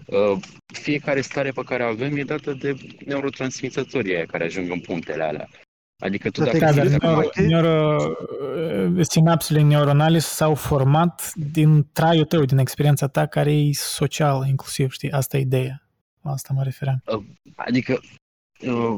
Uh, fiecare stare pe care o avem e dată de neurotransmițătorii aia care ajung în punctele alea. Adică tu Da, dacă Da, dar ți Exact. neuro, Poate- neuro, sinapsele neuronale s-au format din traiul tău, din experiența ta care e socială inclusiv, știi? Asta e ideea. La asta mă refeream. Adică uh,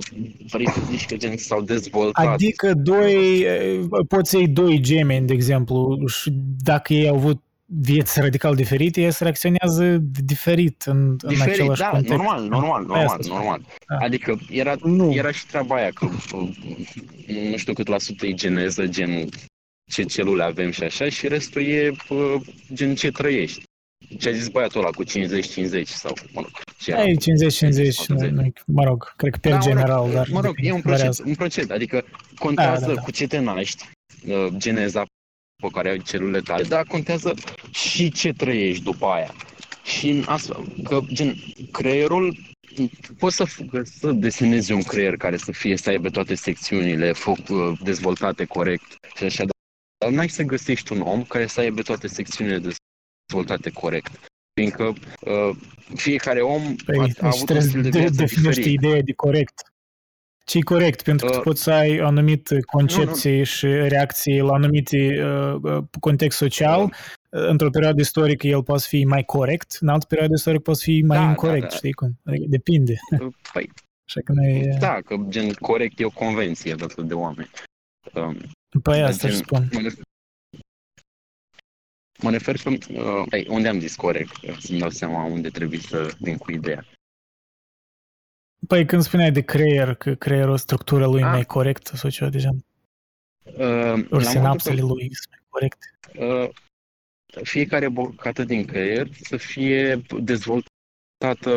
vrei să zici că gen s-au dezvoltat Adică doi, eh, poți să iei doi gemeni, de exemplu, și dacă ei au avut vieți radical diferite, ei se reacționează diferit în, în diferit, același da, context. normal, normal, Aia normal, să spun. normal. Da. Adică era, Nu. era și treaba aia că uh, nu știu cât la sută e geneză, gen ce celule avem și așa, și restul e uh, gen ce trăiești. Ce a zis băiatul ăla cu 50-50 sau, mă rog, ce era. Ei, 50-50, nu, nu, mă rog, cred că pe Da, mă rog, general, dar Mă rog, e un procent, variază. un procent, adică contează Da, da, da. cu ce te naști, uh, geneza pe care ai celulele tale, dar contează și ce trăiești după aia. Și astfel, că gen, creierul, poți să, f- să desenezi un creier care să fie, să aibă toate secțiunile fă- uh, dezvoltate corect și așa, dar n-ai să găsești un om care să aibă toate secțiunile dezvoltate corect. Fiindcă uh, fiecare om Păi, a, a deci avut un trebuie stil de să viață definești diferit. ideea de corect. Ce e corect, pentru că tu Uh, poți să ai anumite concepții și reacții la anumite uh, uh, context social. Uh, Într-o perioadă istorică el poate fi mai corect, în altă perioadă istorică poate fi mai Da, da, incorect, da. știi cum? Adică depinde. Păi, Așa că noi... da, că gen corect e o convenție dată de oameni. Um, Păi dar asta își gen, spun. Mă refer, mă refer că, uh, ei, unde am zis corect, ca să-mi dau seama unde trebuie să vin cu ideea. Păi când spuneai de creier, că creierul, structura lui Ah. mai corectă sau ceva de genul. Uh, la Ori modul sinapsele că, lui sunt mai corecte. uh, fiecare bucată din creier să fie dezvoltată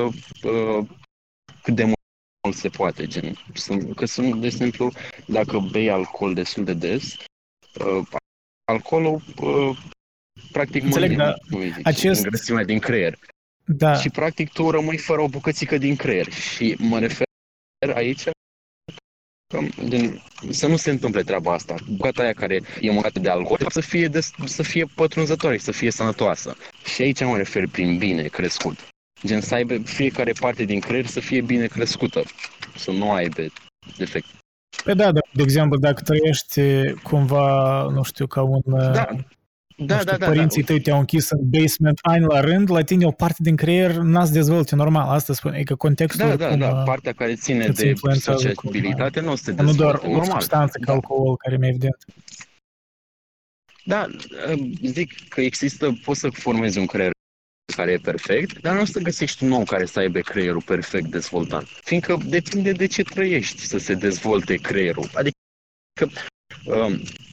uh, cât de mult se poate, gen. Sunt, că sunt, de exemplu, dacă bei alcool destul de des, uh, alcoolul uh, practic Înțeleg, mănâncă, dar cum îi zice, acest- îngrăsimea din creier. Da, Și practic tu rămâi fără o bucățică din creier. Și mă refer aici că, din, să nu se întâmple treaba asta. Bucata aia care e mâncată de alcool să fie, de, să fie pătrunzătoare și să fie sănătoasă. Și aici mă refer prin bine crescut. Gen să aibă fiecare parte din creier să fie bine crescută. Să nu aibă defect. Păi da, da, de exemplu, dacă trăiești cumva, nu știu, ca un... Da, nu da, știu, da, da. părinții da. tăi te-au închis în basement ani la rând, la tine o parte din creier n-a să dezvolte normal. Asta spune, e că contextul Da, da, cum, da, uh, partea care ține îți de influențează sociabilitate nu se nu doar dezvoltă. o Normal. substanță ca Da. alcool, care mi evident. Da, zic că există, poți să formezi un creier care e perfect, dar nu o să găsești un om care să aibă creierul perfect dezvoltat. Fiindcă depinde de ce trăiești să se dezvolte creierul. Adică um,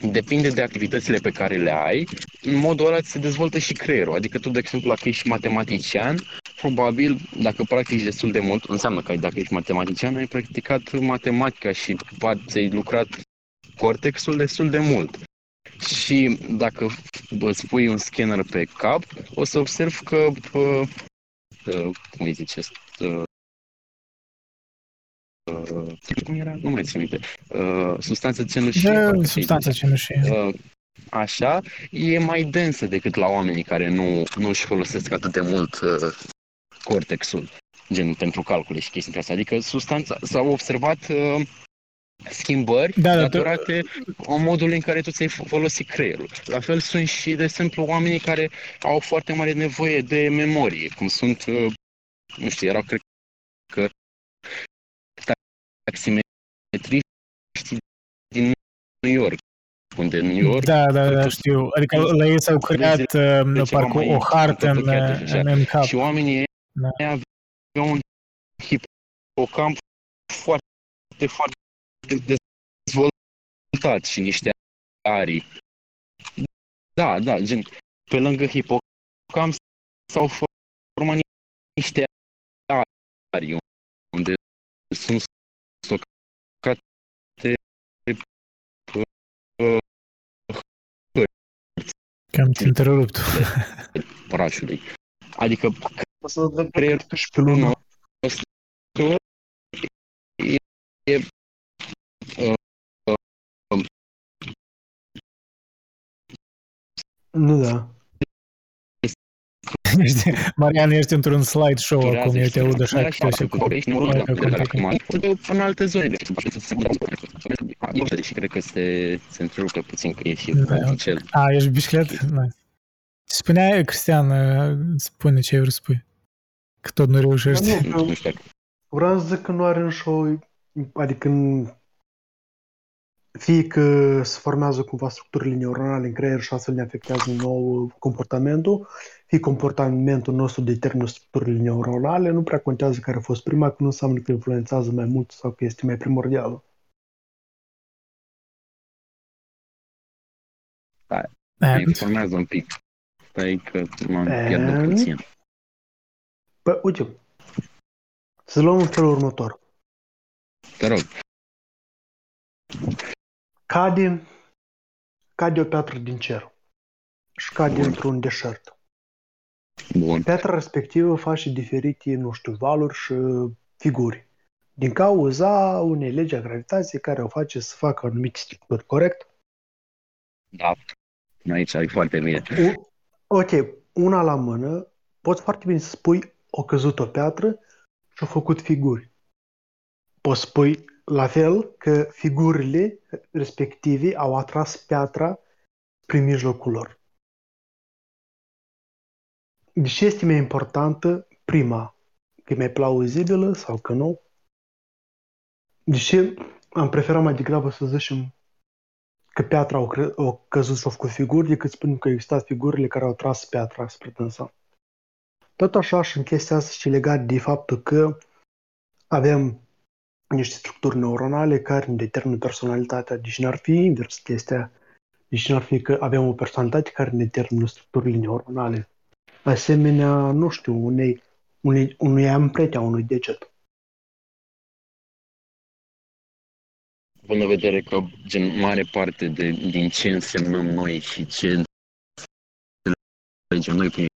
depinde de activitățile pe care le ai, în modul ăla ți se dezvoltă și creierul. Adică tu, de exemplu, dacă ești matematician, probabil, dacă practici destul de mult, înseamnă că dacă ești matematician, ai practicat matematica și ți-ai lucrat cortexul destul de mult. Și dacă îți pui un scanner pe cap, o să observ că, uh, uh, cum îi zice, uh, uh, cum era? Nu mai țin minte. Uh, substanța cenușie. Da, parcă se substanța zice. cenușie. Uh, așa, e mai densă decât la oamenii care nu, nu își folosesc atât de mult uh, cortexul, gen pentru calcule și chestii de astea. Adică substanța, s-au observat uh, schimbări Da, da, datorate în modul în care tu ți-ai fo- folosit creierul. La fel sunt și, de exemplu, oamenii care au foarte mare nevoie de memorie, cum sunt, uh, nu știu, erau, cred că, taximetriștii din New York, unde în New York Da, da, da, tu- știu. Adică la ei s-au creat uh, ceva parcă mai o hartă în, complicat și așa. în, în cap. Și oamenii Da. ăia aveau un hipocamp foarte, foarte dezvoltat și niște arii. Da, da, gen, pe lângă hipocamp s-au format niște arii unde sunt stocate Că am întrerupt. orașului. Adică O să dăm Creier- și pe lună. nostru e, e uh, uh, Nu da. Ești, Marian, ești într-un slideshow durează acum, eu și te aud așa așa câte o secundă. București, nu Hai că de la continuăm. acum, în alte zone. Și cred că se, se întrerupe puțin că e și Da. cel. A, ești bicicletă? Nice. Spunea, Cristian, uh, spune ce ai vrut să spui. Că tot nu reușești. Nu, Nu știu dacă Vreau să zic că nu are nicio, adică în- fie că se formează cumva structurile neuronale în creier și astfel ne afectează din nou comportamentul, fie comportamentul nostru determină structurile neuronale, nu prea contează care a fost prima, că nu înseamnă că influențează mai mult sau că este mai primordială. And? informează un pic. Stai că m-am pierdut And? puțin. Păi, uite, să luăm în felul următor. Te rog, Cade, cade o piatră din cer și cade într-un deșert. Bun. Piatra respectivă face diferite, nu știu, valuri și figuri. Din cauza unei legi a gravitației care o face să facă anumite structuri, corect? Da. Aici ai foarte bine. U- ok, una la mână, poți foarte bine să spui o căzut o piatră și au făcut figuri. Poți spui la fel că figurile respective au atras piatra prin mijlocul lor. Deci este mai importantă prima, că e mai plauzibilă sau că nu? Deși am preferat mai degrabă să zicem că piatra au, cre- au căzut și au făcut figuri decât spunem că au existat figurile care au tras piatra spre dânsa. Tot așa și în chestia asta și legat de faptul că avem niște structuri neuronale care ne determină personalitatea. Deci n-ar fi invers chestia. Deci n-ar fi că avem o personalitate care ne determină structurile neuronale. Asemenea, nu știu, unei, unei, unui amprete a unui deget. Având în vedere că gen mare parte de, din ce însemnăm noi și ce înțelegem noi prin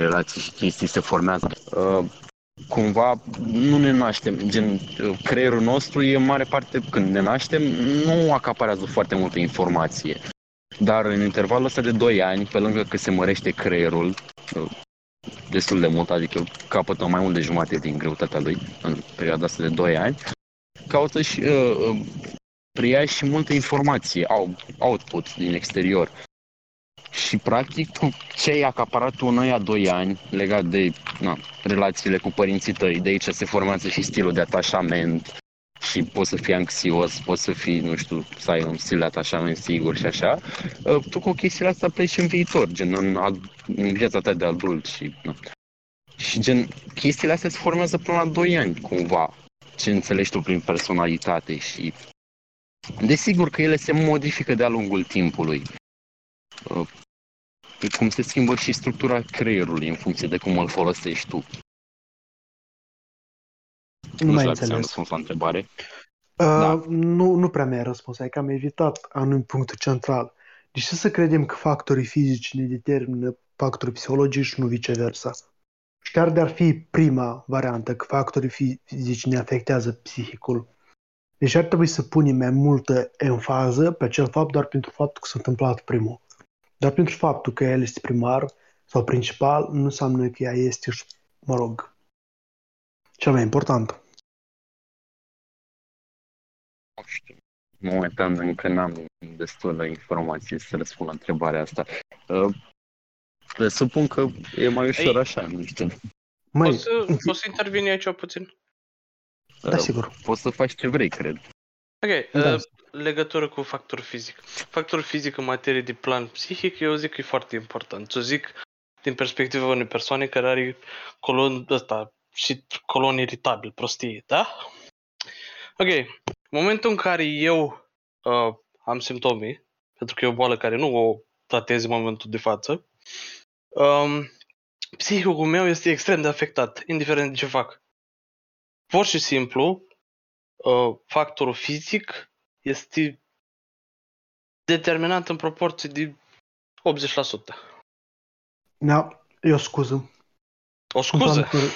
relații și chestii se formează. Uh, cumva nu ne naștem, gen uh, creierul nostru e în mare parte când ne naștem nu acaparează foarte multă informație. Dar în intervalul ăsta de 2 ani, pe lângă că se mărește creierul uh, destul de mult, adică capătă mai mult de jumate din greutatea lui în perioada asta de 2 ani, caută și uh, uh, preia și multă informație, au, output din exterior. Și practic tu ce ai acaparat tu în ăia 2 ani legat de na, relațiile cu părinții tăi, de aici se formează și stilul de atașament și poți să fii anxios, poți să fii, nu știu, să ai un stil de atașament sigur și așa, uh, tu cu chestiile astea pleci în viitor, gen în, ad- în viața ta de adult și na. Și gen, chestiile astea se formează până la 2 ani, cumva, ce înțelegi tu prin personalitate și Desigur că ele se modifică de-a lungul timpului. Uh, Cum se schimbă și structura creierului în funcție de cum îl folosești tu. Nu mai știu dacă ți-am înțeles. răspuns la întrebare. Uh, Da. nu, nu prea mi-ai răspuns, ai că am evitat anul punctul central. De ce să credem că factorii fizici ne determină factorii psihologici și nu viceversa? Și chiar de-ar fi prima variantă, că factorii fi- fizici ne afectează psihicul, deci ar trebui să punem mai multă enfază pe acel fapt doar pentru faptul că s-a întâmplat primul. Doar pentru faptul că el este primar sau principal, nu înseamnă că ea este, și, mă rog, cel mai important. Nu știu. Momentan încă n-am destulă informație să răspund la întrebarea asta. Uh, Presupun că e mai ușor Ei. așa, nu știu. Măi, Poți să, poți să intervini aici puțin? da, Uh, sigur. Poți să faci ce vrei, cred. Ok, Da. uh, legătură cu factor fizic. Factor fizic în materie de plan psihic, eu zic că e foarte important. Să zic din perspectiva unei persoane care are colon ăsta și colon iritabil, prostie, da? Ok, în momentul în care eu uh, am simptome, pentru că e o boală care nu o tratez în momentul de față, um, psihicul meu este extrem de afectat, indiferent de ce fac. Pur și simplu, uh, factorul fizic este determinat în proporție de 80%. Da, eu scuză. O Sunt scuză? oameni care...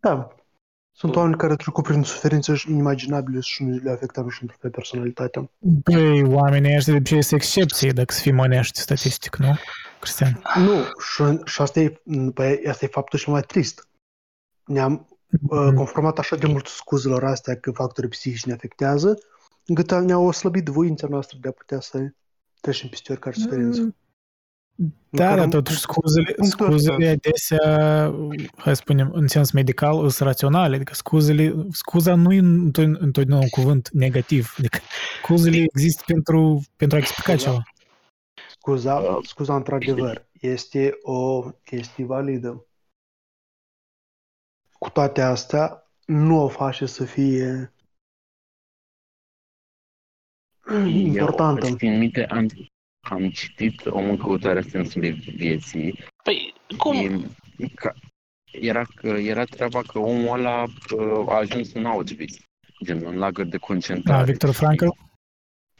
Da. Sunt oameni care trec prin suferințe inimaginabile și nu le afectă nu știu pe personalitatea. Băi, oamenii ăștia de ce sunt excepții dacă să fim onești statistic, nu? Cristian. Nu, și, și asta, e, păi, asta e faptul cel mai trist. Ne-am uh, conformat așa de mult scuzelor astea că factorii psihici ne afectează, încât ne-au oslăbit voința noastră de a putea să trecem peste oricare suferință. Da, Lucrăm dar totuși cu- scuzele, punctul scuzele ăsta. adesea, hai să spunem, în sens medical, sunt raționale. Adică scuzele, scuza nu e întotdeauna întotdeauna un cuvânt negativ. Adică scuzele există pentru, pentru a explica ceva. Scuza, scuza într-adevăr, este o chestie validă. Cu toate astea, nu o face să fie importantă. Eu, țin minte, am, am citit o în căutarea sensului vieții. Păi, cum? E, ca, era, că, era treaba că omul ăla uh, a ajuns în Auschwitz, gen în lagăr de Da, concentrare. Victor Frankl?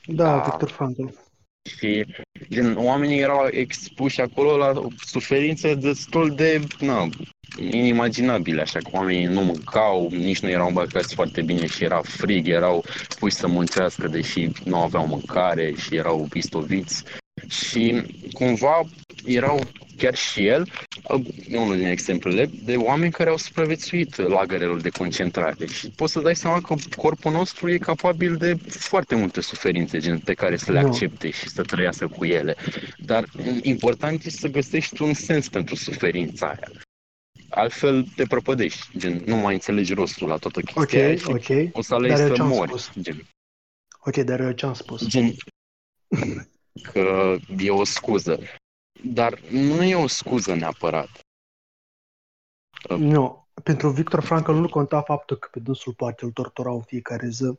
Da, Da. Victor Frankl. Și gen, oamenii erau expuși acolo la suferințe destul de na, inimaginabile, așa că oamenii nu mâncau, nici nu erau îmbrăcați foarte bine și era frig, erau puși să muncească deși nu aveau mâncare și erau istoviți. Și cumva erau chiar și el, e unul din exemplele, de oameni care au supraviețuit lagărelor de concentrare. Și poți să dai seama că corpul nostru e capabil de foarte multe suferințe, gen pe care să le Nu. accepte și să trăiască cu ele. Dar important e să găsești un sens pentru suferința aia. Altfel te prăpădești, gen, nu mai înțelegi rostul la toată Ok, chestia aia și ok. o să alegi Dar eu să ce-am mori. spus? Gen, Ok, dar eu ce-am spus? gen că e o scuză. Dar nu e o scuză neapărat. Nu. Pentru Victor Frankl nu conta faptul că pe dânsul poate îl torturau în fiecare zi.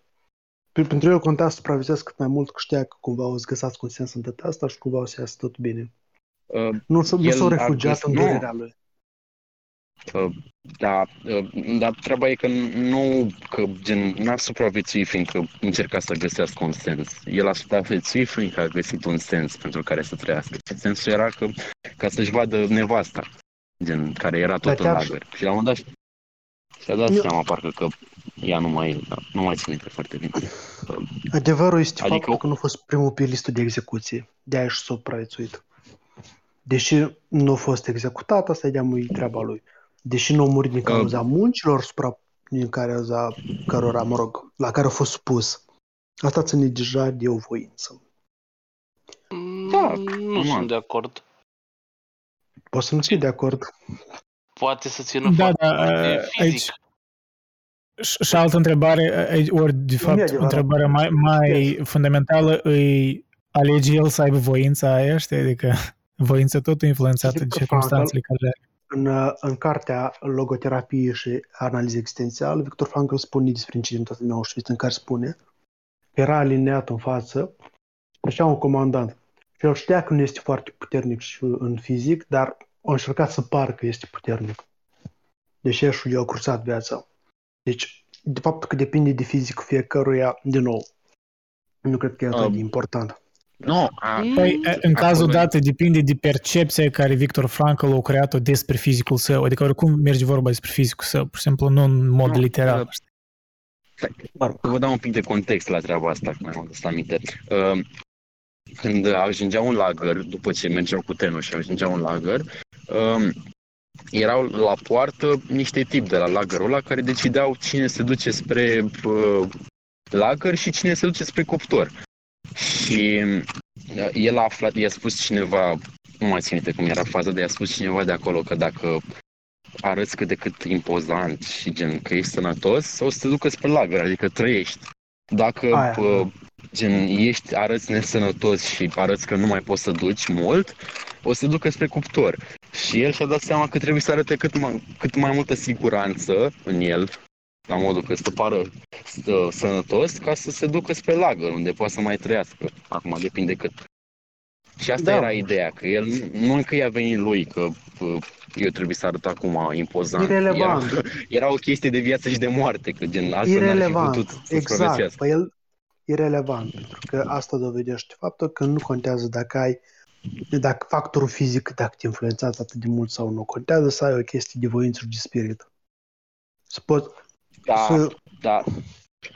Pe- Pentru el conta să supraviețuiască cât mai mult, că știa că cumva o să găsească un sens în toată asta și cumva o să iasă tot bine. Uh, Nu, s- nu El s-au a refugiat găs- în nu. durerea lui. Uh, Da, uh, dar treaba e că nu, că gen, n-a supraviețuit fiindcă încerca să găsească un sens. El a supraviețuit fiindcă a găsit un sens pentru care să trăiască. Și sensul era că, ca să-și vadă nevasta, gen, care era tot Dar în chiar- lagăr. Și la un moment dat și-a dat Eu- seama parcă că ea nu mai, nu mai ține minte foarte bine. Adevărul este Adică- faptul că nu a fost primul pe listă de execuție. De-aia și s-a supraviețuit. Deși nu a fost executat, asta e de treaba lui. Deși nu a murit din Uh. cauza muncilor supra, din cauza cărora, mă rog, la care a fost supus. Asta ține deja de o voință. Da, Mm, nu normal. sunt de acord. Poți să nu fii de acord. Poate să țină Da, foarte da, de a- fizic. aici și și altă întrebare, aici, ori de fapt adevărat. întrebarea mai, mai fundamentală îi alege el să aibă voința aia, știi? Adică voința tot influențată de Victor circunstanțele care le are. În, uh, în cartea Logoterapie și analiză existențială, Victor Frankl spune despre incidentul din Auschwitz în care spune că era alineat în față, așa un comandant. Și el știa că nu este foarte puternic și în fizic, dar a încercat să pară că este puternic. Deși și și-a cursat viața. Deci, de fapt că depinde de fizic fiecăruia, din nou, nu cred că e atât Um, de important. Nu, a, Păi, în cazul Acolo- dat, depinde de percepția care Victor Frankl a creat-o despre fizicul său. Adică oricum merge vorba despre fizicul său, pur și simplu nu în mod Nu, literal. uh, Să vă dau un pic de context la treaba asta, că mai am adus aminte. Uh, Când ajungeau în lagăr, după ce mergeau cu trenul și ajungeau în lagăr, um, erau la poartă niște tipi de la lagărul ăla care decideau cine se duce spre uh, lagăr și cine se duce spre cuptor. Și uh, el a aflat, i-a spus cineva, nu mai țin minte cum era faza, dar i-a spus cineva de acolo că dacă arăți cât de cât impozant și gen că ești sănătos, o să te ducă spre lagăr, adică trăiești. Dacă Aia, pă, gen ești, arăți nesănătos și arăți că nu mai poți să duci mult, o să te ducă spre cuptor. Și el și-a dat seama că trebuie să arate cât mai, cât mai multă siguranță în el, la modul că să pară uh, sănătos, ca să se ducă spre lagăr, unde poate să mai trăiască. Acum depinde cât. Și asta Da. era ideea, că el nu nu că i-a venit lui, că uh, eu trebuie să arăt acum impozant. Irelevant. Era, era o chestie de viață și de moarte, că gen asta n-ar fi Irelevant, putut să exact. supraviețuiască. Păi el irelevant, pentru că asta dovedește faptul că nu contează dacă ai dacă factorul fizic, dacă te influențează atât de mult sau nu, contează să ai o chestie de voință și de spirit. Să poți Da, să... da,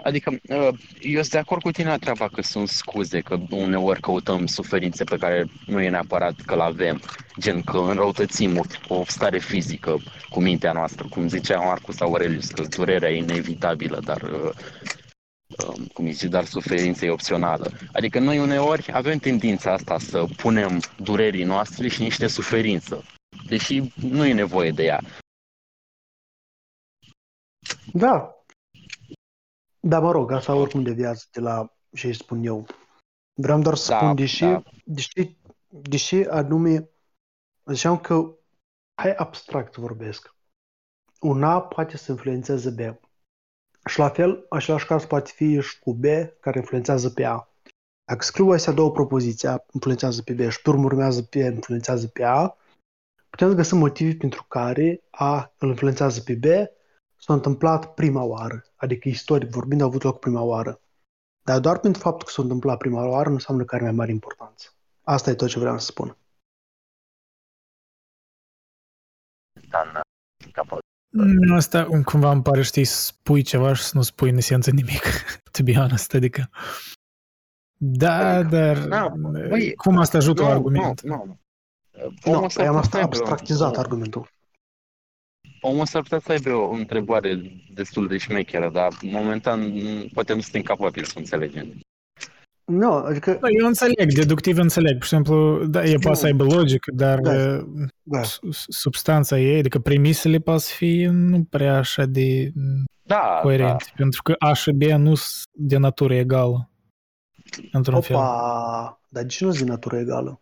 Adică, uh, eu sunt de acord cu tine la treaba că sunt scuze, că uneori căutăm suferințe pe care nu e neapărat că le avem, gen că înrăutățim o, o stare fizică cu mintea noastră, cum zicea Marcus Aurelius, că durerea e inevitabilă, dar uh, um, cum zice, dar suferința e opțională. Adică noi uneori avem tendința asta să punem durerii noastre și niște suferință, deși nu e nevoie de ea. Da. Dar mă rog, asta oricum deviază de la ce spun eu. Vreau doar să Da, spun, deși, da. deși, deși anume, ziceam că, hai abstract vorbesc, un A poate să influențeze B. Și la fel, același caz poate fi și cu B, care influențează pe A. Dacă scriu astea două propoziții, A influențează pe B și pe urmă urmează pe influențează pe A, putem găsi motive pentru care A îl influențează pe B s-a întâmplat prima oară, adică istoric vorbind a avut loc prima oară. Dar doar pentru faptul că s-a întâmplat prima oară nu înseamnă că are mai mare importanță. Asta e tot ce vreau să spun. Dan, capăt. Mm, Asta cumva îmi pare, știi, să spui ceva și să nu spui în esență nimic, to be honest, adică... Da, Adică, dar da, băi, cum asta ajută Nu, un argument? Nu, nu. Nu, Omul s-ar păi am putea să asta aibă o- abstractizat argumentul. Omul s-ar putea să aibă o întrebare destul de șmecheră, dar momentan m, poate nu suntem capabili să înțelegem. Nu, adică, Da, eu înțeleg, deductiv înțeleg. Pur și simplu, da, e poate să aibă logică, dar Da. uh, da, s- substanța ei, adică premisele poate să fie nu prea așa de Da, coerente, pentru că A și B nu sunt de natură egală, într-un fel. opa, dar de ce nu zi natură egală?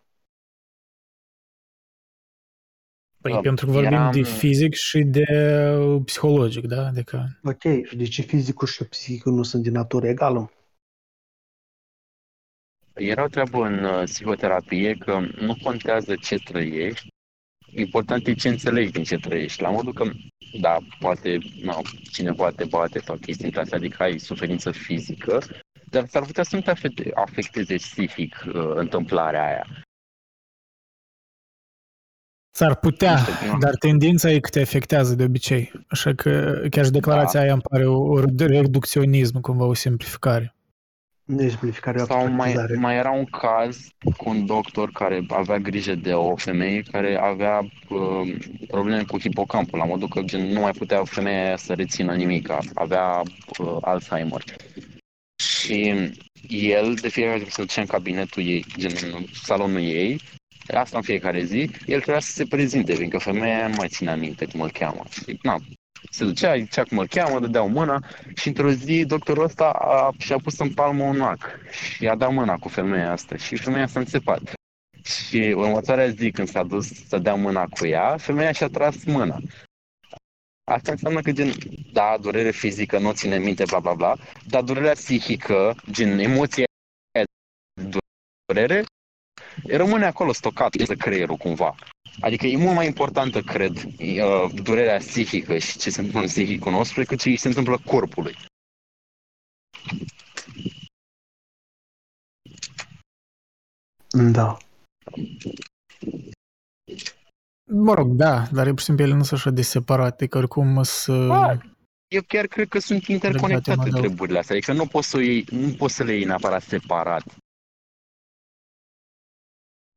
Păi Da, pentru că vorbim eram- de fizic și de psihologic, da? Adică, Ok, și de ce fizicul și psihicul nu sunt de natură egală? da. Era o treabă în uh, psihoterapie că nu contează ce trăiești, important e ce înțelegi din ce trăiești. La modul că, da, poate, nu, cineva te bate sau chestii între astea, adică ai suferință fizică, dar s-ar putea să nu te afecte- afecteze psihic uh, întâmplarea aia. S-ar putea, Nu știu, nu. dar tendința e că te afectează de obicei. Așa că chiar și declarația aia îmi pare o, o reducționism, cumva o simplificare. Nu e simplificare, e Sau mai, abstractizare. mai era un caz cu un doctor care avea grijă de o femeie care avea uh, probleme cu hipocampul, la modul că gen, nu mai putea femeia aia să rețină nimic, avea uh, Alzheimer. Și el, de fiecare dată se ducea în cabinetul ei, gen în salonul ei, asta în fiecare zi, el trebuia să se prezinte, fiindcă femeia aia nu mai ținea minte cum îl cheamă. Și, na, se ducea, îi zicea cum îl cheamă, dădeau mâna și într-o zi doctorul ăsta a, și-a pus în palmă un ac și i-a dat mâna cu femeia asta și femeia s-a înțepat. Și următoarea zi când s-a dus să dea mâna cu ea, femeia și-a tras mâna. Asta înseamnă că, gen, da, durere fizică, nu ține minte, bla, bla, bla, dar durerea psihică, gen, emoția aia de durere, rămâne acolo stocată de creierul cumva. Adică e mult mai importantă, cred, uh, durerea psihică și ce se întâmplă în psihicul nostru decât ce îi se întâmplă corpului. Da. Mă rog, da, dar pur și simplu ele nu sunt așa de separate, că oricum să... Da. Eu chiar cred că sunt Legate interconectate mai de- treburile astea, adică nu poți să, o iei, nu poți să le iei neapărat separat.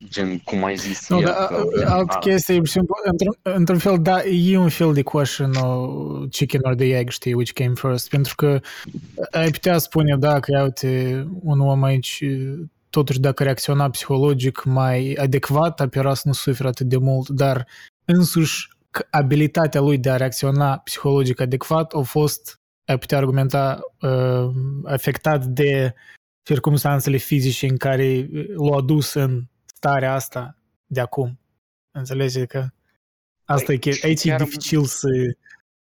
Gen, cum ai zis Nu, el, dar că, altă a, chestie, pur și simplu, într-un, într-un fel, da, e un fel de question uh, chicken or the egg, știi, which came first, pentru că ai putea spune, da, că, ia uite, un om aici, totuși, dacă reacționa psihologic mai adecvat, apera să nu suferă atât de mult, dar însuși că abilitatea lui de a reacționa psihologic adecvat a fost, ai putea argumenta, uh, afectat de circumstanțele fizice în care l-a adus în starea asta de acum. Înțelegi că asta Păi, e chestia. Aici chiar- e dificil să,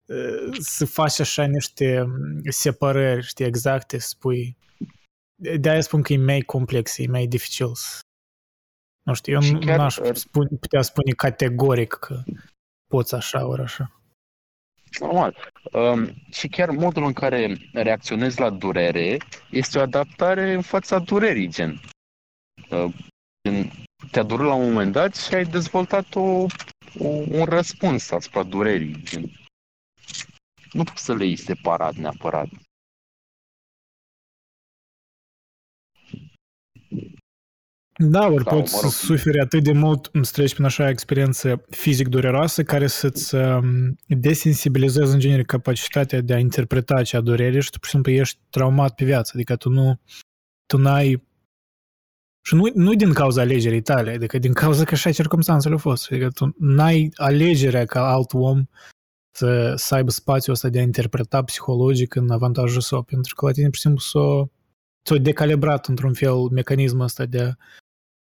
uh, să faci așa niște um, separări, știi, exacte, să spui. De-aia spun că e mai complex, e mai dificil să... Nu știu, eu Și nu chiar, n-aș uh, spune, putea spune categoric că poți așa ori așa. normal. Um, și chiar modul în care reacționezi la durere este o adaptare în fața durerii, gen. Uh, gen te-a durut la un moment dat și ai dezvoltat o, o, un răspuns asupra durerii. Gen. Nu poți să le iei separat neapărat. Da, ori da, poți mă rog. să suferi atât de mult să treci prin așa experiență fizic dureroasă care să-ți um, desensibilizeze în genere capacitatea de a interpreta acea durere și tu pur și simplu ești traumat pe viață. Adică tu nu tu n-ai și nu, nu din cauza alegerii tale, adică din cauza că așa circumstanțele au fost. Adică tu n-ai alegerea ca alt om să, să aibă spațiul ăsta de a interpreta psihologic în avantajul său, pentru că la tine, pur și simplu, s-o, s-o decalibrat într-un fel mecanismul ăsta de a,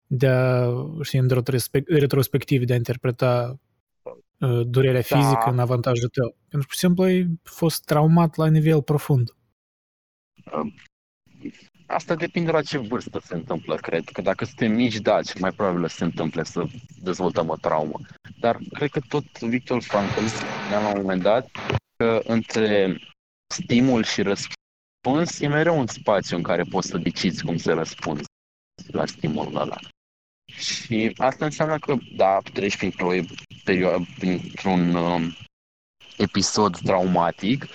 de a, știi, în retrospec- retrospectiv, de a interpreta uh, durerea Da. fizică în avantajul tău. Pentru că, pur și simplu, ai fost traumat la nivel profund. Asta depinde la ce vârstă se întâmplă, cred. Că dacă suntem mici, da, ce mai probabil se întâmple să dezvoltăm o traumă. Dar cred că tot Victor Frankl spunea la un moment dat că între stimul și răspuns e mereu un spațiu în care poți să decizi cum să răspunzi la stimulul ăla. Și asta înseamnă că, da, treci printr-o perioadă, printr-un um, episod traumatic,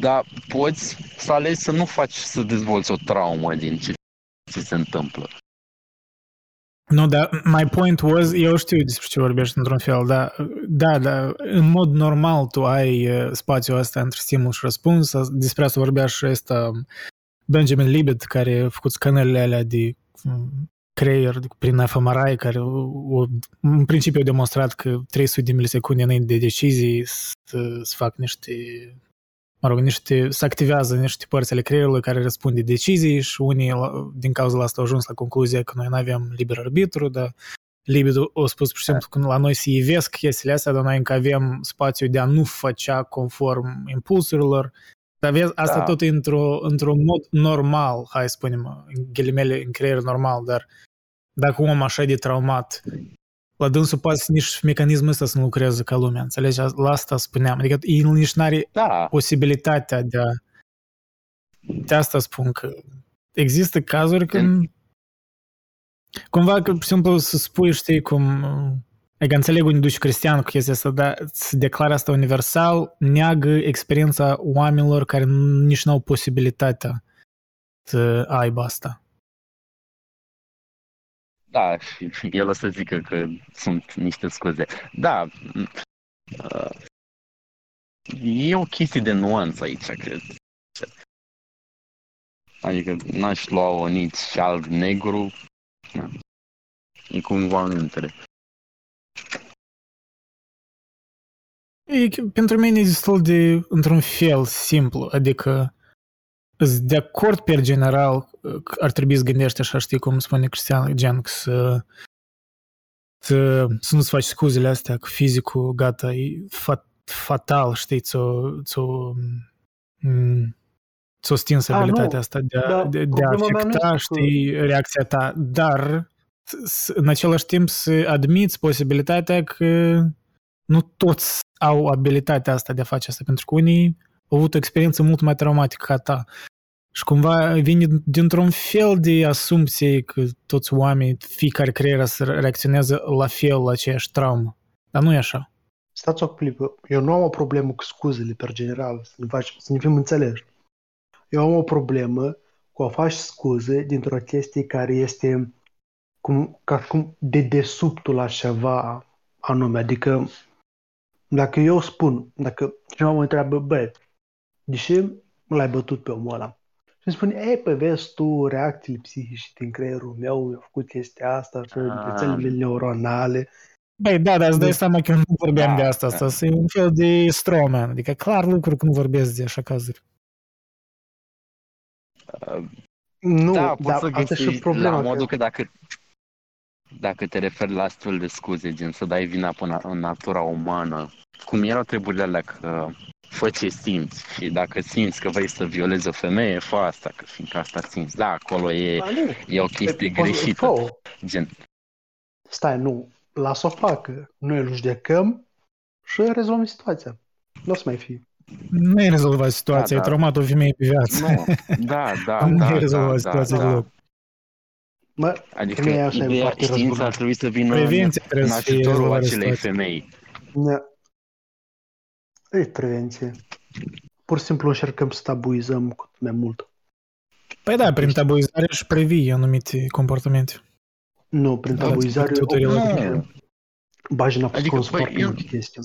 dar poți să alegi să nu faci să dezvolți o traumă din ce ți se întâmplă. Nu, da, my point was, eu știu despre ce vorbești într-un fel, da, da, da, în mod normal tu ai uh, spațiul ăsta între stimul și răspuns, despre asta vorbea și ăsta Benjamin Libet, care a făcut scanările alea de um, creier prin fMRI, care o, o, în principiu a demonstrat că 300 de milisecunde înainte de decizii să, să fac niște mă rog, niște, se activează niște părți ale creierului care răspund de decizii și unii din cauza asta au ajuns la concluzia că noi nu avem liber arbitru, dar Libido a spus, pur și simplu, că la noi se ivesc chestiile astea, dar noi încă avem spațiu de a nu făcea conform impulsurilor. Dar vezi, asta Da. tot e într-o, într-un mod normal, hai să spunem, în ghilimele, în creier normal, dar dacă un om așa de traumat, la dânsul poate nici mecanismul ăsta să nu lucreze ca lumea, înțelegi? La asta spuneam. Adică el nici n-are Da, posibilitatea de a... De asta spun că există cazuri când cumva, că, pur și simplu, să spui, știi, cum... Adică înțeleg unde duci creștian cu chestia asta, dar să declară asta universal, neagă experiența oamenilor care nici nu au posibilitatea să aibă asta. Da, și el o să zică că sunt niște scuze. Da, m- uh, e o chestie de nuanță aici, cred. Adică n-aș lua-o nici alb-negru, na. e cumva între. E, că pentru mine e destul de, într-un fel, simplu. Adică, îs de acord pe general că ar trebui să gândești așa, știi, cum spune Cristian, gen, că să, să, să nu-ți faci scuzele astea cu fizicul, gata, e fat, fatal, știi, ți-o, ți-o, mm, ți-o stins A, abilitatea nu. asta de a, Da, de, de a problema mea nu afecta, este cu- știi, reacția ta, dar s- în același timp să admiți posibilitatea că nu toți au abilitatea asta de a face asta, pentru că unii au avut o experiență mult mai traumatică ca ta. Și cumva vine dintr-un fel de asumție că toți oamenii, fiecare creier să reacționeze la fel la aceeași traumă. Dar nu e așa. Stați o clipă. Eu nu am o problemă cu scuzele, per general, să ne, faci, să ne fim înțeleși. Eu am o problemă cu a face scuze dintr-o chestie care este cum, ca cum de desubtul la ceva anume. Adică dacă eu spun, dacă cineva mă întreabă, bă, de ce l-ai bătut pe omul ăla? Și îmi spune, ei, pe vezi tu reacțiile psihice din creierul meu, eu făcut chestia asta, și Ah. rețelele neuronale. Băi, da, dar îți dai seama că eu nu vorbeam Da, de asta. da. Asta e un fel de strawman. Adică clar lucruri că nu vorbesc de așa cazuri. Uh, Nu, da, poți dar să asta e și găsești problema. la că- modul că dacă dacă te referi la astfel de scuze, gen să dai vina până în natura umană, cum erau treburile alea că fă ce simți și dacă simți că vrei să violezi o femeie, fă asta, că fiindcă asta simți. Da, acolo e, Ba, nu. e o chestie Poți- greșită. fă-o. Gen, Stai, nu. Lasă-o facă. Noi îl judecăm și rezolvăm situația. Nu o să mai fie. Nu ai rezolvat situația, Da, ai da. traumat o femeie pe viață. nu, da, da, Nu da, ai da, rezolvat da, situația da. deloc. Mă, Adică Femeia asta e ideea, foarte știința ar răzbună. trebui să vină în, Prevenția în trebuie să fie ajutorul rezolvarea acelei situației. femei. ne... E prevenție. Pur și simplu încercăm să tabuizăm cât mai mult. Păi da, prin tabuizare și previi anumite comportamente. Nu, prin Da, tabuizare, ți-a plăcut o- relativ. Nu. Bajina a Adică, ascuns băi, foarte eu- multe chestii.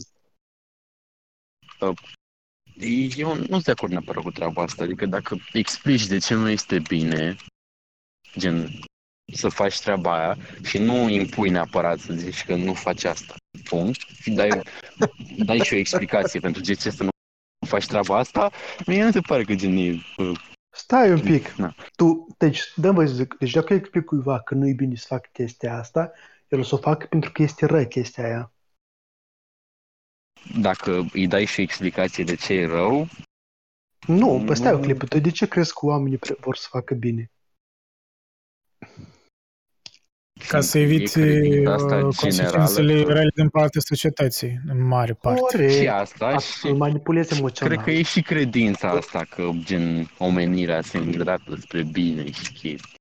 Eu nu sunt de acord neapărat cu treaba asta. Adică dacă explici de ce nu este bine, gen, să faci treaba aia și nu impui neapărat să zici că nu faci asta. Punct. Și dai, dai și o explicație pentru de ce să nu faci treaba asta, mie nu se pare că gen e... uh, Stai un pic. Na. Tu, deci, dă vă să zic, deci dacă eu explic cuiva că nu e bine să fac chestia asta, el o să o facă pentru că este rău chestia aia. Dacă îi dai și o explicație de ce e rău, Nu, păi stai o Nu. clipă, tu de ce crezi că oamenii pre- vor să facă bine? Ca să e eviți credința asta uh, generală consecințele că- rele din partea societății, în mare parte. și Corect, asta să și îl manipulezi emoțional. cred că e și credința asta că gen omenirea se îndreaptă spre bine și chestii.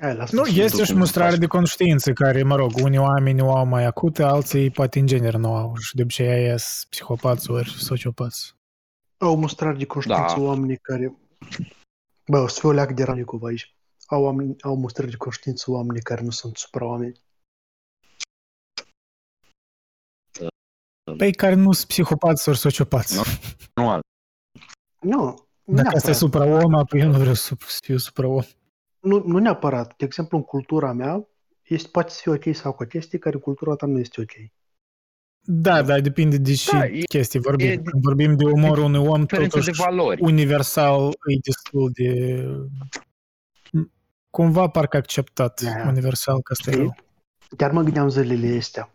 Hai, lasă Nu, să- este și cum mustrare faci. de conștiință care, mă rog, unii oameni o au mai acute, alții poate în genere nu au și de obicei aia sunt psihopați ori sociopați. Au mustrare de conștiință Da. oamenii care... Bă, o să fiu o leac de Ranicov aici. Au, oameni, au mustrare de conștiință oamenii care nu sunt supra-oameni. Păi care nu sunt psihopați ori sociopați. Nu. Nu alt. Nu, Dacă asta e neapărat. supra-om, apoi eu nu vreau să să fiu supra-om. Nu, nu neapărat. De exemplu, în cultura mea, este, poate să fie ok sau cu chestii care cultura ta nu este ok. Da, da, depinde de ce Da, e- chestii vorbim. e- Când vorbim de umorul unui om, Diferență de totuși valori. universal e destul de... Cumva parcă acceptat Da. universal că asta e Știi? rău. Chiar mă gândeam zilele astea.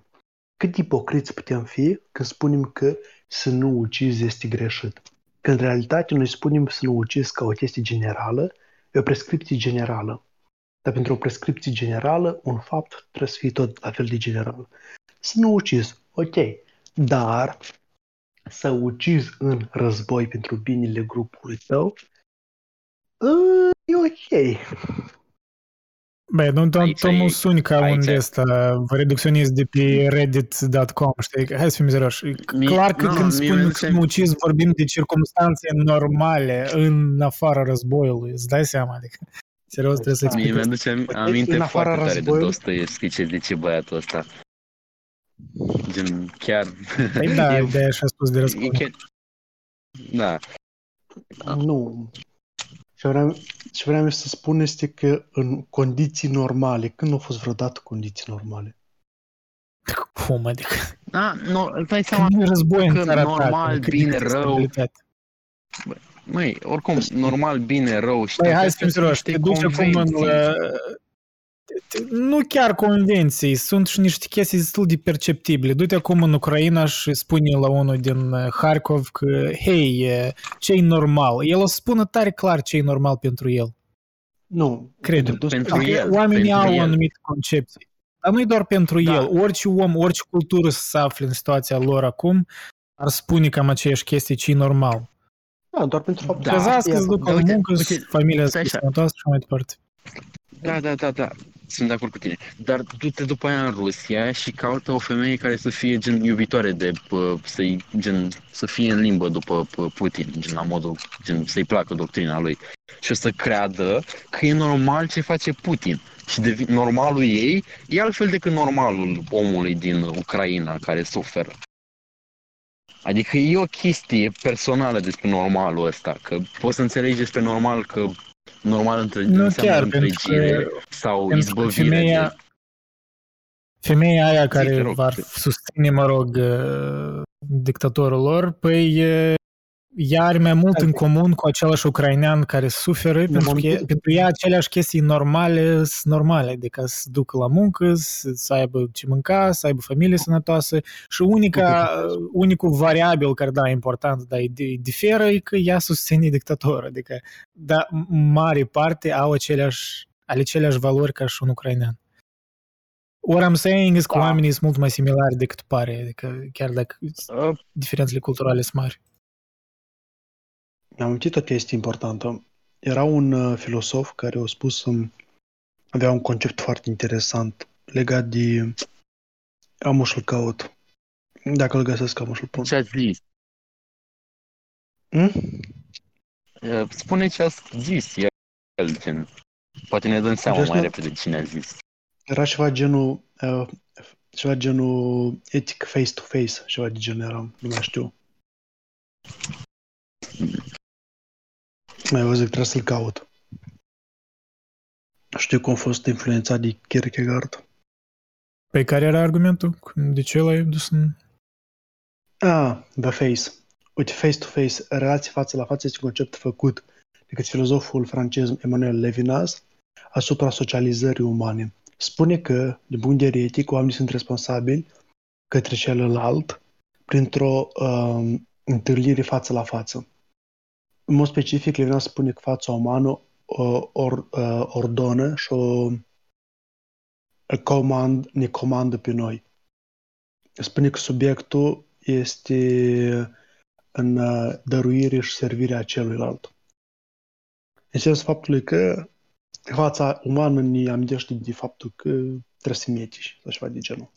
Cât de ipocriți putem fi când spunem că să nu ucizi este greșit? Când în realitate noi spunem să nu ucizi ca o chestie generală, e o prescripție generală. Dar pentru o prescripție generală, un fapt trebuie să fie tot la fel de general. Să nu ucizi, ok, dar să ucizi în război pentru binele grupului tău, ă, e ok. Băi, nu, tu, Aici tu nu e- suni ca aici un e- ăsta reducționist de pe reddit.com, știi? Hai să fim serioși. Mie- Clar că nu, când mie spunem mi-aduce- că nu ucizi, vorbim de circunstanțe normale în afara războiului. Îți dai seama? Adică, serios, trebuie să Da. Mie explic. mi-aduce am- Păi, aminte în afara foarte tare de războiului- Dostoevski ce zice băiatul ăsta. Gen, chiar... Păi da, e, de așa spus de e război. chiar... Da, Da. Nu. Ce vreau, ce vreau eu să spun este că în condiții normale, când au fost vreodată condiții normale? Cum, adică? da, nu, îți dai seama, Când nu e război în că țara ta, normal, când bine, există rău, stabilitate. măi, oricum, normal, bine, rău și Păi toate hai să fim astea sunt serioși, te niște duci acum în... Nu chiar convenții, sunt și niște chestii destul de perceptibile. Du-te acum în Ucraina și spune la unul din uh, Harkov că, hei, ce e normal? El o să spună tare clar ce e normal pentru el. Nu. Crede. Pentru Pentru Adică el, oamenii pentru au o el. anumită concepție. Dar nu-i doar pentru Da. el. Orice om, orice cultură să se afle în situația lor acum, ar spune cam aceeași chestii ce e normal. Da, doar pentru faptul Da. Cazați că ea- se duc Da, la uite, muncă, uite, familia stai să așa. sănătoasă și mai departe. Da, da, da, da. Sunt de acord cu tine. Dar du-te după aia în Rusia și caută o femeie care să fie gen iubitoare de pă, să gen să fie în limbă după pă, Putin, gen la modul gen să-i placă doctrina lui. Și o să creadă că e normal ce face Putin. Și devi, normalul ei e altfel decât normalul omului din Ucraina care suferă. Adică e o chestie personală despre normalul ăsta, că poți să înțelegi despre normal că normal între, Nu înseamnă chiar, pentru întregire că, sau pentru că izbăvire. femeia, de- femeia aia te care rog, va te- susține, mă rog, uh, dictatorul lor, păi uh, ea are mai mult în comun cu același ucrainean care suferă, pentru că momentul- pentru ea aceleași chestii normale sunt normale, adică să ducă la muncă, să, să aibă ce mânca, să aibă familie sănătoasă și unica, unicul variabil care, da, e important, dar e, e diferă, e că ea susține dictatorul, adică, da, în mare parte au aceleași, ale aceleași valori ca și un ucrainean. What I'm saying is că Da. oamenii sunt mult mai similari decât pare, adică chiar dacă Uh, diferențele culturale sunt mari. Mi-am amintit o chestie importantă. Era un uh, filosof care a spus um, avea un concept foarte interesant legat de am să-l caut. Dacă îl găsesc, am să-l pun. ce a zis? Hmm? Uh, Spune ce a zis el, gen. Poate ne dăm seama Deci mai nu- repede cine a zis. Era ceva genul, uh, ceva genul etic face-to-face, ceva de genul era, nu mai știu. Mai văzut, trebuie să-l caut. Știu cum a fost influențat de Kierkegaard. Pe care era argumentul? De ce l-ai dus în... Ah, the face. Uite, face-to-face, relație față la față este un concept făcut de către filozoful francez Emmanuel Levinas asupra socializării umane. Spune că, din punct de vedere etic, oamenii sunt responsabili către celălalt printr-o uh, întâlnire față la față. În mod specific, Levinas spune că fața umană uh, or, uh, ordonă și o comand, ne comandă pe noi. Spune că subiectul este în uh, dăruire și servirea celuilalt. În sensul faptului că fața umană ne amintește de faptul că trebuie să metiși sau ceva de genul.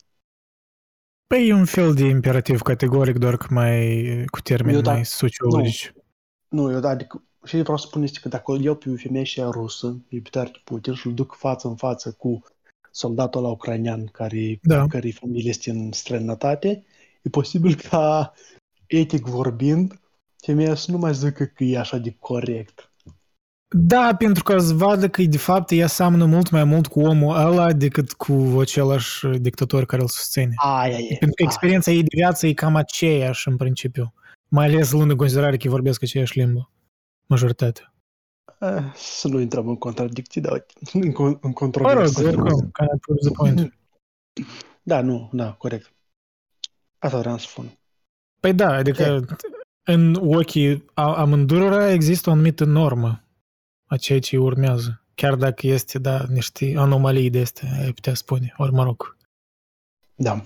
Păi e un fel de imperativ categoric, doar că mai cu termeni Eu da- mai sociologici. Nu, eu da, adică și vreau să spun este că dacă eu pe o femeie și ea rusă, iubitor de Putin, și îl duc față în față cu soldatul ăla ucrainean care, Da. care familie este în străinătate, e posibil ca, etic vorbind, femeia să nu mai zică că e așa de corect. Da, pentru că îți vadă că de fapt ea seamănă mult mai mult cu omul ăla decât cu același dictator care îl susține. Aia e. Pentru că aia. experiența ei de viață e cam aceeași în principiu. Mai ales luând în considerare că ei vorbesc aceeași limbă. Majoritatea. Eh, Să nu intrăm în contradicții, dar uite, în, con- în Mă rog, controversă. oricum, kind of proves the point. Da, nu, da, corect. Asta vreau să spun. Păi da, adică în ochii a- amândurora există o anumită normă a ceea ce urmează. Chiar dacă este, da, niște anomalii de astea, ai putea spune. Ori, mă rog. Da.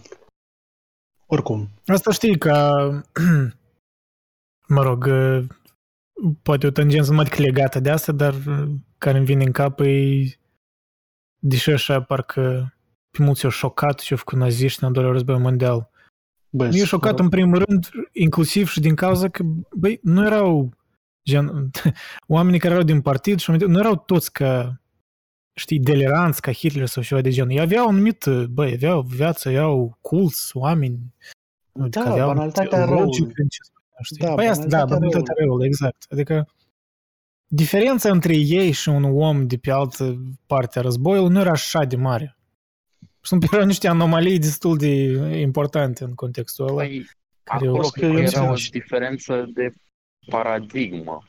Oricum, Asta știi că, mă rog, poate o tangență numai decât legată de asta, dar care îmi vine în cap e, deși așa parcă pe mulți au șocat și au făcut naziști în al doilea război mondial. băi, E șocat în primul rând, inclusiv și din cauza că, băi, nu erau gen, oamenii care erau din partid și nu erau toți ca, știi, deliranți ca Hitler sau ceva de genul. Ei aveau anumit, băi, aveau viață, aveau culți, oameni. Da, că aveau banalitatea teologic, răului. ce spunea, știi? Da, păi asta, da, banalitatea banalitatea răului, exact. Adică diferența între ei și un om de pe altă parte a războiului nu era așa de mare. Sunt erau niște anomalii destul de importante în contextul ăla. Păi, care acolo o- cred că era o înțelegi. diferență de paradigmă.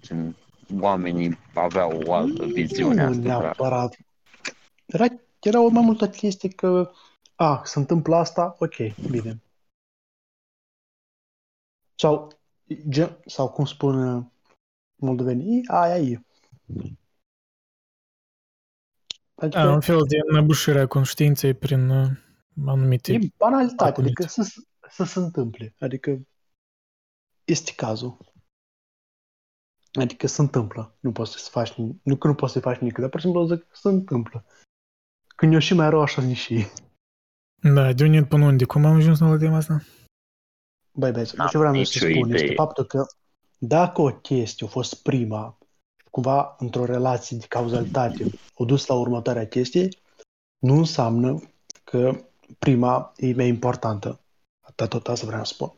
Gen, Oamenii aveau o altă viziune Nu asupra. neapărat. Era, era o mai multă chestie că, a, se întâmplă asta, ok, bine. Sau, gen, sau cum spun moldovenii, aia e. Adică Da, un fel de înăbușire a conștiinței prin uh, anumite... e banalitate, Apunit. adică să, să se întâmple. Adică este cazul. Adică se întâmplă. Nu poți să faci, ni- nu că nu poți să faci nimic, dar pur și simplu zic că se întâmplă. Când eu și mai rău așa zic și ei. Da, de unde până unde? Cum am ajuns la tema asta? Băi, băi, N-am ce vreau eu nicio să spun este idee. faptul că dacă o chestie a fost prima, cumva într-o relație de cauzalitate, o dus la următoarea chestie, nu înseamnă că prima e mai importantă. Atât tot asta vreau să spun.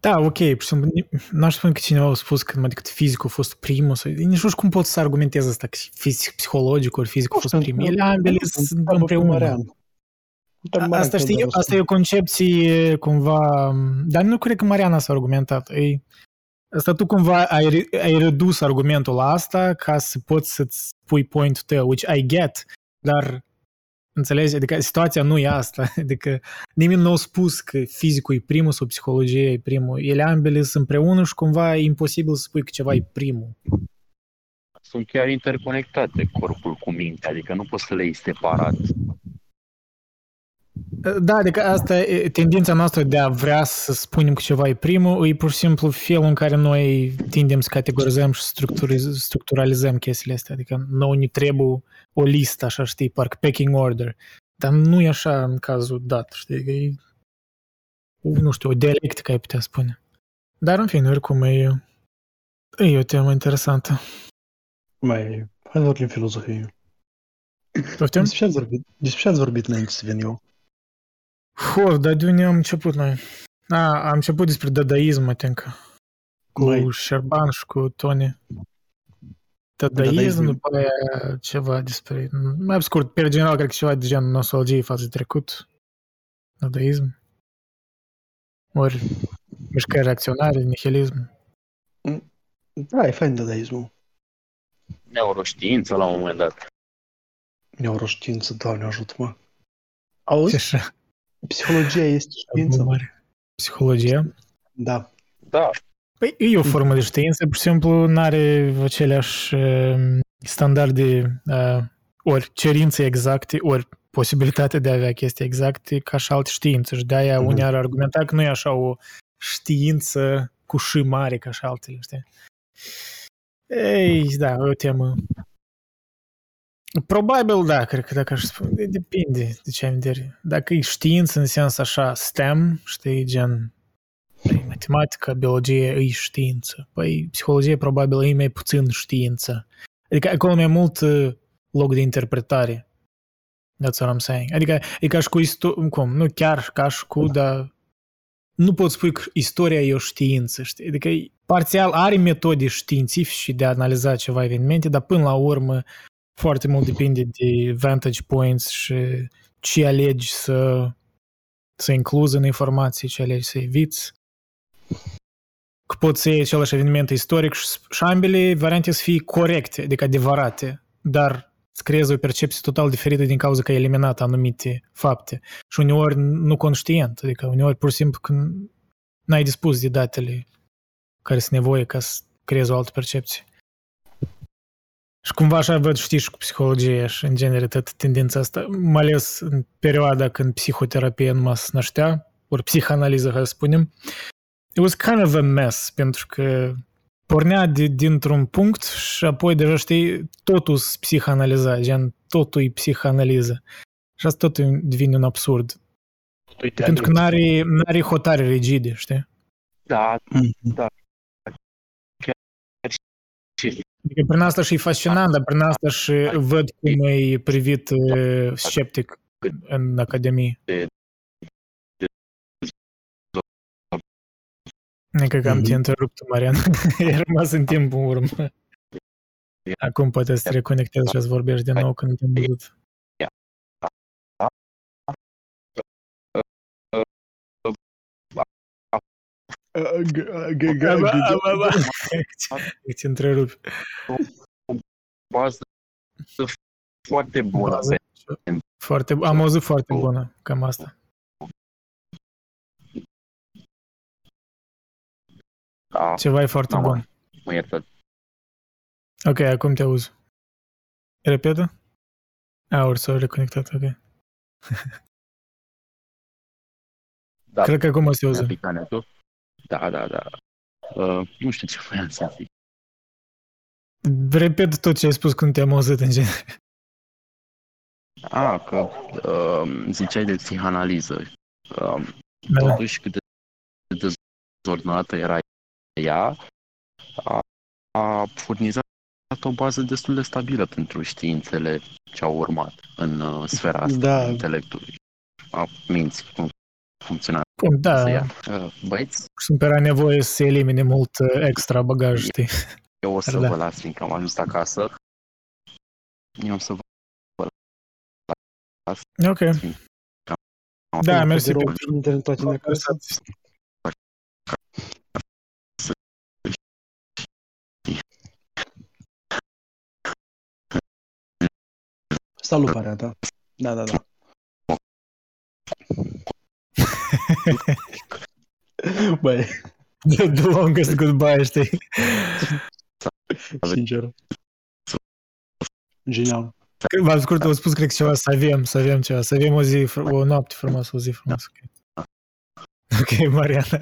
Da, ok, pur și simplu, ni- n-aș spune că cineva a spus că numai decât fizicul a fost primul, sau, nici nu știu cum pot să argumentez asta, că fizic, psihologic ori fizicul a fost primul. Ele ambele sunt împreună. A- Asta știi, asta e o concepție cumva, dar nu cred că Mariana s-a argumentat. E, asta tu cumva ai, re- ai redus argumentul la asta ca să poți să-ți pui point-ul tău, which I get, dar înțelegi? Adică situația nu e asta. Adică nimeni nu a spus că fizicul e primul sau psihologia e primul. Ele ambele sunt împreună și cumva e imposibil să spui că ceva e primul. Sunt chiar interconectate corpul cu mintea, adică nu poți să le iei separat. Da, adică asta e tendința noastră de a vrea să spunem că ceva e primul, e pur și simplu felul în care noi tindem să categorizăm și structuriz- structuralizăm chestiile astea. Adică nouă ne trebuie o listă, așa știi, parcă pecking order. Dar nu e așa în cazul dat, știi, că e, nu știu, o dialectică ai putea spune. Dar în fine, oricum e, e o temă interesantă. Mai, hai să vorbim filozofie. Poftim? Despre ce ați vorbit, despre ce ați vorbit înainte să vin eu? Fu, dar de unde am început noi? A, am început despre dadaism, mă tencă. Cu Mai. Șerbanș și cu Tony. Dadaism, Dadaism. după aia ceva despre... Mai pe scurt, pe general, cred că ceva de gen nostalgie față de trecut. Dadaism. Ori mișcări reacționare, nihilism. Da, e fain dadaismul. Neuroștiință la un moment dat. Neuroștiință, Doamne ajută-mă. Ce Auzi? așa? Psihologia este știință? Mare. Psihologia? Da. Da, Păi e o formă de știință, pur și simplu nu are aceleași uh, standarde, uh, ori cerințe exacte, ori posibilitatea de a avea chestii exacte ca și alte științe. Și de-aia Mhm. unii ar argumenta că nu e așa o știință cu și mare ca și altele, știi? Ei, da, e o temă. Probabil, da, cred că dacă aș spune, depinde de ce ai în vedere. Dacă e știință în sens așa STEM, știi, gen Păi, matematică, biologie e știință. Păi, psihologie probabil e mai puțin știință. Adică acolo mai mult uh, loc de interpretare. That's what I'm saying. Adică e ca și cu istorie, cum, nu chiar ca și cu, dar nu pot spui că istoria e o știință, știi? Adică e- parțial are metode științifice de a analiza ceva evenimente, dar până la urmă foarte mult depinde de vantage points și ce alegi să să incluzi în informații, ce alegi să eviți. Că poți să iei același eveniment istoric și, și ambele variante să fie corecte, adică adevărate, dar să creezi o percepție total diferită din cauza că ai eliminat anumite fapte. Și uneori nu conștient, adică uneori pur și simplu când n-ai dispus de datele care sunt nevoie ca să creezi o altă percepție. Și cumva așa văd, știi, și cu psihologia și în genere tot tendința asta, mai ales în perioada când psihoterapia numai se năștea, ori psihanaliză, hai să spunem, it was kind of a mess, pentru că pornea de, dintr-un punct și apoi deja știi, totul se psihanaliza, gen totul e psihanaliză. Și asta tot devine un absurd. uite, Pentru că n-are, n-are hotare rigide, știi? da, Mhm. și Adică prin asta și e fascinant, dar prin asta și văd cum e privit uh, sceptic în Academie. Nu cred că am Mhm. te întrerupt, Marian. Ai rămas în timp în urmă. Acum poate să te reconectezi și să vorbești din nou când te-am văzut. Te întrerupi. bază foarte bună. Bază. Foarte, am auzit foarte bună, cam asta. Da, Ceva e foarte Da, mă. bun. mă iertă. Ok, acum te auzi. Repetă? A, ori s-au reconectat, ok. Da, Cred că acum se mi-a auzi. Picat netul. Da, da, da. Uh, nu știu ce voiam să zic. Repet tot ce ai spus când te-am auzit în genere. Ah, că uh, ziceai de psihanaliză. Uh, Da. totuși cât de dezordonată era ea, a, a furnizat o bază destul de stabilă pentru științele ce au urmat în uh, sfera asta Da. a intelectului, a minții, cum funcționează Cum, da, ea. Uh, băieți, sunt pe era nevoie să elimine mult uh, extra bagaj, știi? eu o să Da. vă las, fiindcă am ajuns acasă. Eu o să vă Ok. Da, mersi Te rog, pentru internet toate în acasă. conversație. Salutarea ta. Da, da, da. Băi, The longest goodbye, știi? sincer. Genial. V-am scurt, au spus, cred că ceva, să avem, să avem ceva, să avem o zi, fr- o noapte frumoasă, o zi frumoasă. Ok, Ok, Mariana,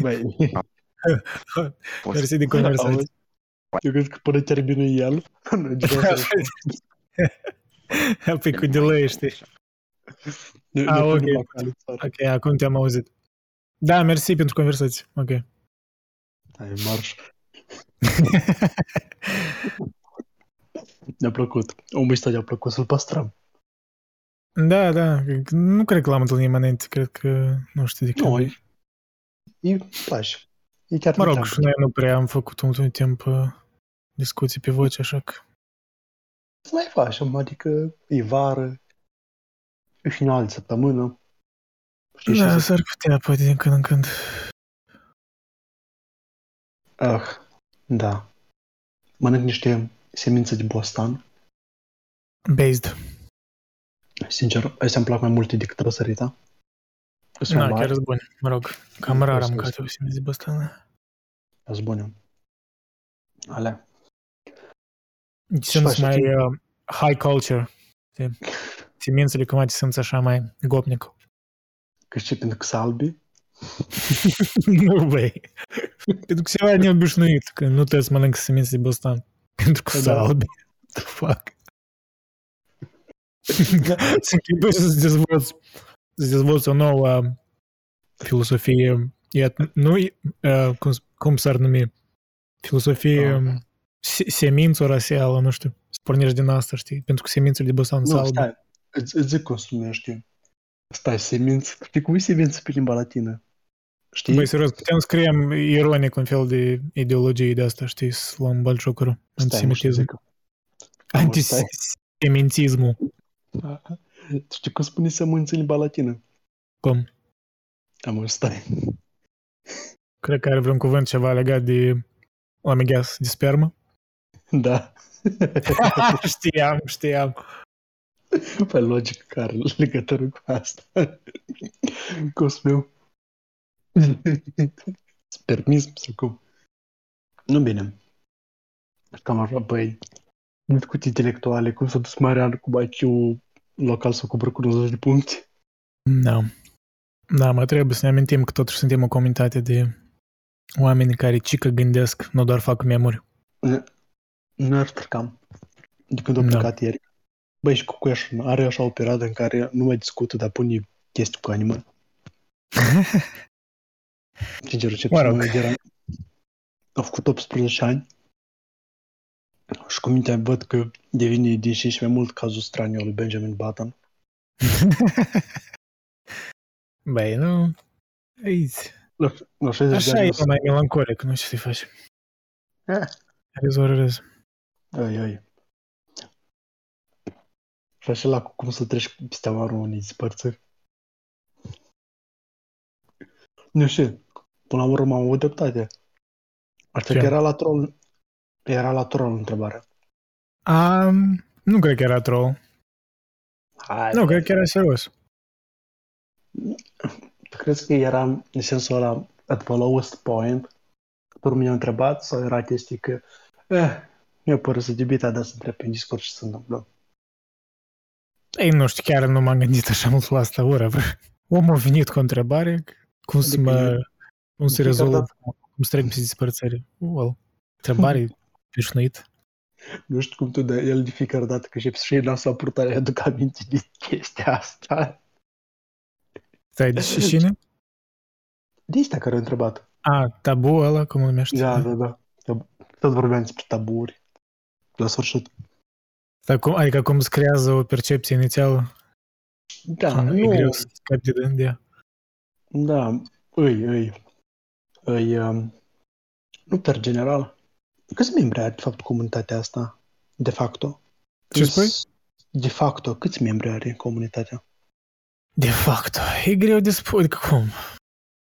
Băi, mersi de conversație. auzi? Eu cred că până termină el, nu genial să- Păi cu delay, știi? Ne, ne Ah, ok. punem la cale, țară. Ok, acum te-am auzit. Da, mersi pentru conversație. Ok. Hai, marș. Ne-a plăcut. Omul ăsta i-a plăcut să-l păstrăm. Da, da, nu cred că l-am întâlnit imanent, cred că nu știu de Nu, când. e, e place. E chiar Mă rog, treabă. și noi nu prea am făcut ultimul timp uh, discuții pe voce, așa că... Să mai facem, adică e vară, e final de săptămână. Știi ce Da, zic? s-ar putea, poate, din când în când. Ah, da. Mănânc niște semințe de bostan. Based. Sincer, astea îmi plac mai multe decât răsărita. Sunt Da, mai chiar mari, sunt bune, mă rog. Cam Da, rar am sunt- mâncat eu simți de ăsta. sunt bune. Alea. Sunt faci, mai știi? uh, high culture. Știi? Semințele cum te simți așa mai gopnic. Că știi, pentru că sunt albi, nu, băi. Pentru că ceva neobișnuit, că nu trebuie să mănânc semințe de bostan. Pentru că Da. sunt albi. The fuck? Să închipui să-ți dezvolți, să dezvolți o nouă filosofie, e, nu, uh, cum, cum s-ar numi, filosofie Ah. um, se- semință orasială, nu știu, să pornești din asta, știi, pentru că semințele de bostan sunt Nu, albe. stai. Îți, îți zic cum se numește. Stai, seminț. Știi cum e semință pe limba latină? Știi? Băi, serios, putem scriem ironic un fel de ideologie de asta, știi, să luăm balciocărul, Stai, nu știu, antisemitism, zic. Am, stai. antisemitismul, Știi cum spune sămânță în limba latină? cum? Am stai. Cred că are vreun cuvânt ceva legat de omegas, de spermă. Da. știam, știam. Pe logică care are legătură cu asta. Cosmeu. Spermism sau cum? Nu bine. Cam așa, băi. Discuții intelectuale, cum s-a dus Marian cu IQ local să cupră cu 90 de puncte. Da. Da, mai trebuie să ne amintim că totuși suntem o comunitate de oameni care cică gândesc, nu doar fac memori. Nu ar cam. De când a Da. plecat ieri. Băi, și Cucuiaș are așa o perioadă în care nu mai discută, dar pune chestii cu animale. Sincer, ce Mă rog. mă eram... A făcut 18 ani și cu mintea văd că devine din și și mai mult cazul straniu al lui Benjamin Button. Băi, nu... Aici. La 60 de Așa ani e o să... mai melancolic, nu știu ce faci. Eh. Râz, ori râz. Ai, ai. Și așa la cum să treci peste amarul unei spărțări. Nu știu. Până la urmă am avut dreptate. Asta Ce? că era la troll. Era la troll întrebarea. Um, nu cred că era troll. Hai, Nu, cred că era serios. Crezi că era în sensul ăla at the lowest point? Pe urmă i-a întrebat sau era chestii că eh, mi-a părut să debita, dar să întreb pe Discord ce se întâmplă. Ei, nu știu, chiar nu m-am gândit așa mult la asta, whatever. Omul a venit cu o întrebare, cum să Adică mă... e- Cum se de fiecare rezolvă, dată- cum să trec pe dispărțări. Well, întrebare obișnuit. Nu știu cum tu, dar el de fiecare dată că începi să-și la sa purtare, aduc aminte de chestia asta. Stai, de și cine? De ăsta care a întrebat. A, tabu ăla, cum îl numește? Da, da, da. Tot vorbeam despre taburi. La sfârșit. Stai, cum, adică cum se creează o percepție inițială? Da, nu, e nu, greu să scapi de de ea. da, îi, îi, îi, um, nu per general. Câți membri are, de fapt, comunitatea asta? De facto? Ce spui? De facto, câți membri are comunitatea? De fapt, e greu de spus, adică cum?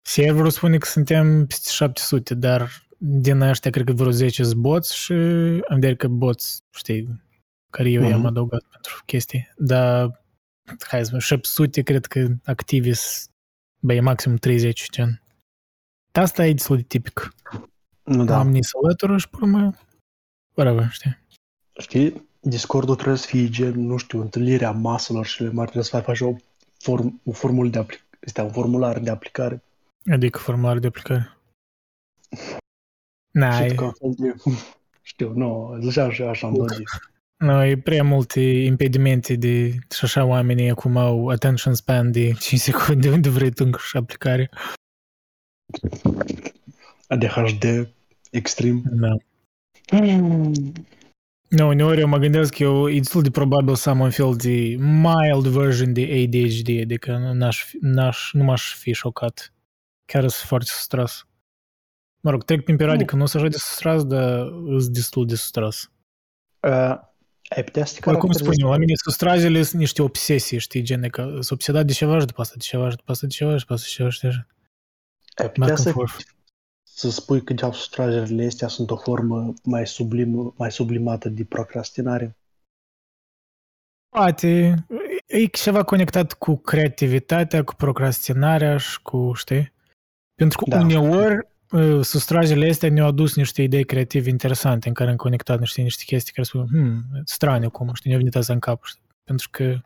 Serverul spune că suntem peste 700, dar din ăștia cred că vreo 10 sunt bots și adică bots, știi, care eu i-am Mhm. adăugat pentru chestii. Dar, hai să spun, 700 cred că activi sunt, bă, e maxim 30, gen. Asta e destul de tipic. Nu, Da. da. Am ni să alătură și pe urmă, whatever, știi? Știi, Discordul trebuie să fie gen, nu știu, întâlnirea maselor și le mari, trebuie să faci o, form, o formulă de aplicare, este un formular de aplicare. Adică formular de aplicare. Na, Și e, ca un fel de, știu, nu, deja așa, așa am dorit. No, e prea multe impedimente de și așa oamenii acum au attention span de 5 secunde unde vrei tu încă și aplicare. ADHD extrem. Da. Nu, uneori eu mă gândesc că eu, e destul de probabil să am un fel de mild version de ADHD, adică n-aș, fi- n-aș, nu m-aș fi șocat. Chiar sunt foarte sustras. Mă rog, trec prin perioade Nu. când nu sunt așa de sustras, dar sunt destul de sustras. Uh, ai putea să te Oricum caracterizezi spun eu, la mine sustrazele sunt niște obsesii, știi, gen că sunt obsedat de ceva și după asta de ceva și după asta de ceva și după asta de ceva și de așa. ai putea Back and să, forth. să spui că deja sustragerile astea sunt o formă mai, sublim, mai sublimată de procrastinare. Poate, e ceva conectat cu creativitatea, cu procrastinarea și cu, știi? Pentru că Da. uneori uh, sustragele astea ne-au adus niște idei creative interesante în care am conectat niște, niște chestii care spun, hmm, straniu cum, știi, ne-a venit asta în cap, știi? Pentru că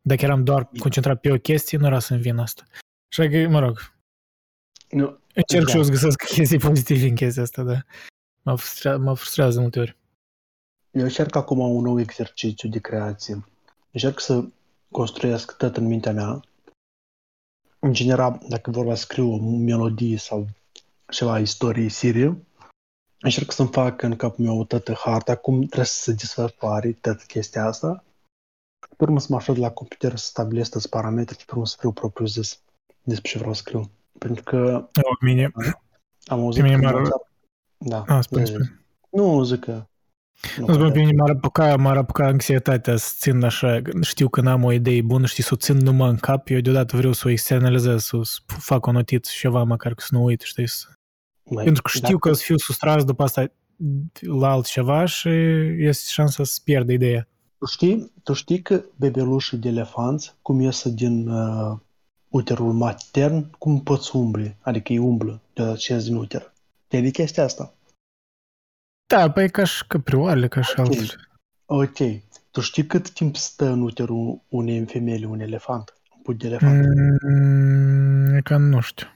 dacă eram doar concentrat pe o chestie, nu era să-mi vin asta. Așa că, mă rog, Nu, încerc Da. și eu să găsesc chestii pozitive în chestia asta, da. Mă, frustra, mă frustrează multe ori. Eu încerc acum un nou exercițiu de creație. Încerc să construiesc tot în mintea mea. În general, dacă vorba să scriu o melodie sau ceva istorie serie, încerc să-mi fac în capul meu toată harta, cum trebuie să se desfășoare toată chestia asta. Pe urmă să mă așez la computer să stabilesc toți parametrii și pe urmă să scriu propriu zis despre ce vreau să scriu. Pentru că O, mine, am auzit mine că m-ar- Mozart... Da, a, spune, zi, zi. spune. Nu, zic că... Nu spun pe mine, m-ar apuca, m-ar apuca anxietatea să țin așa, știu că n-am o idee bună, știi, să o țin numai în cap, eu deodată vreau să o externalizez, să, să fac o notiță ceva, măcar că să nu uit, știi, să... Mai, pentru că știu dacă- că o să fiu sustras după asta la altceva și este șansa să pierd ideea. Tu știi, tu știi că bebelușii de elefanți, cum iesă din uh, uterul matern, cum pot să umble? Adică îi umblă deodată ce ies din uter. Te de chestia asta? Da, păi ca și căprioarele, ca și Ok. altele. Ok. Tu știi cât timp stă în uterul unei femele un elefant? Un put de elefant? Mm, e că nu știu.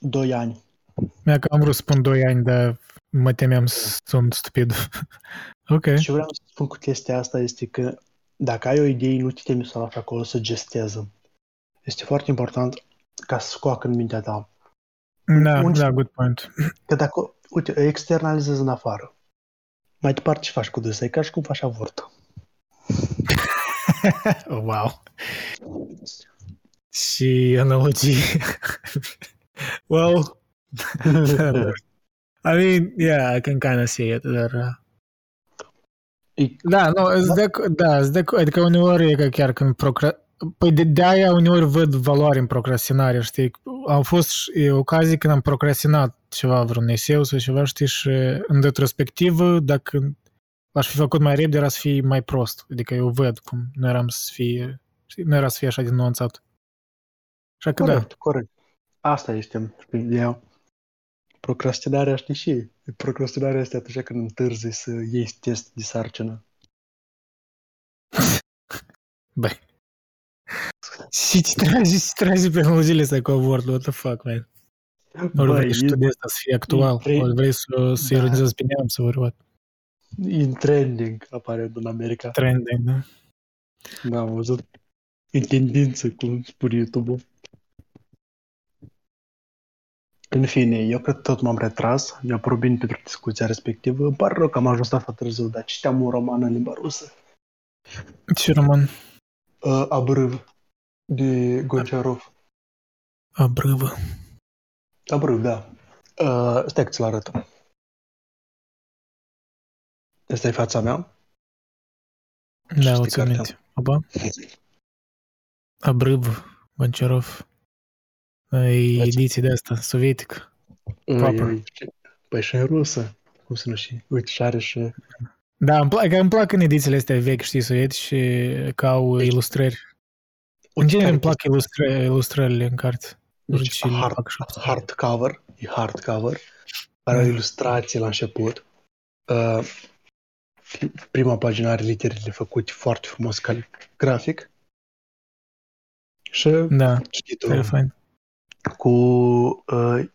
Doi ani. Mi-a că am vrut să spun 2 ani, dar mă temeam să sunt stupid. ok. Ce vreau să spun cu chestia asta este că dacă ai o idee, nu te temi să o lași acolo să gesteze. Este foarte important ca să scoacă în mintea ta. Da, Un- da, good point. Că dacă, uite, o externalizezi în afară, mai departe ce faci cu dâsa? E ca și cum faci avort. Oh, wow. Și analogii. well, I mean, yeah, I can kind of see it, dar... uh, E, Da, nu, îți de, da, îți de, adică uneori e că chiar când procra... Păi de, de aia uneori văd valoare în procrastinare, știi? Au fost și ocazii când am procrastinat ceva, vreun eseu sau ceva, știi, și în retrospectivă, dacă aș fi făcut mai repede, era să fie mai prost. Adică eu văd cum nu eram să fie, știi, nu era să fie așa de nuanțat. Așa că da. corect, corect. Asta este ideea. Procrastinarea, știi și, procrastinarea este atunci când întârzi să iei test de sarcină. Băi. Și ce tragi, ce tragi pe analogiile astea cu avortul, what the fuck, man? Ori Băi, vrei și tu de asta să fie actual, vrei- ori vrei să, să Da. ironizezi pe neam, să ori what? în trending apare în America. Trending, da? Da, am văzut. În tendință, cum spune YouTube-ul. În fine, eu cred că tot m-am retras. Mi-a părut bine pentru discuția respectivă. Îmi pare rău că am ajuns așa târziu, dar citeam un roman în limba rusă. Ce roman? Uh, Abrâv, de Gonciarov. Abrâvă. Abrâv, da. Uh, stai că ți-l arăt. Asta e fața mea. Da, o Știi țin cartea? minte. Oba? Abrâv, Gonciarov. E ediție de asta, sovietică. Proper. Ui, ui. Păi și în rusă. Cum să nu știi? Uite, și are și... Da, îmi plac, îmi plac în edițiile astea vechi, știi, sovietice, că au ilustrări. În genere îmi plac ilustre, ilustrările în carte. Nu știu Deci, ce le hard, fac și hardcover, e hardcover, are o Mm. ilustrație la început. Uh, prima pagină are literele făcute foarte frumos caligrafic. Și Da, știi tu, tare fain. Cu... Uh,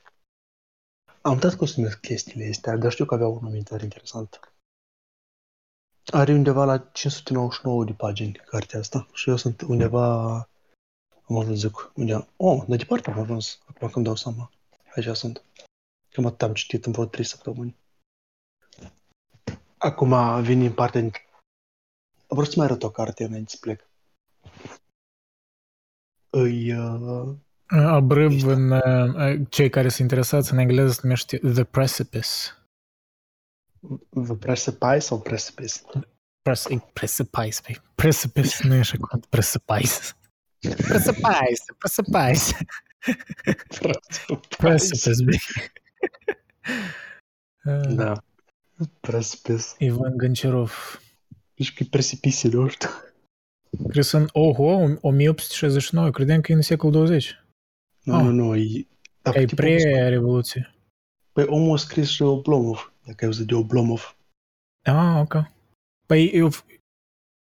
am uitat cum se numesc chestiile astea, dar știu că avea un nume tare interesant. Are undeva la 599 de pagini cartea asta și eu sunt undeva am ajuns zic, undeva, oh, de departe am ajuns, acum când dau seama. Aici sunt. Cam atât am citit în vreo 3 săptămâni. Acum vin în partea... Vreau să mai arăt o carte înainte să plec. Îi... Uh, Abrâv în uh, cei care sunt interesați în engleză se numește The Precipice. The Precipice sau Precipice? Pres- e precipice, păi. Precipice nu e așa cum precipice. Precipice, precipice. Precipice, băi. Uh, Da. Precipice. Ivan Gâncerov. Deci că e precipice, nu știu. Cred că sunt, oho, 1869, credeam că e în secolul 20. Nu, Ah. nu, nu, e... Dacă Ca e tipul ăsta- pre-revoluție. Păi omul a scris și Oblomov, dacă ai auzit de Oblomov. Ah, ok. Păi eu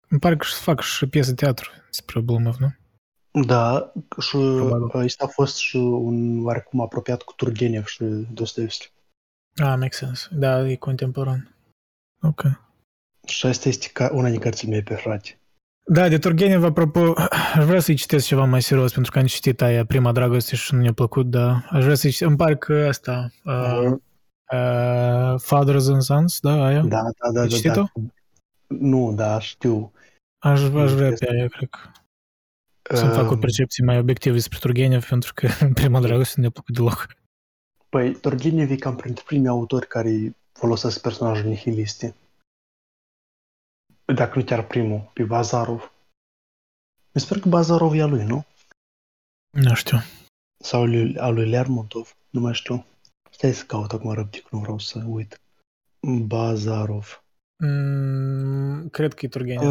îmi pare că să fac și piesă de teatru despre Blumov, nu? Da, și Probabil. ăsta a fost și un oarecum apropiat cu Turgenev și Dostoevski. Ah, make sense. Da, e contemporan. Ok. Și asta este ca una din cărțile mele preferate. Da, de Turgenev, apropo, aș vrea să-i citesc ceva mai serios, pentru că am citit aia Prima Dragoste și nu mi-a plăcut, dar aș vrea să-i citesc. Îmi pare că asta, uh, uh, Fathers and Sons, da, aia? Da, da, da. Ai da, citit-o? da. Nu, da, știu. Aș, aș vrea pe aia, cred că. Să-mi fac o Um, percepție mai obiectivă despre Turgenev, pentru că Prima Dragoste nu mi-a plăcut deloc. Păi, Turgenev e cam printre primii autori care folosesc personaje nihiliste. Dacă nu chiar primul, pe Bazarov. Mi sper că Bazarov e a lui, nu? Nu știu. Sau lui, a lui Lermontov, nu mai știu. Stai să caut acum răbdă, că nu vreau să uit. Bazarov. Mm, cred că e Turgenev.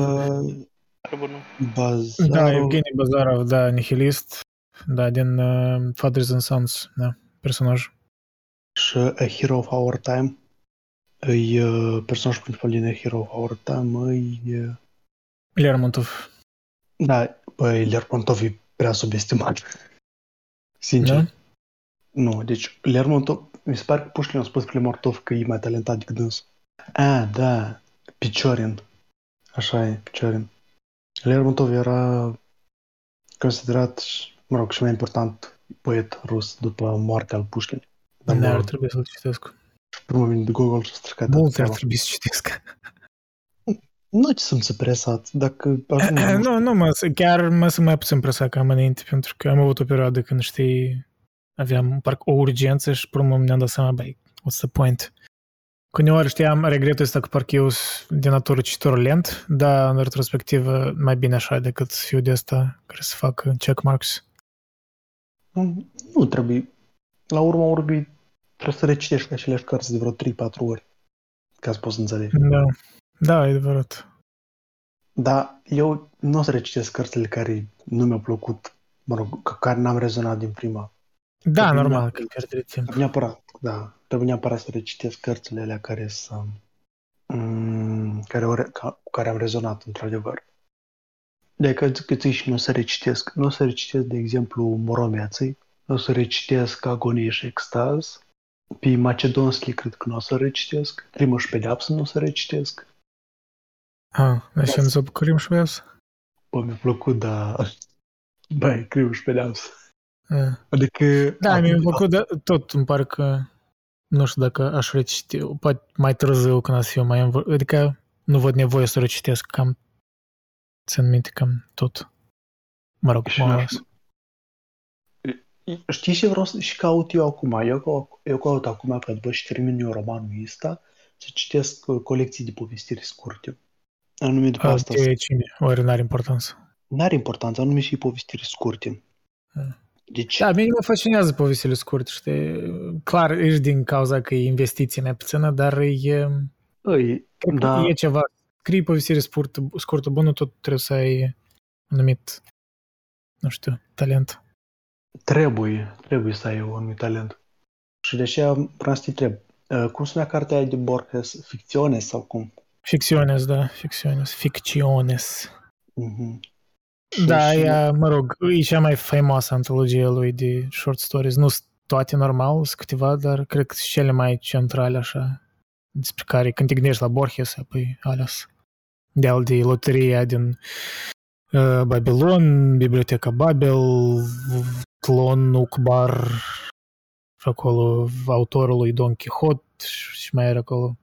Uh, Trebuie nu. Bazarov. Da, Evgeni Bazarov, da, nihilist, da, din uh, Fathers and Sons, da, personaj. și A Hero of Our Time. Îi uh, personajul principal din A Hero of Our Time îi... Uh, Lermontov, da, băi, Lermontov e prea subestimat. Sincer. da? Nu, deci Lermontov, mi se pare că puștii au spus că Lermontov că e mai talentat decât dânsul. A, da, Piciorin. Așa e, Piciorin. Lermontov era considerat, mă rog, și mai important poet rus după moartea lui Pușkin. Dar Da, mă ar rog, trebui să-l citesc. Primul vine de Google și a stricat Mult ar treaba. trebui să citesc. Nu ce sunt presat, dacă ajung nu, nu, mă, chiar mă sunt mai puțin presat ca înainte, pentru că am avut o perioadă când, știi, aveam parcă o urgență și până mi-am dat seama, băi, what's the point? Că uneori știam regretul ăsta că parcă eu sunt de natură cititor lent, dar în retrospectivă mai bine așa decât să fiu de asta care să facă checkmarks. Nu, nu trebuie. La urma urmei, trebuie să recitești aceleași cărți de vreo 3-4 ori ca să poți să înțelegi. Da, da, e adevărat. Dar eu nu o să recitesc cărțile care nu mi-au plăcut, mă rog, cu care n-am rezonat din prima. Da, Trebuie normal neapărat- că pierde timp. Trebuie neapărat, da, trebuie neapărat să recitesc cărțile alea care să, mm, care, au re- ca, cu care am rezonat, într-adevăr. Dacă zic că ții și nu o să recitesc, nu o să recitesc, de exemplu, Moromeații, nu o să recitesc Agonie și Extaz, pe Macedonski cred că nu o să recitesc, Crimă și Pedeapsă nu o să recitesc. Ah, dar și nu s-o bucurim și vezi? Bă, mi-a plăcut, dar... Băi, Crimă și Pedeapsă. Ah. Adică... Da, acum- mi-a plăcut, dar tot îmi pare că nu știu dacă aș reciti, poate mai târziu când o să fiu mai învăr... Adică nu văd nevoie să recitesc cam țin minte cam tot. Mă rog, Și mă n-aș- las. Știi ce vreau să și caut eu acum? Eu, cau- eu caut acum, că după ce termin eu romanul ăsta, să citesc uh, colecții de povestiri scurte. Anume după Ah, asta. De cine? Oare n-are importanță? N-are importanță, anume și povestiri scurte. Ah. Deci, Da, mine mă fascinează povestile scurte, știi? Clar, ești din cauza că e investiție nepuțină, dar e, îi, cred că da, e ceva. Scrii povestire scurtă, scurtă bună, tot trebuie să ai un anumit, nu știu, talent. Trebuie, trebuie să ai un anumit talent. Și de aceea vreau să te întreb, uh, cum spunea cartea aia de Borges, ficțiune sau cum? Ficționes, da, ficționes, ficționes. Mhm. Da, și- ea, mă rog, e cea mai faimoasă antologie lui de short stories. Nu sunt toate normal, sunt câteva, dar cred că sunt cele mai centrale așa, despre care când te gândești la Borges, apoi ales. De al de loteria din uh, Babilon, Biblioteca Babel, Tlon Ukbar, și acolo autorul lui Don Quixote și mai era acolo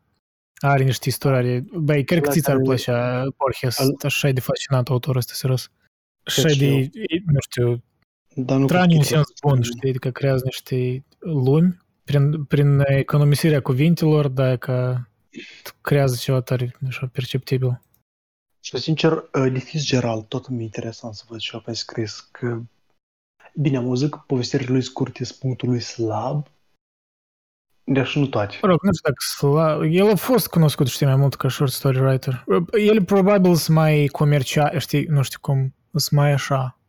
Are niște istorii. Băi, cred că La ți ar care- plăcea Borges. Al- Așa e de fascinant autorul ăsta, serios. Așa e și de, nu știu, Dar nu trani în cred că- sens bun, știi, că creează niște lumi prin, prin economisirea cuvintelor, dar că creează ceva tare, așa, perceptibil. Și sincer, uh, Lee Fitzgerald, tot mi-e interesant să văd ce a mai scris, că bine, am auzit că povestirile lui scurte sunt punctul lui slab, dar și nu toate. Mă rog, nu știu dacă sla... El a fost cunoscut, știi, mai mult ca short story writer. El probabil sunt mai comercial, știi, nu știu cum, sunt mai așa,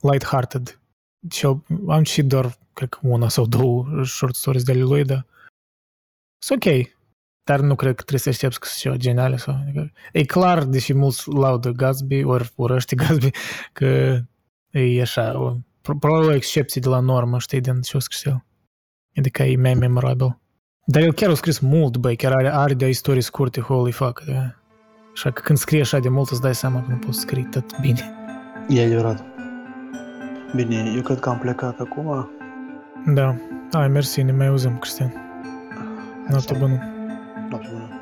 light-hearted. Cel, am citit doar, cred că una sau două short stories de ale lui, dar sunt ok. Dar nu cred că trebuie să aștepți că sunt ceva geniale sau... Adică, e clar, deși mulți laudă Gatsby, ori urăște Gatsby, că e așa, o, pro- probabil o excepție de la normă, știi, din ce o scris el. Adică e mai memorabil. Dar el chiar a scris mult, băi, chiar are, are de istorii scurte, holy fuck. Da. Așa că când scrie așa de mult, îți dai seama că nu poți scrie tot bine. E adevărat. Bine, eu cred că am plecat acum. Da. Hai, mersi, ne mai auzim, Cristian. Hai Noapte să- bună. Noapte bună.